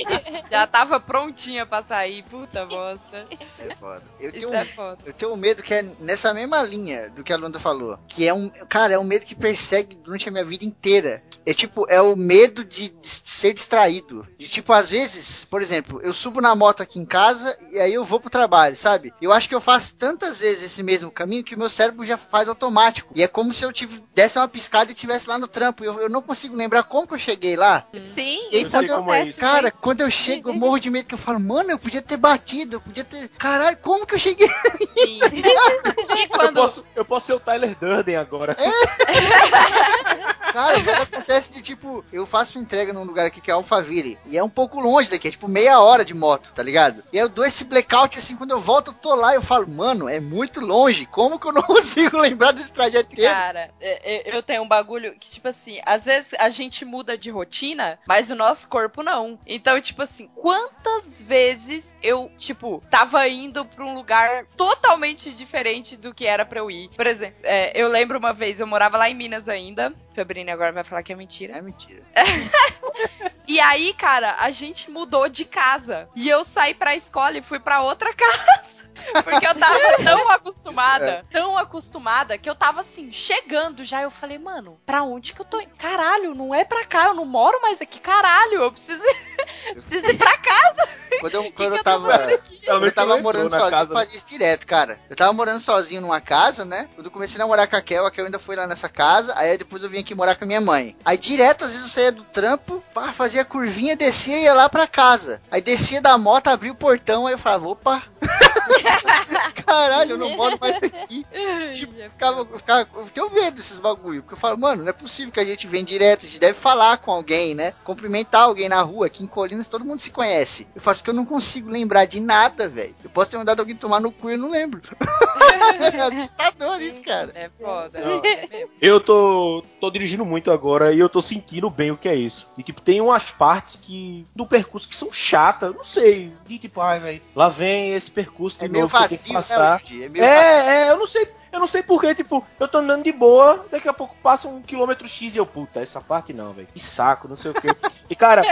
(laughs) já tava prontinha pra sair, puta (laughs) bosta. É foda. Eu Isso tenho, é foda. eu tenho um medo que é nessa mesma linha do que a Lunda falou. Que é um. Cara, é um medo que persegue durante a minha vida inteira. É tipo, é o medo de, de ser distraído. De tipo, às vezes, por exemplo, eu subo na moto aqui em casa e aí eu vou pro trabalho, sabe? Eu acho que eu faço tantas vezes esse mesmo caminho que o meu cérebro já faz automático. E é como se eu tive, desse uma piscada e estivesse lá no trampo. Eu, eu não consigo lembrar como que eu cheguei lá. Sim, E aí, quando eu- como é. Cara, quando eu chego, eu morro de medo que eu falo, mano, eu podia ter batido, eu podia ter. Caralho, como que eu cheguei? Sim. (laughs) (laughs) E Eu quando. posso, eu posso ser o Tyler Durden agora. (laughs) Cara, mas acontece de tipo, eu faço entrega num lugar aqui que é Alphaville. E é um pouco longe daqui, é tipo meia hora de moto, tá ligado? E eu dou esse blackout assim, quando eu volto, eu tô lá eu falo, mano, é muito longe. Como que eu não (laughs) consigo lembrar desse trajeto inteiro? Cara, é- é- eu tenho um bagulho que, tipo assim, às vezes a gente muda de rotina, mas o nosso corpo não. Então, tipo assim, quantas vezes eu, tipo, tava indo pra um lugar totalmente diferente do que era pra eu ir? Por exemplo, é, eu lembro uma vez, eu morava lá em Minas ainda. Agora vai falar que é mentira. É mentira. (laughs) E aí, cara, a gente mudou de casa. E eu saí pra escola e fui pra outra (laughs) casa. Porque eu tava tão acostumada, tão acostumada, que eu tava assim, chegando já. Eu falei, mano, pra onde que eu tô? Caralho, não é pra cá, eu não moro mais aqui, caralho. Eu preciso, preciso ir pra casa. Quando eu, (laughs) quando que eu tava. Quando eu tava entrou morando na sozinho, casa. eu fazia isso direto, cara. Eu tava morando sozinho numa casa, né? Quando eu comecei a namorar com a Kel, a Kel ainda foi lá nessa casa. Aí depois eu vim aqui morar com a minha mãe. Aí direto, às vezes eu saía do trampo, pá, fazia curvinha, descia e ia lá pra casa. Aí descia da moto, abria o portão, aí eu falava, opa. (laughs) Caralho, eu não moro mais aqui. Tipo, eu ficava, eu ficava, eu tenho medo desses bagulho. Porque eu falo, mano, não é possível que a gente vem direto, a gente deve falar com alguém, né? Cumprimentar alguém na rua, aqui em Colinas todo mundo se conhece. Eu faço que eu não consigo lembrar de nada, velho. Eu posso ter mandado alguém tomar no cu e eu não lembro. (laughs) é assustador isso, cara. É foda. Não. É mesmo. Eu tô, tô dirigindo muito agora e eu tô sentindo bem o que é isso. E tipo, tem umas partes que do percurso que são chatas, não sei. De tipo, ai, velho, lá vem esse percurso de É meio novo que eu tenho que vazio, né, passar. Luigi? É meio vazio. É, é, eu não sei. Eu não sei porquê, tipo, eu tô andando de boa, daqui a pouco passa um quilômetro X e eu, puta, essa parte não, velho. Que saco, não sei o quê. (laughs) E cara,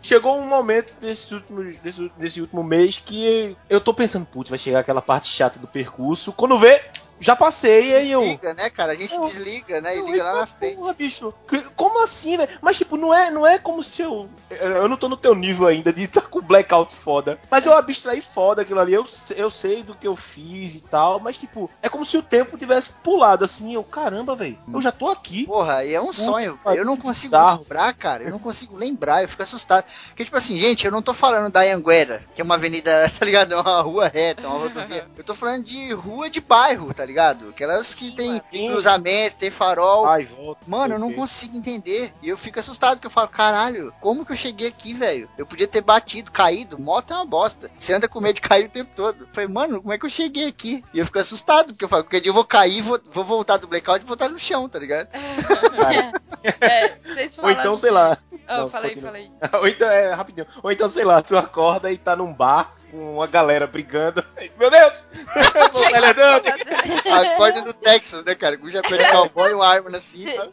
chegou um momento desse último, desse, desse último mês que eu tô pensando, putz, vai chegar aquela parte chata do percurso. Quando vê, já passei aí eu. Desliga, né, cara? A gente Eu- desliga, né? E liga lá na frente. Porra, bicho. Como assim, velho? Mas, tipo, não é, não é como se eu. Eu não tô no teu nível ainda de estar com blackout foda. Mas eu abstraí foda aquilo ali. Eu, eu sei do que eu fiz e tal. Mas, tipo, é como se o tempo tivesse pulado assim. Eu, caramba, velho. Eu já tô aqui. Porra, e é um sonho. Puta, Eu não consigo bizarro. lembrar, cara. Eu não consigo lembrar, eu fico assustado. Porque, tipo assim, gente, eu não tô falando da Anguera, que é uma avenida, (laughs) tá ligado? É uma rua reta, uma rodovia. Eu tô falando de rua de bairro, tá ligado? Aquelas que tem, tem Sim. cruzamento, tem farol. Ai, volta. Mano, eu não consigo entender. E eu fico assustado, que eu falo, caralho, como que eu cheguei aqui, velho? Eu podia ter batido, caído. Moto é uma bosta. Você anda com medo de cair o tempo todo. Eu falei, mano, como é que eu cheguei aqui? E eu fico assustado, porque eu falo, qualquer dia eu vou cair, vou, vou voltar do blackout e voltar no chão, tá ligado? (laughs) É, vocês Ou então, sei lá. Ah, Não, falei, continua. falei. (laughs) Ou então, é, rapidinho. Ou então, sei lá, tu acorda e tá num bar uma galera brigando. (laughs) Meu Deus! (laughs) Acorda no Texas, né, cara? Com um chapéu de cowboy e uma arma na cinta.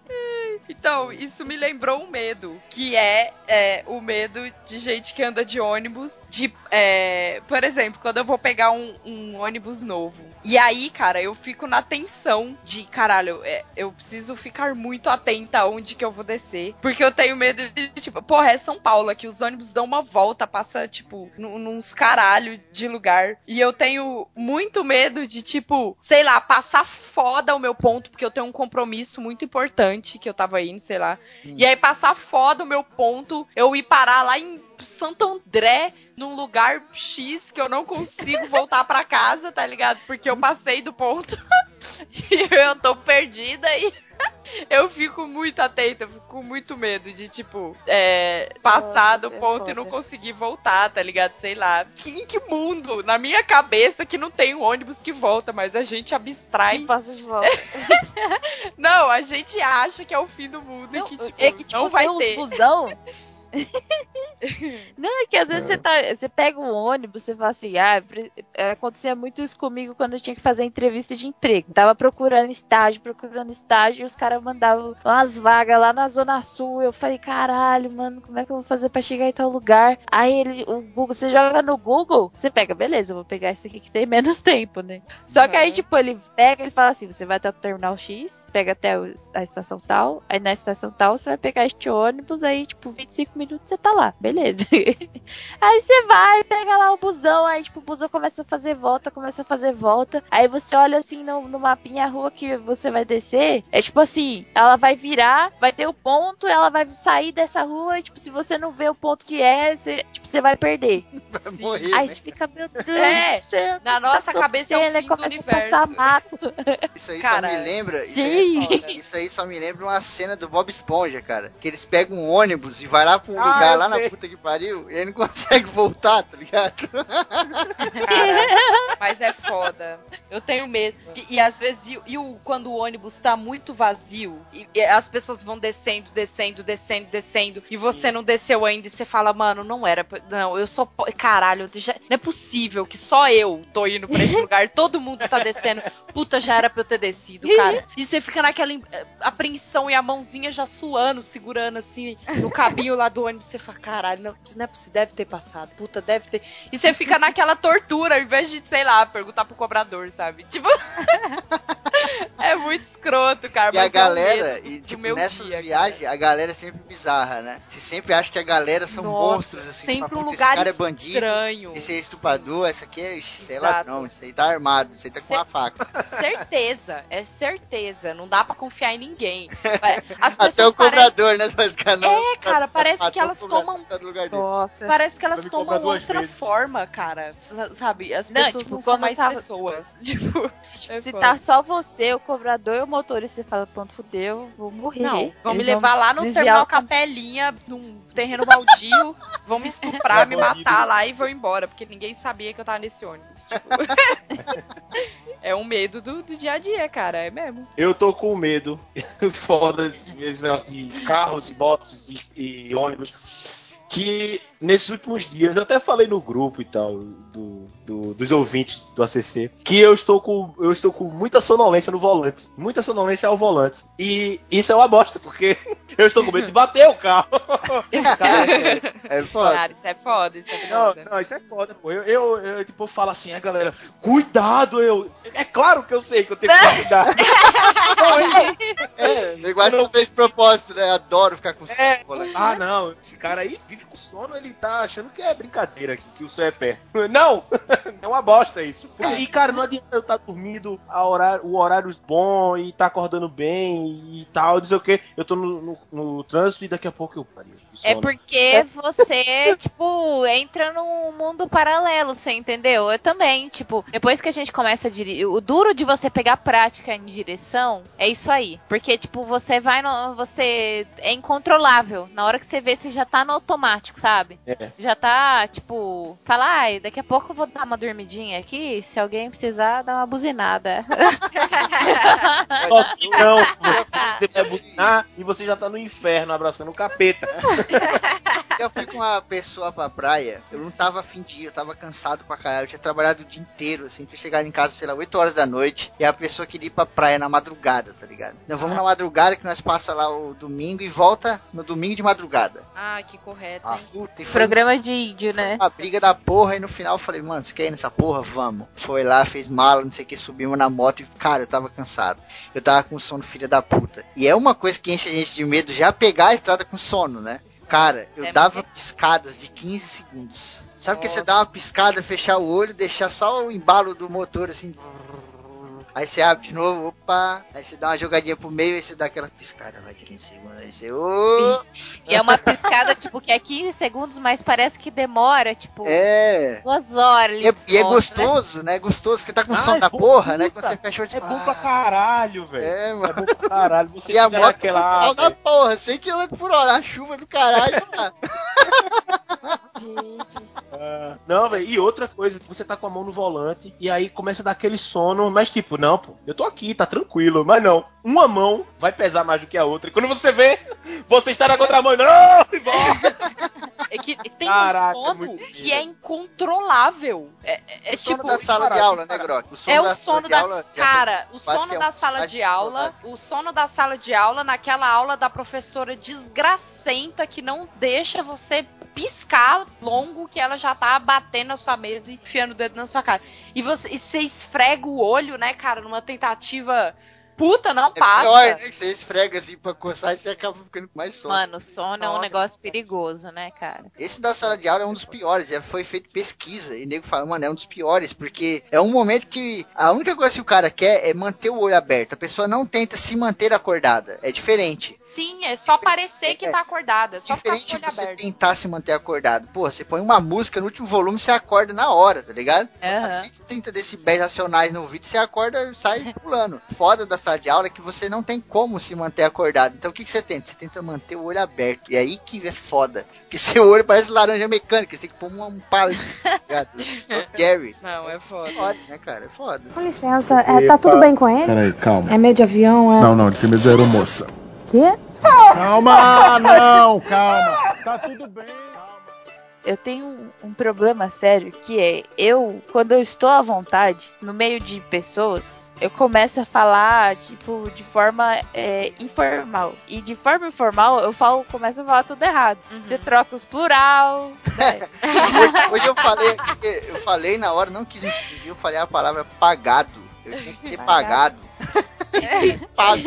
Então, isso me lembrou um medo, que é, é, o medo de gente que anda de ônibus. De, é, por exemplo, quando eu vou pegar um, um ônibus novo. E aí, cara, eu fico na tensão de, caralho, é, eu preciso ficar muito atenta aonde que eu vou descer. Porque eu tenho medo de, tipo, porra, é São Paulo aqui, os ônibus dão uma volta, passa, tipo, nos caralho de lugar. E eu tenho muito medo de, tipo, sei lá, passar foda o meu ponto, porque eu tenho um compromisso muito importante que eu tava indo, sei lá. E aí passar foda o meu ponto, eu ir parar lá em Santo André, num lugar X que eu não consigo (laughs) voltar pra casa, tá ligado? Porque eu passei do ponto. (laughs) e eu tô perdida e (laughs) Eu fico muito atenta, fico com muito medo de, tipo, é, passar do é ponto e não conseguir voltar, tá ligado? Sei lá. Que, em que mundo? Na minha cabeça que não tem um ônibus que volta, mas a gente abstrai. Aí passa de volta. (laughs) Não, a gente acha que é o fim do mundo e que, tipo, é que, tipo, não vai ter. busão. (laughs) (laughs) Não, é que às vezes você, tá, você pega um ônibus, você fala assim, ah, é, acontecia muito isso comigo quando eu tinha que fazer entrevista de emprego. Tava procurando estágio, procurando estágio, e os caras mandavam umas vagas lá na Zona Sul. Eu falei, caralho, mano, como é que eu vou fazer pra chegar em tal lugar? Aí ele, o Google, você joga no Google, você pega, beleza, eu vou pegar esse aqui que tem menos (laughs) tempo, né? Só que aí, Uhum. tipo, ele pega, ele fala assim, você vai até o terminal X, pega até a estação tal, aí na estação tal você vai pegar este ônibus, aí, tipo, 25 minutos você tá lá, beleza. (laughs) aí você vai, pega lá o busão, aí, tipo, o busão começa a fazer volta, começa a fazer volta, aí você olha assim no, no mapinha a rua que você vai descer, é tipo assim, ela vai virar, vai ter o ponto, ela vai sair dessa rua, e, tipo, se você não vê o ponto que é, você, tipo, você vai perder. Vai morrer, Aí né? você fica, meu Deus É. do céu. Na nossa cabeça é o Ele fim do começa a universo. passar mato. Isso aí Cara, só me lembra. Isso sim. aí, isso aí só me lembra uma cena do Bob Esponja, cara. Que eles pegam um ônibus e vai lá pra um Ah, lugar lá sei. na puta que pariu e aí não consegue voltar, tá ligado? Cara, mas é foda. Eu tenho medo. E, e às vezes, e, e o, quando o ônibus tá muito vazio, e, e as pessoas vão descendo, descendo, descendo, descendo, e você não desceu ainda, e você fala, mano, não era. Não, eu só. Caralho, já- não é possível que só eu tô indo pra esse lugar, todo mundo tá descendo. Puta, já era pra eu ter descido, cara. E você fica naquela em- apreensão e a mãozinha já suando, segurando assim no cabinho lá do ônibus. Você fala, caralho, não, não é possível, deve ter passado. Puta, deve ter. E você fica naquela tortura, ao invés de, sei lá, perguntar pro cobrador, sabe? Tipo. (laughs) é muito escroto, cara. E a é o galera, medo e do tipo, meu nessas dia, viagens, a galera é sempre bizarra, né? Você sempre acha que a galera são Nossa, monstros, assim, sempre tipo, um lugar esse cara é bandido, Estranho. esse é estuprador, esse aqui é, é Exato. ladrão, esse aí tá armado, esse aí tá com uma faca. (laughs) Certeza, é certeza. Não dá pra confiar em ninguém. As (laughs) Até o cobrador, né? Mas, cara, não, É, cara, parece que o elas tomam- tá. Nossa. Parece que elas me tomam outra vezes. forma, cara. Sa- Sabe? As Não, pessoas tipo, não são mais tava- pessoas. (laughs) Tipo, Se, É se foda. tá só você, o cobrador e o motorista, você fala, pronto, fudeu, vou morrer. não, vão me levar lá no terminal o Capelinha, num terreno baldio, (laughs) vão me estuprar, É me bandido. matar lá e vão embora, porque ninguém sabia que eu tava nesse ônibus. Tipo. (laughs) é um medo do, do dia a dia, cara, é mesmo. Eu tô com medo. (laughs) Foda esse negócio de carros e motos e, e ônibus. Que nesses últimos dias, eu até falei no grupo e tal, do, do- dos ouvintes do ACC, que eu estou, com, eu estou com muita sonolência no volante. Muita sonolência ao volante. E isso é uma bosta, porque eu estou com medo de bater o carro. Cara, é. É foda. Cara, isso é foda, isso é Não, foda. não, isso é foda, pô. Eu, eu, eu, tipo, falo assim, a galera, cuidado, eu. É claro que eu sei que eu tenho que cuidar. É, o negócio não não fez de propósito, né? Adoro ficar com É. Ah, não, esse cara aí vive com sono, ele tá achando que é brincadeira aqui, que o céu é pé. (laughs) Não! (laughs) É uma bosta isso. E, cara, não adianta eu estar dormindo a horário, o horário bom e tá acordando bem e tal, sei o que. Eu tô no, no, no trânsito e daqui a pouco eu paro. de É porque você, (laughs) tipo, entra num mundo paralelo, você entendeu? Eu também, tipo, depois que a gente começa a dirigir, o duro de você pegar prática em direção é isso aí. Porque, tipo, você vai no. Você é incontrolável. Na hora que você vê, você já tá no automático, sabe? É. Já tá, tipo, fala, ai, daqui a pouco eu vou dar uma dormidinha aqui. Se alguém precisar, dá uma buzinada. Não, você vai buzinar e você já tá no inferno abraçando o capeta. (laughs) Eu fui com uma pessoa pra praia, eu não tava afim de ir, eu tava cansado pra caralho, eu tinha trabalhado o dia inteiro, assim, tinha chegado em casa, sei lá, 8 horas da noite, e a pessoa queria ir pra praia na madrugada, tá ligado? Não, vamos na madrugada que nós passa lá o domingo e volta no domingo de madrugada. Ah, que correto, Ah? Puta, e foi Programa de índio, né? uma briga da porra, e no final eu falei, mano, você quer ir nessa porra? Vamos. Foi lá, fez mala, não sei o que, subimos na moto e, cara, eu tava cansado. Eu tava com sono, filha da puta. E é uma coisa que enche a gente de medo já pegar a estrada com sono, né? Cara, eu É dava muito- piscadas de 15 segundos. Sabe que você dá uma piscada, fechar o olho, deixar só o embalo do motor assim. Aí você abre de novo, opa. Aí você dá uma jogadinha pro meio e você dá aquela piscada, vai de 15 segundos. Aí você. ô, E é uma piscada, tipo, que é 15 segundos, mas parece que demora, tipo, É. duas horas. E é, e é né? gostoso, né? Gostoso. Você tá com Ah, sono é porra, né? puta. Quando você fecha o olho, É tipo, bom pra caralho, velho. É, É mano. bom pra caralho. Você (laughs) E a moto aquela. pau da porra, 100 km por hora, a chuva do caralho. (laughs) cara. Ah, Não, velho, e outra coisa, você tá com a mão no volante e aí começa a dar aquele sono, mas tipo, não, pô, eu tô aqui, tá tranquilo, mas não, uma mão vai pesar mais do que a outra. E quando você vê, você está na contramão, não, e volta. (laughs) É que tem Caraca, um sono muito que é incontrolável. É, é- é o sono tipo. da sala de aula, né. Grok? O sono É o da sala sono de da. Cara, o sono é da sala de aula. O sono da sala de aula naquela aula da professora desgracenta que não deixa você piscar longo que ela já tá batendo na sua mesa e enfiando o dedo na sua cara. E você, e você esfrega o olho, né, cara, numa tentativa. Puta, não É passa. pior, né? Que você esfrega assim pra coçar e você acaba ficando com mais sono. Mano, sono é um Nossa. negócio perigoso, né, cara? Esse da sala de aula é um dos piores, já foi feito pesquisa. E o nego fala, mano, é um dos piores, porque é um momento que a única coisa que o cara quer é manter o olho aberto. A pessoa não tenta se manter acordada. É diferente. Sim, é só parecer que É, tá acordada. É só ficar diferente com o de olho você aberto. tentar se manter acordado. Pô, você põe uma música no último volume você acorda na hora, tá ligado? Aham. A 130 decibéis racionais no ouvido, você acorda e sai pulando. Foda da sala de aula é que você não tem como se manter acordado. Então o que, que você tenta? Você tenta manter o olho aberto. E aí que é foda. Que (laughs) seu olho parece laranja mecânica. Você tem que pôr um, um palito, tá? É (laughs) Gary. Não, é foda. Foda, né, cara? É foda. Com licença, é, tá tudo bem com ele? Peraí, calma. É meio de avião, é? Não, não, ele tem medo de aeromoça. Quê? Calma, não, calma. Tá tudo bem. Eu tenho um, um problema sério que é eu, quando eu estou à vontade, no meio de pessoas, eu começo a falar, tipo, de forma é, informal. E de forma informal, eu falo, começo a falar tudo errado. Você troca os plural, né? Hoje, (laughs) hoje eu falei, eu falei na hora, não quis me pedir, eu falei a palavra pagado. Eu tinha que ter (laughs) pagado. (laughs) Pago.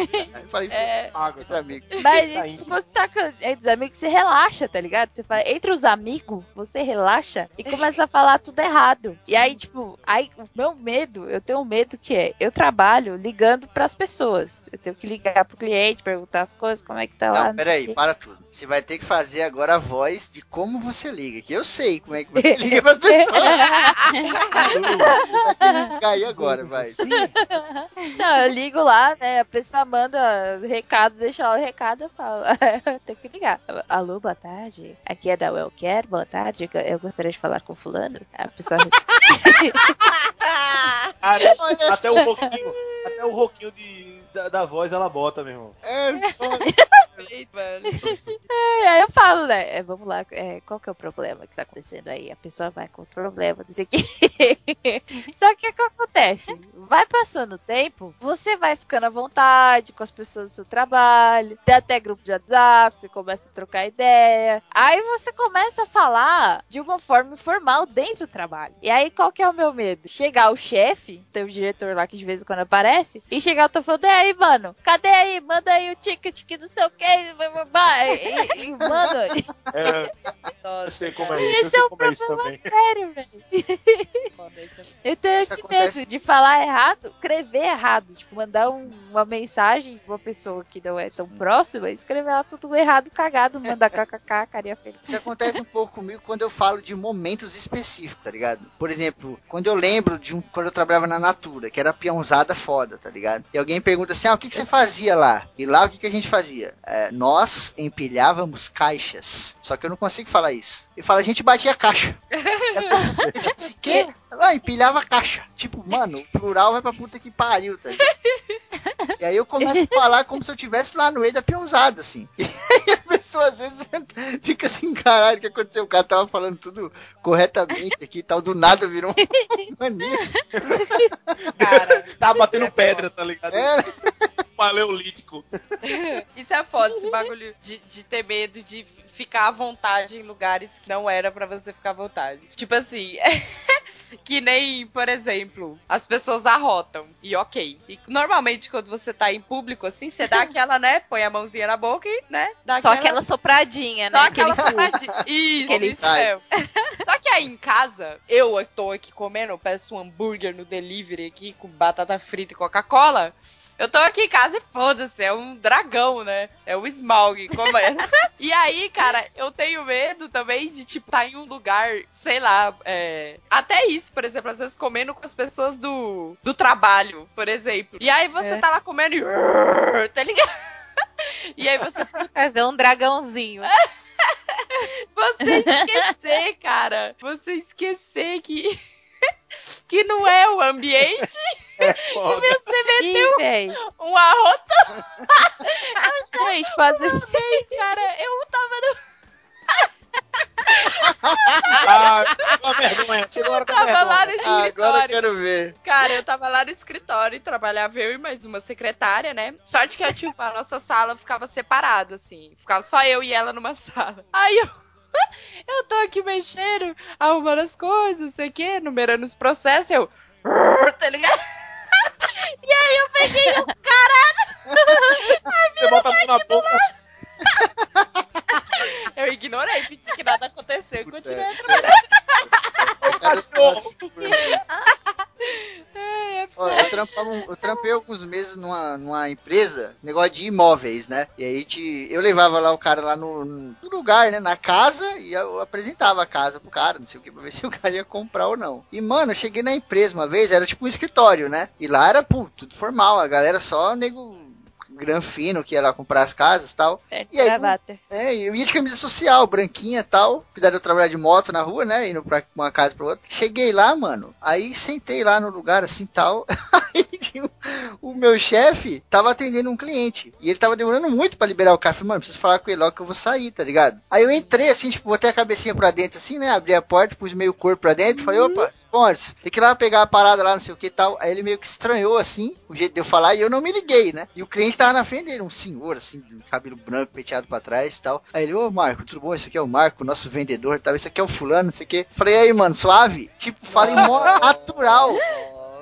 Falei, É. Água, outro amigo. Mas, Tá tipo, quando você tá com entre os amigos, você relaxa, tá ligado? Você fala, entre os amigos, você relaxa e começa a falar tudo errado. E aí, tipo, aí o meu medo, eu tenho um medo que é, eu trabalho ligando pras pessoas. Eu tenho que ligar pro cliente, perguntar as coisas, como é que tá lá. Não, não sei o peraí, para tudo. Você vai ter que fazer agora a voz de como você liga. Que eu sei como é que você (laughs) liga pras pessoas. (laughs) vai ter que ligar aí agora, vai. Não, eu ligo lá, né? A pessoa manda recado, deixa lá o recado, eu falo. (laughs) Tenho que ligar. Alô, boa tarde. Aqui é da Wellcare, boa tarde. Eu gostaria de falar com fulano. A pessoa responde. (laughs) Cara, até o roquinho, até o roquinho de, da, da voz ela bota, meu irmão. É. E (laughs) aí eu falo, né? é, vamos lá, é, qual que é o problema que está acontecendo aí? A pessoa vai com o problema, não sei o quê. (laughs) Só que o que acontece? Vai passando o tempo, você vai ficando à vontade com as pessoas do seu trabalho, tem até grupo de WhatsApp, você começa a trocar ideia. Aí você começa a falar de uma forma informal dentro do trabalho. E aí qual que é o meu medo? Chegar o chefe, tem o diretor lá que de vez em quando aparece, e chegar o tô falando, e aí, mano, cadê aí? Manda aí o ticket que não sei o que, e, e, e manda. (laughs) É, eu sei como é isso, Esse é um como é isso problema também. sério, velho. Eu tenho Isso esse acontece- medo de falar errado, escrever errado. Tipo, mandar um- uma mensagem pra uma pessoa que não é tão próxima, escrever ela tudo errado, cagado, mandar (laughs) kkk, carinha feliz. Isso acontece um pouco comigo quando eu falo de momentos específicos, tá ligado? Por exemplo, quando eu lembro de um. Quando eu trabalhava na Natura, que era peãozada foda, tá ligado? E alguém pergunta assim: ah, o que, que você fazia lá? E lá o que, que a gente fazia? É, nós empilhávamos caixas. Só que eu não consigo falar isso. E fala, a gente batia caixa. (laughs) O quê? Ah, empilhava caixa. Tipo, mano, o plural vai pra puta que pariu, tá ligado? E aí eu começo a falar como se eu estivesse lá no meio da peãozada, assim. (laughs) E aí a pessoa às vezes (laughs) fica assim, caralho, o que aconteceu? O cara tava falando tudo corretamente aqui e tal, do nada virou um (laughs) mania. Cara, Tá batendo é pedra, tá ligado? É, Paleolítico. Isso é foda, esse bagulho de, de ter medo de ficar à vontade em lugares que não era pra você ficar à vontade. Tipo assim, (laughs) que nem, por exemplo, as pessoas arrotam. E ok. E normalmente quando você tá em público assim, você dá aquela, né? Põe a mãozinha na boca e, né? Dá Só aquela sopradinha, né? Só aquela sopradinha. (laughs) Isso, isso mesmo. (laughs) Só que aí em casa, eu tô aqui comendo, eu peço um hambúrguer no delivery aqui com batata frita e Coca-Cola. Eu tô aqui em casa e foda-se, é um dragão, né? É o Smaug comendo. (laughs) e aí, cara, eu tenho medo também de, tipo, estar tá em um lugar, sei lá, é... até isso, por exemplo, às vezes comendo com as pessoas do, do trabalho, por exemplo. E aí você É. tá lá comendo e. Tá ligado? (laughs) E aí você (laughs) Fazer um dragãozinho. Você esquecer, cara. Você esquecer que. que não é o ambiente. É E (laughs) você meteu Sim, véi. um arroto (laughs) Gente, fazer. vez, cara. Eu tava no. (laughs) Ah, chegou a vergonha. Chegou da Tava lá no Ah, agora eu escritório. quero ver. Cara, eu tava lá no escritório e trabalhava eu e mais uma secretária, né? Sorte que tipo, a nossa sala ficava separada, assim. Ficava só eu e ela numa sala. Aí eu. Eu tô aqui mexendo, arrumando as coisas, não sei o quê, numerando os processos, eu. Tá ligado? (laughs) E aí eu peguei o Você bota a mão na boca. (laughs) Eu ignorei, fingi que nada aconteceu e continuei Puta, trabalhando. Eu assim trampava um- eu trampei alguns meses numa, numa empresa, negócio de imóveis, né? E aí te, eu levava lá o cara lá no, no lugar, né? Na casa, e eu apresentava a casa pro cara, não sei o que, pra ver se o cara ia comprar ou não. E, mano, eu cheguei na empresa uma vez, era tipo um escritório, né? E lá era, pô, tudo formal, a galera só nego granfino que ia lá comprar as casas e tal. Certo, E aí, gravata. É, e eu ia de camisa social, branquinha e tal. Apesar de eu trabalhar de moto na rua, né? Indo pra uma casa pra outra. Cheguei lá, mano. Aí sentei lá no lugar assim tal. (laughs) Aí o- meu chefe tava atendendo um cliente. E ele tava demorando muito pra liberar o carro. Falei, mano, preciso falar com ele logo que eu vou sair, tá ligado? Aí eu entrei assim, tipo, botei a cabecinha pra dentro assim, né? Abri a porta, pus meio corpo pra dentro. Falei, opa, Spons, tem que ir lá pegar a parada lá, não sei o que tal. Aí ele meio que estranhou assim, o jeito de eu falar. E eu não me liguei, né? E o cliente tava na frente dele, um senhor assim, de cabelo branco, penteado pra trás e tal. Aí ele, ô Marco, tudo bom? Esse aqui é o Marco, nosso vendedor e tal. Esse aqui é o fulano, não sei o que. Falei, aí, mano, suave? Tipo, falei mó (laughs) natural.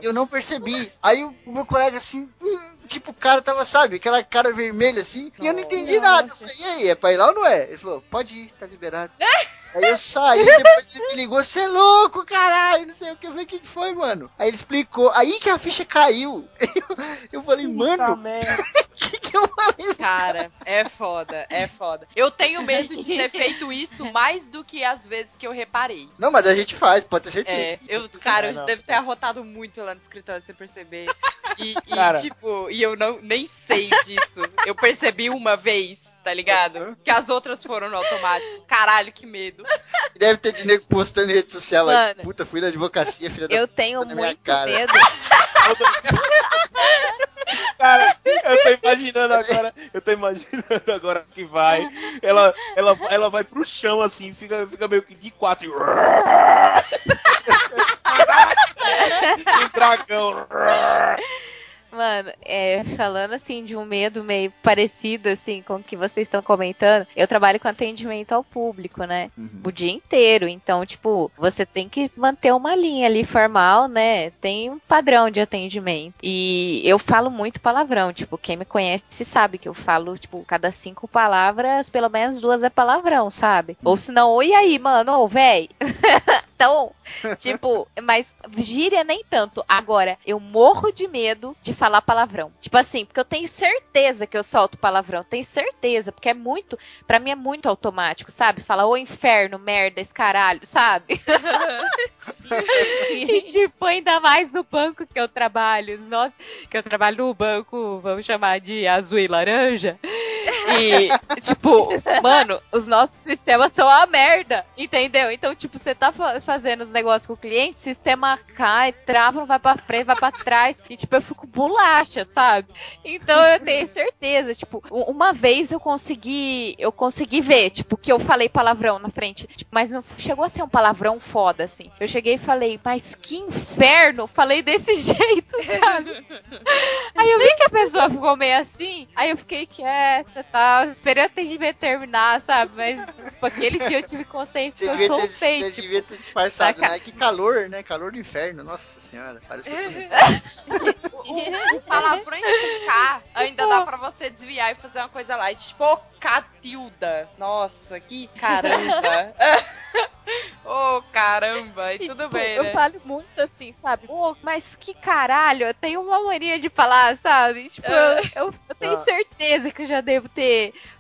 Eu não percebi. Aí o o meu colega assim, hum, tipo, o cara tava, sabe, aquela cara vermelha assim, e eu não entendi nada. Eu falei, e aí, é pra ir lá ou não é? Ele falou, pode ir, tá liberado. (laughs) Aí eu saí, depois ele me ligou, você é louco, caralho, não sei o que. Eu falei, o que, que foi, mano? Aí ele explicou, aí que a ficha caiu. Eu, (laughs) eu falei, mano, (laughs) o que, que eu falei? Cara, é foda, é foda. Eu tenho medo de ter feito isso mais do que as vezes que eu reparei. Não, mas a gente faz, pode ter certeza. É, eu, cara, eu devo ter arrotado muito lá no escritório sem perceber. E, e, tipo, e eu não nem sei disso. Eu percebi uma vez, tá ligado? Que as outras foram no automático. Caralho, que medo. Deve ter de nego postando em rede social. aí, Mano. Puta, fui na advocacia, filha da Eu tenho minha muito cara. medo. (laughs) Cara, eu tô imaginando agora, eu tô imaginando agora que vai. Ela, ela, ela vai pro chão assim, fica, fica meio que de quatro (laughs) e. um dragão. Mano, é, falando assim de um medo meio parecido assim com o que vocês estão comentando, eu trabalho com atendimento ao público, né? Uhum. O dia inteiro. Então, tipo, você tem que manter uma linha ali formal, né? Tem um padrão de atendimento. E eu falo muito palavrão. Tipo, quem me conhece sabe que eu falo, tipo, cada cinco palavras, pelo menos duas é palavrão, sabe? Ou se não, oi aí, mano, ô, véi. (laughs) então, (laughs) tipo, mas gíria nem tanto. Agora, eu morro de medo de falar palavrão. Tipo assim, porque eu tenho certeza que eu solto palavrão. Tenho certeza, porque é muito, Pra mim é muito automático, sabe? Falar ô inferno, merda, esse caralho, sabe? (laughs) e tipo, ainda mais no banco que eu trabalho. Nossa, que eu trabalho no banco, vamos chamar de azul e laranja. E, tipo, mano, os nossos sistemas são a merda, entendeu? Então, tipo, você tá fa- fazendo os negócios com o cliente, sistema cai, trava, não vai pra frente, vai pra trás. E, tipo, eu fico bolacha, sabe? Então, eu tenho certeza, tipo, uma vez eu consegui, eu consegui ver, tipo, que eu falei palavrão na frente, tipo, mas não chegou a ser um palavrão foda, assim. Eu cheguei e falei, mas que inferno, falei desse (laughs) jeito, sabe? Aí eu vi que a pessoa ficou meio assim, aí eu fiquei quieta e tal, esperei o atendimento terminar, sabe? Mas tipo, aquele dia eu tive consciência Você que eu sou ter, um você devia ter disfarçado, né? Que calor, né? Calor do inferno, nossa senhora. Parece que eu tô no... (laughs) O palavrão em K ainda dá pra você desviar e fazer uma coisa light. Tipo, ô, Catilda. Nossa, que caramba. (laughs) Ô, caramba, e, E, tudo tipo, bem, eu né? falo muito assim, sabe? Pô, mas que caralho, eu tenho uma mania de falar, sabe? Tipo, eu, eu- eu tenho Ah. certeza que eu já devo ter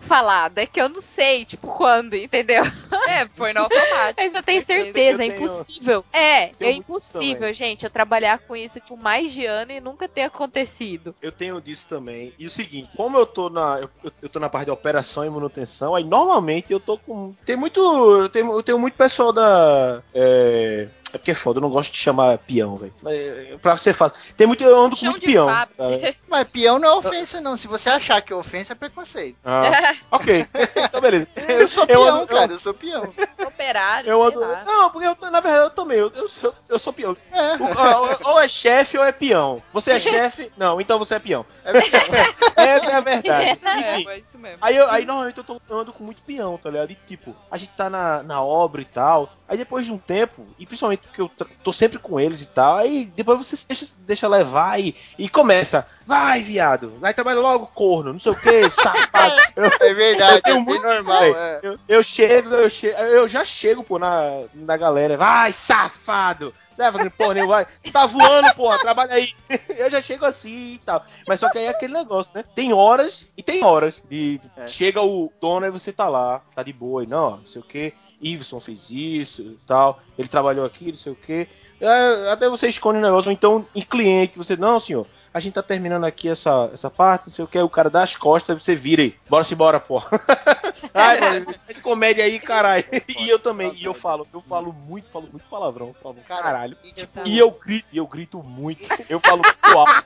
falado. É que eu não sei, tipo, quando, entendeu? É, foi no automático. (laughs) Mas eu tenho certeza. é tenho- impossível. É, é impossível, gente, eu trabalhar com isso, tipo, mais de ano e nunca ter acontecido. Eu tenho disso também. E o seguinte, como eu tô na. Eu, eu- eu tô na parte de operação e manutenção, aí normalmente eu tô com. Tem muito. Eu tenho, eu tenho muito pessoal da. É. É porque é foda, eu não gosto de chamar peão, velho. É, Pra ser fácil. Tem muito. Eu ando com muito peão. cara. (laughs) Mas peão não é ofensa, não. Se você achar que é ofensa, é preconceito. Ah, (laughs) ok. Então, beleza. Eu sou Eu peão, ando- cara, eu sou peão. Operário, Eu sei ando. lá. Não, porque eu, na verdade eu também. Eu, eu, sou, eu sou peão. É, O- ou- ou é chefe ou é peão. Você é chefe? (laughs) Não, então você é peão. é verdade. Essa é a verdade. Mesmo, Enfim. é isso mesmo. Aí, eu, aí normalmente eu tô, eu ando com muito peão, tá ligado? E tipo, a gente tá na, na obra e tal. Aí depois de um tempo, e principalmente porque eu tra- tô sempre com eles e tal, aí depois você se deixa, deixa levar e, e começa. Vai, viado, vai trabalhar logo, corno, não sei o que, (laughs) safado. Eu, É verdade, Eu é muito- normal. É. eu, eu chego, eu chego, eu já chego, pô, na, na galera. Vai, safado! Fazendo porra nenhuma, vai. Tá voando, porra, trabalha aí. (laughs) Eu já chego assim e tal. Mas só que aí é aquele negócio, né? Tem horas e tem horas. De, É. Chega o dono e você tá lá, tá de boa, e não, não sei o que. Iveson fez isso tal. Ele trabalhou aqui, não sei o que. Até você esconde o negócio, ou então em cliente, você, não, senhor. A gente tá terminando aqui essa, essa parte, não sei o que, o cara dá as costas, você vira aí. Bora se embora, porra. (laughs) Ai, mano, é de comédia aí, caralho. E eu também, e eu falo, eu falo muito, falo muito palavrão, falo Cara, caralho. E, tipo, E eu grito, e eu grito muito. Eu falo muito alto.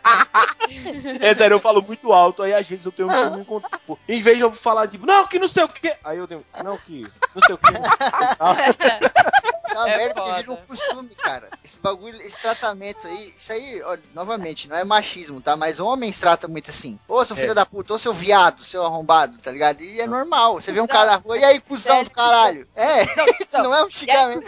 É sério, eu falo muito alto, aí às vezes eu tenho que me encontrar. Tipo, em vez de eu falar, tipo, não, que não sei o que. Aí eu tenho, não, que não sei o que. (laughs) É É merda que vira um costume, cara. Esse bagulho, esse tratamento aí, isso aí, ó, novamente, não é machismo, tá? Mas homens tratam muito assim. Ô, seu filho É. da puta, ô, seu viado, seu arrombado, tá ligado? E é normal. Você vê um cara na rua, e aí, cuzão do caralho? É, isso (laughs) não é um xingamento.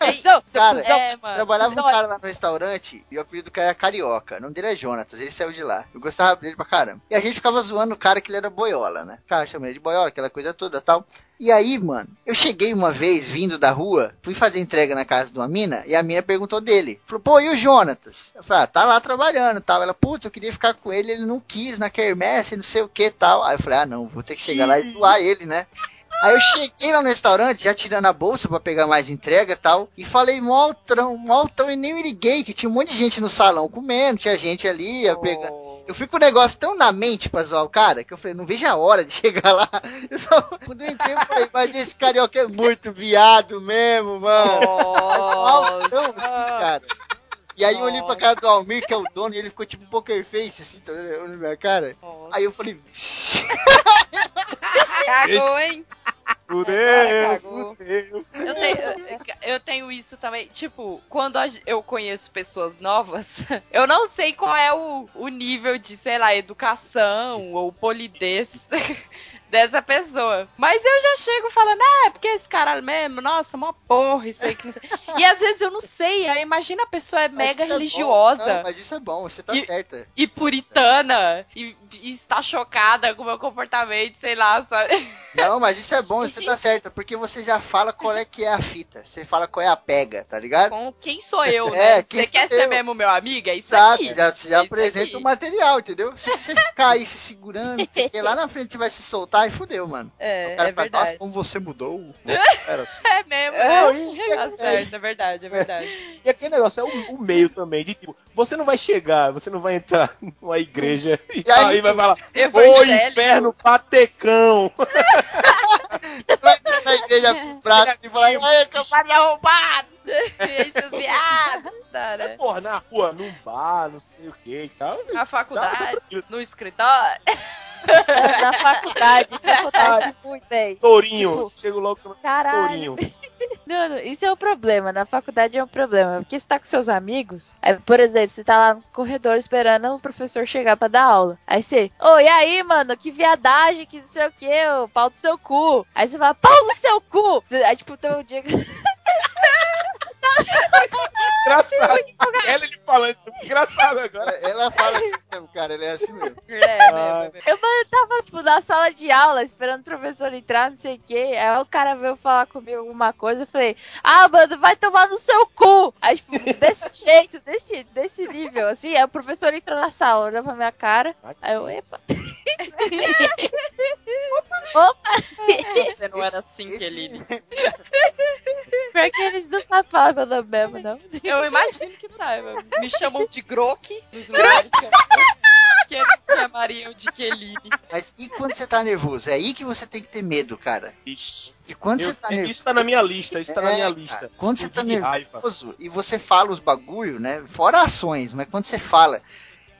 Cuzão, cuzão, seu Cara, cuzão. É, mano. Trabalhava um é cara lá no restaurante e o apelido do cara era Carioca. O nome dele é Jonatas, ele saiu de lá. Eu gostava dele pra caramba. E a gente ficava zoando o cara que ele era boiola, né? Cara, chamava ele de boiola, aquela coisa toda tal. E aí, mano, eu cheguei uma vez vindo da rua, fui fazer entrega na casa de uma mina e a mina perguntou dele. Falou, pô, e o Jonatas? Eu falei, ah, tá lá trabalhando tal. Ela, putz, eu queria ficar com ele, ele não quis na quermesse, não sei o que tal. Aí eu falei, ah, não, vou ter que chegar lá e zoar ele, né? Aí eu cheguei lá no restaurante, já tirando a bolsa pra pegar mais entrega e tal, e falei mó altrão, mó altrão, e nem me liguei, que tinha um monte de gente no salão comendo, tinha gente ali, ia pegar. Eu fui com o negócio tão na mente pra zoar o cara, que eu falei, não vejo a hora de (laughs) chegar lá. Eu só, quando eu entrei, eu falei, mas esse carioca é muito viado mesmo, mano. Nossa. Altão, assim, cara. E aí eu olhei pra cara do Almir, que é o dono, e ele ficou tipo poker face, assim, tá olhando na minha cara. Aí eu falei, (laughs) Cagou, hein? Fudeu, fudeu. Eu tenho, eu- tenho isso também. Tipo, quando eu conheço pessoas novas, (laughs) eu não sei qual é o, o nível de, sei lá, educação ou polidez (laughs) dessa pessoa. Mas eu já chego falando, ah, é porque esse cara mesmo, nossa, uma porra, isso aí que não sei. (laughs) E às vezes eu não sei, aí imagina a pessoa é mas mega é religiosa. Não, mas isso é bom, você tá E- certa. E puritana, e, e está chocada com o meu comportamento, sei lá, sabe? Não, mas isso é bom, (laughs) você tá certa, porque você já fala qual é que é a fita. Você fala qual é a pega, tá ligado? Com quem sou eu, É, né? quem Você quer sou ser eu? mesmo meu amigo? É isso Exato, aí. você já, você já É apresenta aí. o material, entendeu? Se você ficar aí se segurando, porque lá na frente você vai se soltar e fudeu, mano. É, o cara é fala, verdade. Nossa, como você mudou. (laughs) Era assim. É mesmo, É, né? e- Tá certo, é verdade, é verdade. E aquele negócio é o, o meio também, de tipo, você não vai chegar, você não vai entrar numa igreja (laughs) e, E aí- aí vai falar, ô inferno patecão. (laughs) Vai na igreja com os braços e falar, ai, Vai arrombado! Esses viados, tá, né? Porra, na rua, num bar, não sei o que e tal. Na faculdade, no escritório. É, na faculdade, isso acontece muito, bem. Tourinho, Tipo, chego logo com Caralho. tourinho. (laughs) Não, não, isso é um problema. Na faculdade é um problema. Porque você tá com seus amigos. Aí, por exemplo, você tá lá no corredor esperando o professor chegar pra dar aula. Aí você, ô, e aí, mano, que viadagem, que não sei o que, ô, pau do seu cu. Aí você fala, pau no seu cu. Aí, tipo, tem um dia que. (laughs) Engraçado. Ela ele falando isso, engraçado agora. Ela fala assim mesmo, cara, ele é assim mesmo. É, Ah, Eu mano, eu tava, tipo, na sala de aula, esperando o professor entrar, não sei o quê. Aí o cara veio falar comigo alguma coisa. Eu falei, ah, mano, vai tomar no seu cu. Aí, tipo, desse (laughs) jeito, desse, desse nível, assim. Aí o professor entrou na sala, olhou pra minha cara. Aí eu, epa. Opa! Você não era assim, Kelly. Pior que eles não sabem falar meu nome mesmo, não. Eu imagino que saiba. Me chamam de Grok nos lugares que eu que eles me chamariam de Kelly. Mas e quando você tá nervoso? É aí que você tem que ter medo, cara. Ixi. E quando Eu- você tá nervoso. isso tá na minha lista, isso tá na É, minha cara, lista. Quando você tá De raiva. nervoso e você fala os bagulho, né? Fora ações, mas quando você fala.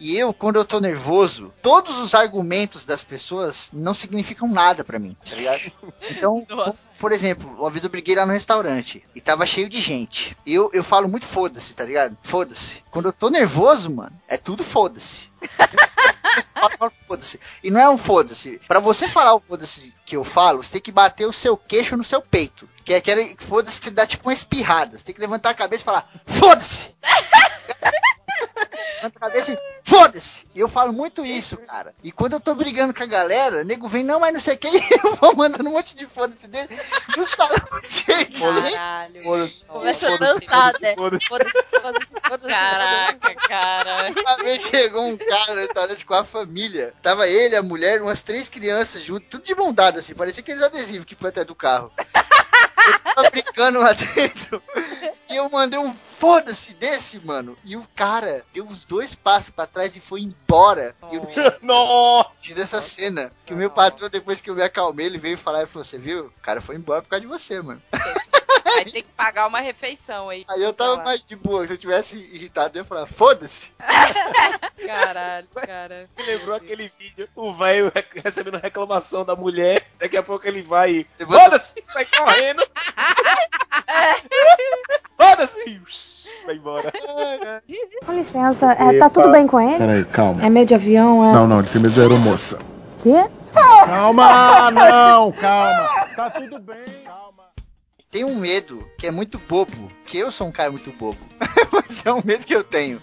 E eu, quando eu tô nervoso, todos os argumentos das pessoas não significam nada pra mim, tá ligado? (laughs) Então, Nossa. por exemplo, uma vez eu briguei lá no restaurante e tava cheio de gente. E eu, eu falo muito foda-se, tá ligado? Foda-se. Quando eu tô nervoso, mano, é tudo foda-se. (laughs) Foda-se. E não é um foda-se. Pra você falar o foda-se que eu falo, você tem que bater o seu queixo no seu peito. Que é aquele foda-se que dá tipo uma espirrada. Você tem que levantar a cabeça e falar, foda-se! (laughs) Levanta a cabeça e foda-se! E eu falo muito isso, cara. E quando eu tô brigando com a galera, o nego vem, não, mas não sei o que, (laughs) e eu vou mandando um monte de foda-se dele. E os caras gente. Caralho. Foda-se. Começa a Foda-se, dançar, né? foda-se. Foda-se, foda-se. Caraca, cara. Uma vez chegou um cara no restaurante com a família. Tava ele, a mulher, umas três crianças junto, tudo de mão dada, assim. Parecia aqueles adesivos que põe atrás do carro. (laughs) Eu tava brincando lá dentro. E eu mandei um foda-se desse, mano. E o cara deu uns dois passos pra trás e foi embora. E eu senti nessa cena. Que o meu patrão, depois que eu me acalmei, ele veio falar e falou: Você viu? O cara foi embora por causa de você, mano. (laughs) Vai ter que pagar uma refeição aí. Aí eu tava lá. mais de boa. Se eu tivesse irritado, eu ia falar: Foda-se. (laughs) Caralho, cara. Me lembrou aquele vídeo, o velho rec- recebendo reclamação da mulher, daqui a pouco ele vai e. Foda-se! Sai correndo! (laughs) Foda-se! Vai embora. Com licença, é, tá tudo bem com ele? Peraí, calma. É meio de avião, é? Não, não, ele tem medo de aeromoça. Quê? Calma, não, calma. Tá tudo bem. Tem um medo que é muito bobo, que eu sou um cara muito bobo, (laughs) mas é um medo que eu tenho.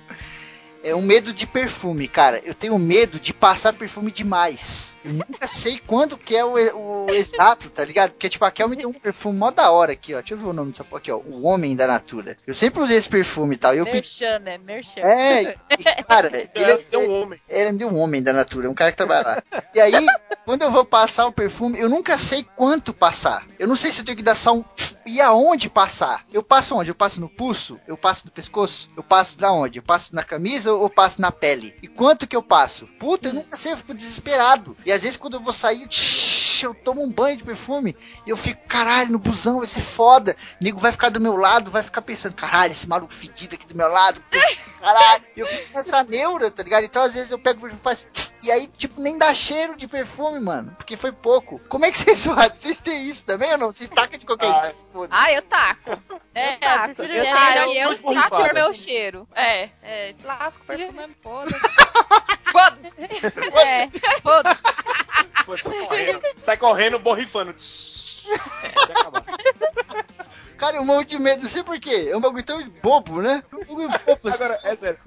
É um medo de perfume, cara. Eu tenho medo de passar perfume demais. Eu nunca (laughs) sei quando que é o, o exato, tá ligado? Porque, tipo, a Kel me deu um perfume mó da hora aqui, ó. Deixa eu ver o nome dessa porra aqui, ó. O Homem da Natura. Eu sempre usei esse perfume e tal. E eu. Merchan, né? Merchan. É, e, (laughs) cara, ele, É um homem. ele me deu um homem da natura, um cara que trabalha lá. E aí, quando eu vou passar o perfume, eu nunca sei quanto passar. Eu não sei se eu tenho que dar só um tss, e aonde passar. Eu passo onde? Eu passo no pulso? Eu passo no pescoço? Eu passo da onde? Eu passo na camisa ou eu passo na pele? E quanto que eu passo? Puta, eu nunca sei, eu fico desesperado. E às vezes quando eu vou sair, eu tomo um banho de perfume e eu fico, caralho, no busão vai ser foda. O nego vai ficar do meu lado, vai ficar pensando, caralho, esse maluco fedido aqui do meu lado, caralho. Eu fico nessa neura, tá ligado? Então às vezes eu pego o perfume e faço tss, e aí, tipo, nem dá cheiro de perfume, mano. Porque foi pouco. Como é que vocês (laughs) fazem? Vocês têm isso também ou não? Vocês tacam de qualquer Ah. jeito? Ah, eu taco. É, Eu taco. Eu ele. taco eu eu sinto taco o meu cheiro. É, é, lasco o perfume mesmo, (laughs) foda-se. Foda-se. É, foda-se. (laughs) Sai correndo, borrifando. Acabar. (laughs) Cara, eu morro de medo, não sei porquê. É um bagulho tão bobo, né? É um bagulho bobo. assim. Agora, é sério,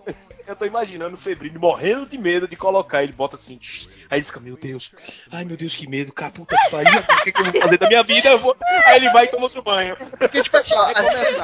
eu tô imaginando o Febrino morrendo de medo de colocar, ele bota assim, tch, aí ele fica, meu Deus, ai meu Deus, que medo, cara, puta que pariu, o que, que eu vou fazer da minha vida? Eu vou... Aí ele vai e toma outro banho. Porque, tipo assim, ó, às vezes,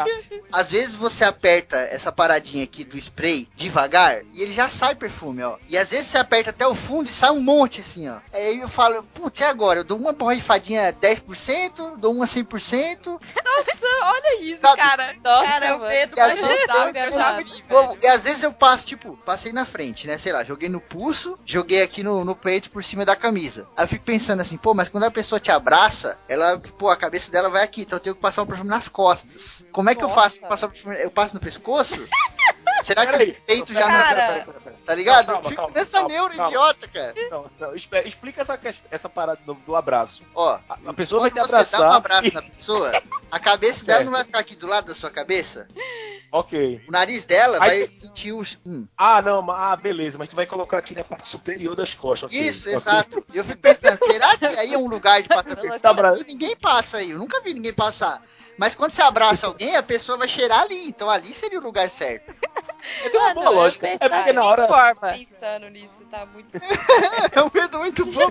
às vezes você aperta essa paradinha aqui do spray devagar e ele já sai perfume, ó. E às vezes você aperta até o fundo e sai um monte, assim, ó. Aí eu falo, putz, e agora? Eu dou uma borrifadinha 10%, dou uma 100%. Nossa, olha isso, Sabe? cara. Nossa, cara, é medo E que eu já vi, Bom, velho. e às vezes eu passo, tipo, passei na frente, né? Sei lá, joguei no pulso, joguei aqui no, no peito por cima da camisa. Aí eu fico pensando assim, pô, mas quando a pessoa te abraça, ela, pô, a cabeça dela vai aqui, então eu tenho que passar o perfume nas costas. Como é que eu faço passar o perfume? Eu passo no pescoço? (laughs) Será que o peito já não. Pera. Tá ligado? Calma, eu fico calma, nessa calma, neura calma. idiota, cara. Não, não, explica essa, essa parada do, do abraço. Ó, A, a pessoa vai te você abraçar. dá um abraço e- na pessoa, a cabeça (laughs) dela Certo. não vai ficar aqui do lado da sua cabeça? Ok. O nariz dela Aí vai tu- sentir os. Hum. Ah, não, mas- ah, beleza, mas tu vai colocar aqui na parte superior das costas. ok, Isso, ok. exato. Eu fico pensando, será que aí é um lugar de? Tá. (laughs) Aqui Ninguém passa aí, eu nunca vi ninguém passar. Mas quando você abraça alguém, a pessoa vai cheirar ali, então ali seria o lugar certo. (laughs) Tem uma boa lógica. É porque na hora. Forma. Pensando nisso, tá muito. (laughs) É um medo muito bom.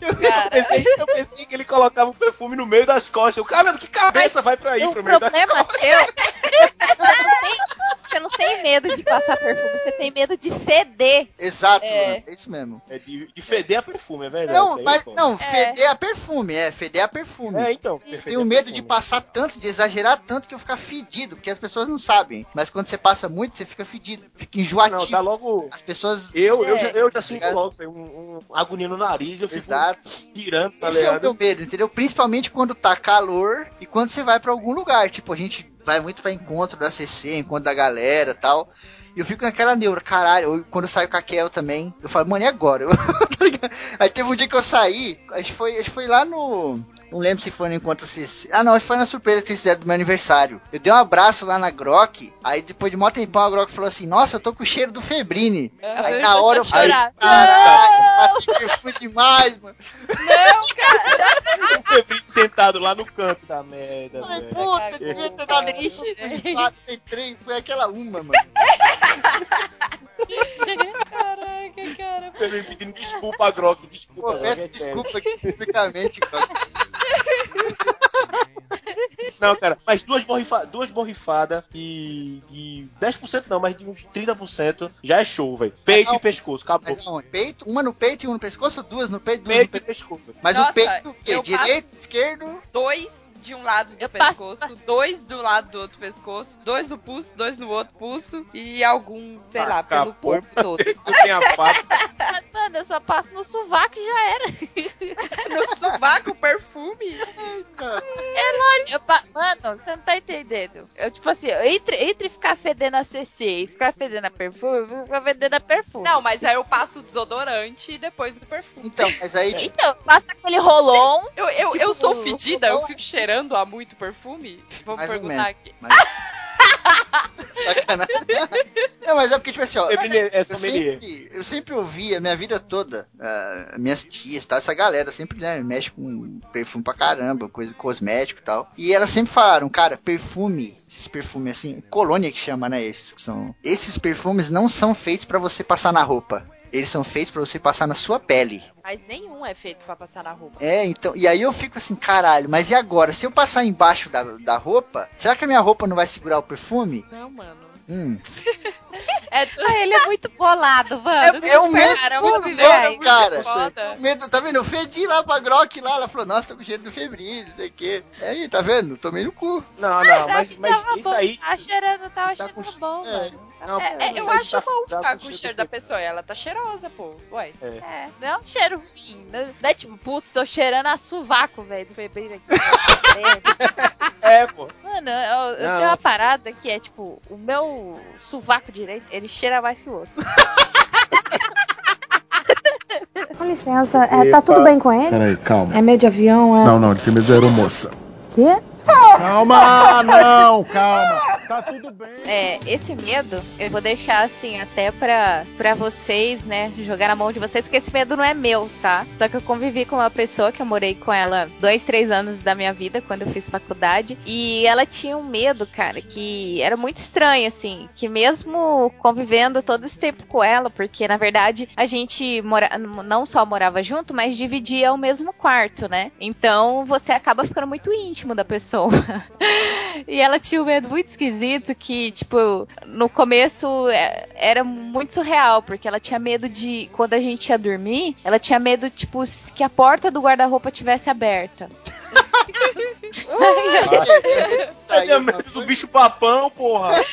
Eu pensei, eu pensei que ele colocava o perfume no meio das costas. O cara, que cabeça Mas vai pra o pro meio das problema seu. (laughs) Você não, tem, você não tem medo de passar perfume, você tem medo de feder. Exato, É. mano, é isso mesmo. É de, de feder a perfume, é verdade. Não, Aí, mas pô. não, É. feder a perfume, é, feder a perfume. É, então. Eu tenho medo perfume. de passar tanto, de exagerar tanto que eu ficar fedido, porque as pessoas não sabem. Mas quando você passa muito, você fica fedido, fica enjoativo. Não, dá logo. As pessoas. Eu, eu, É. já, eu já sinto Ligado? logo tem um, um agonia no nariz, eu fico Exato. tirando, tá Esse é o meu medo, entendeu? Principalmente quando tá calor e quando você vai pra algum lugar. Tipo, a gente vai muito pra encontro da CC, encontro da galera tal. E eu fico naquela neura, caralho. Eu- quando eu saio com a Kel também, eu falo, mano, e agora? (laughs) Aí teve um dia que eu saí, a gente foi, a gente foi lá no. Não lembro se foi no encontro CC. Ah, não, acho que foi na surpresa que vocês fizeram do meu aniversário. Eu dei um abraço lá na Grok, aí depois de mó tempão a Grok falou assim: Nossa, eu tô com o cheiro do Febrine. Aí Eu na hora eu falei. Caralho, perfume demais, mano. O (laughs) Febrinho sentado lá no canto da merda, Falei, puta, devia ter dado triste, né? tem três, foi aquela uma, mano. (laughs) Caraca, cara. O Febrinho pedindo desculpa a Grok, desculpa. Pô, Grok, peço é desculpa aqui publicamente, cara. Não, cara, mas duas, borrifa duas borrifadas e de 10% não, mas de uns 30% já é show, velho. Peito não. e pescoço, acabou. Mas aonde? Peito? Uma no peito e uma no pescoço? Duas no peito, duas Peito no e peito. pescoço. Mas Nossa, o peito o quê? Direito, esquerdo? Dois de um lado do Eu passo- pescoço, dois do lado do outro pescoço, dois no pulso, dois no outro pulso e algum, sei lá, pelo corpo todo. (laughs) Tu tem a. Mas, Mano, eu só passo no sovaco e já era. (laughs) No sovaco, perfume. Eu pa- Mano, você não tá entendendo. Eu, tipo assim, entre, entre ficar fedendo a CC e ficar fedendo a perfume, eu vou ficar fedendo a perfume. Não, mas aí eu passo o desodorante e depois o perfume. Então, mas aí, tipo, Então, passa aquele rolon. Eu, eu, Tipo, eu sou fedida, eu fico cheirando a muito perfume? Vou Mais perguntar menos. aqui. (laughs) sacanagem. Não, mas é porque, tipo assim, ó. Febrinho é Eu sempre, eu sempre ouvi a minha vida toda, ah, minhas tias, tá? Essa galera sempre, né, mexe com perfume pra caramba, coisa cosmético e tal. E elas sempre falaram, cara, perfume, esses perfumes assim, colônia que chama, né, esses que são. Esses perfumes não são feitos pra você passar na roupa. Eles são feitos pra você passar na sua pele. Mas nenhum é feito pra passar na roupa. É, então, e aí eu fico assim, caralho, mas e agora? Se eu passar embaixo da, da roupa, será que a minha roupa não vai segurar o perfume? Não, mano. Hum. (laughs) É, ah, ele é muito bolado, mano. É, é um medo muito bom, é cara. foda. O medo, tá vendo? Eu fedi lá pra Grok lá, ela falou, nossa, tô com cheiro do febril, não sei o quê. Aí, tá vendo? Tomei no cu. Não, não, mas, mas tava isso bom. aí. Tá cheirando, tava Tá cheirando com- bom, é. mano. Não, É, é, eu acho tá- bom tá ficar com com o cheiro da pessoa. Ela tá cheirosa, pô. Ué. É. É, não é um cheiro ruim. Não não é tipo, putz, tô cheirando a sovaco, velho, do febril aqui. (laughs) É, pô. Mano, eu, eu tenho uma parada que é tipo, o meu sovaco direito, ele cheira mais que o outro. (laughs) Com licença, é, tá tudo bem com ele? Peraí, calma. É meio de avião, é? Não, não, ele tem medo de aeromoça. Quê? Calma, (laughs) não, calma. Tá tudo bem. É, esse medo eu vou deixar assim até pra, pra vocês, né? Jogar na mão de vocês, porque esse medo não é meu, tá? Só que eu convivi com uma pessoa que eu morei com ela dois, três anos da minha vida, quando eu fiz faculdade. E ela tinha um medo, cara, que era muito estranho, assim. Que mesmo convivendo todo esse tempo com ela, porque na verdade a gente mora, não só morava junto, mas dividia o mesmo quarto, né? Então você acaba ficando muito íntimo da pessoa. (laughs) E ela tinha um medo muito esquisito que, tipo, no começo é, era muito surreal, porque ela tinha medo de, quando a gente ia dormir, ela tinha medo, tipo, que a porta do guarda-roupa tivesse aberta. (laughs) Tem medo do bicho papão, porra. (laughs)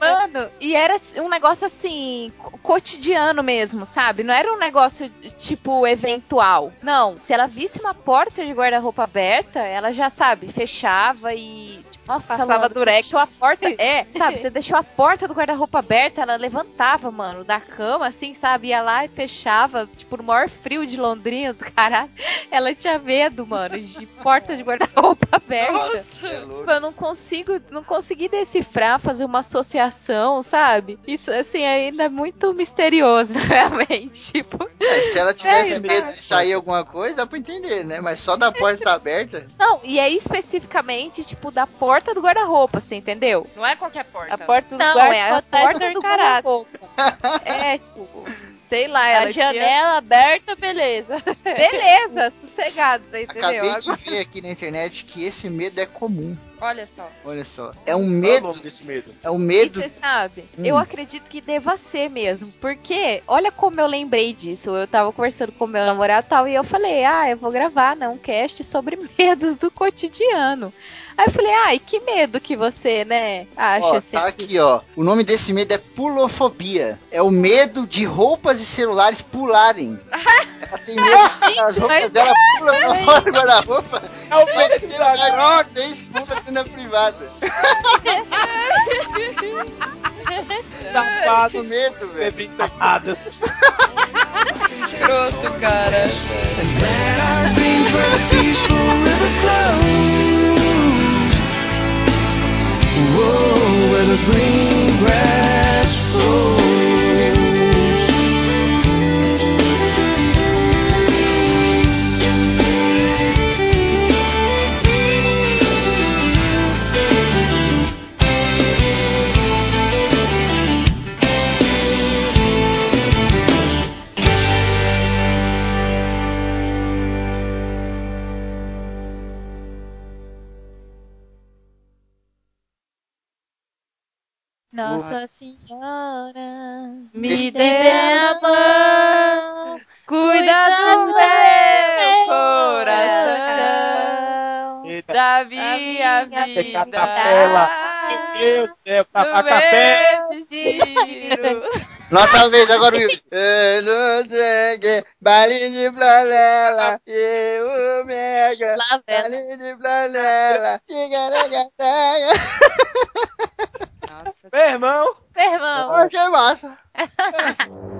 Mano, e era um negócio assim, co- cotidiano mesmo, sabe? Não era um negócio tipo eventual. Não, se ela visse uma porta de guarda-roupa aberta, ela já sabe, fechava e. Nossa, Passava mano, você durex. deixou a porta. É, sabe? Você deixou a porta do guarda-roupa aberta, ela levantava, mano, da cama, assim, sabe? Ia lá e fechava, tipo, no maior frio de Londrina, do caralho. Ela tinha medo, mano, de porta de guarda-roupa (laughs) aberta. Nossa, é louco. Eu não consigo não consegui decifrar, fazer uma associação, sabe? Isso, assim, ainda é muito misterioso, (laughs) realmente. Tipo, É, se ela tivesse É, medo de sair alguma coisa, dá pra entender, né? Mas só da porta tá aberta. não, e é especificamente, tipo, da porta do guarda-roupa, você entendeu? Não é qualquer porta. A porta do Não, guarda é a porta do guarda-roupa. guarda-roupa. É, (laughs) tipo, sei lá, ela A tinha- janela aberta, beleza. Beleza, (laughs) sossegado, você entendeu? Acabei Agora- de ver aqui na internet que esse medo é comum. Olha só. Olha só. É um Qual é o medo. nome desse medo? É um E medo. você sabe, Hum. eu acredito que deva ser mesmo. Porque, olha como eu lembrei disso. Eu tava conversando com meu namorado e tal, e eu falei, ah, eu vou gravar, né, um cast sobre (laughs) medos do cotidiano. Aí eu falei, ai, que medo que você, né, acha Ó, assim. tá aqui, ó. O nome desse medo é pulofobia. É o medo de roupas e celulares pularem. (laughs) Ela tem medo que as roupas mas- dela pulam pra fora do guarda-roupa. É o medo da celular vocês pulam da privada. Safado, medo, velho. Sempre tapado. Escroto, cara. Nossa Senhora, me dê a mão, Cuida do meu coração, da minha vida, meu Deus do céu, a, capela. Nossa vez agora o Eu não sei que baile de flanela, eu mega, baile de flanela, tigaragatanga. (laughs) Nossa Meu irmão, Meu irmão, Oh, que massa. (laughs)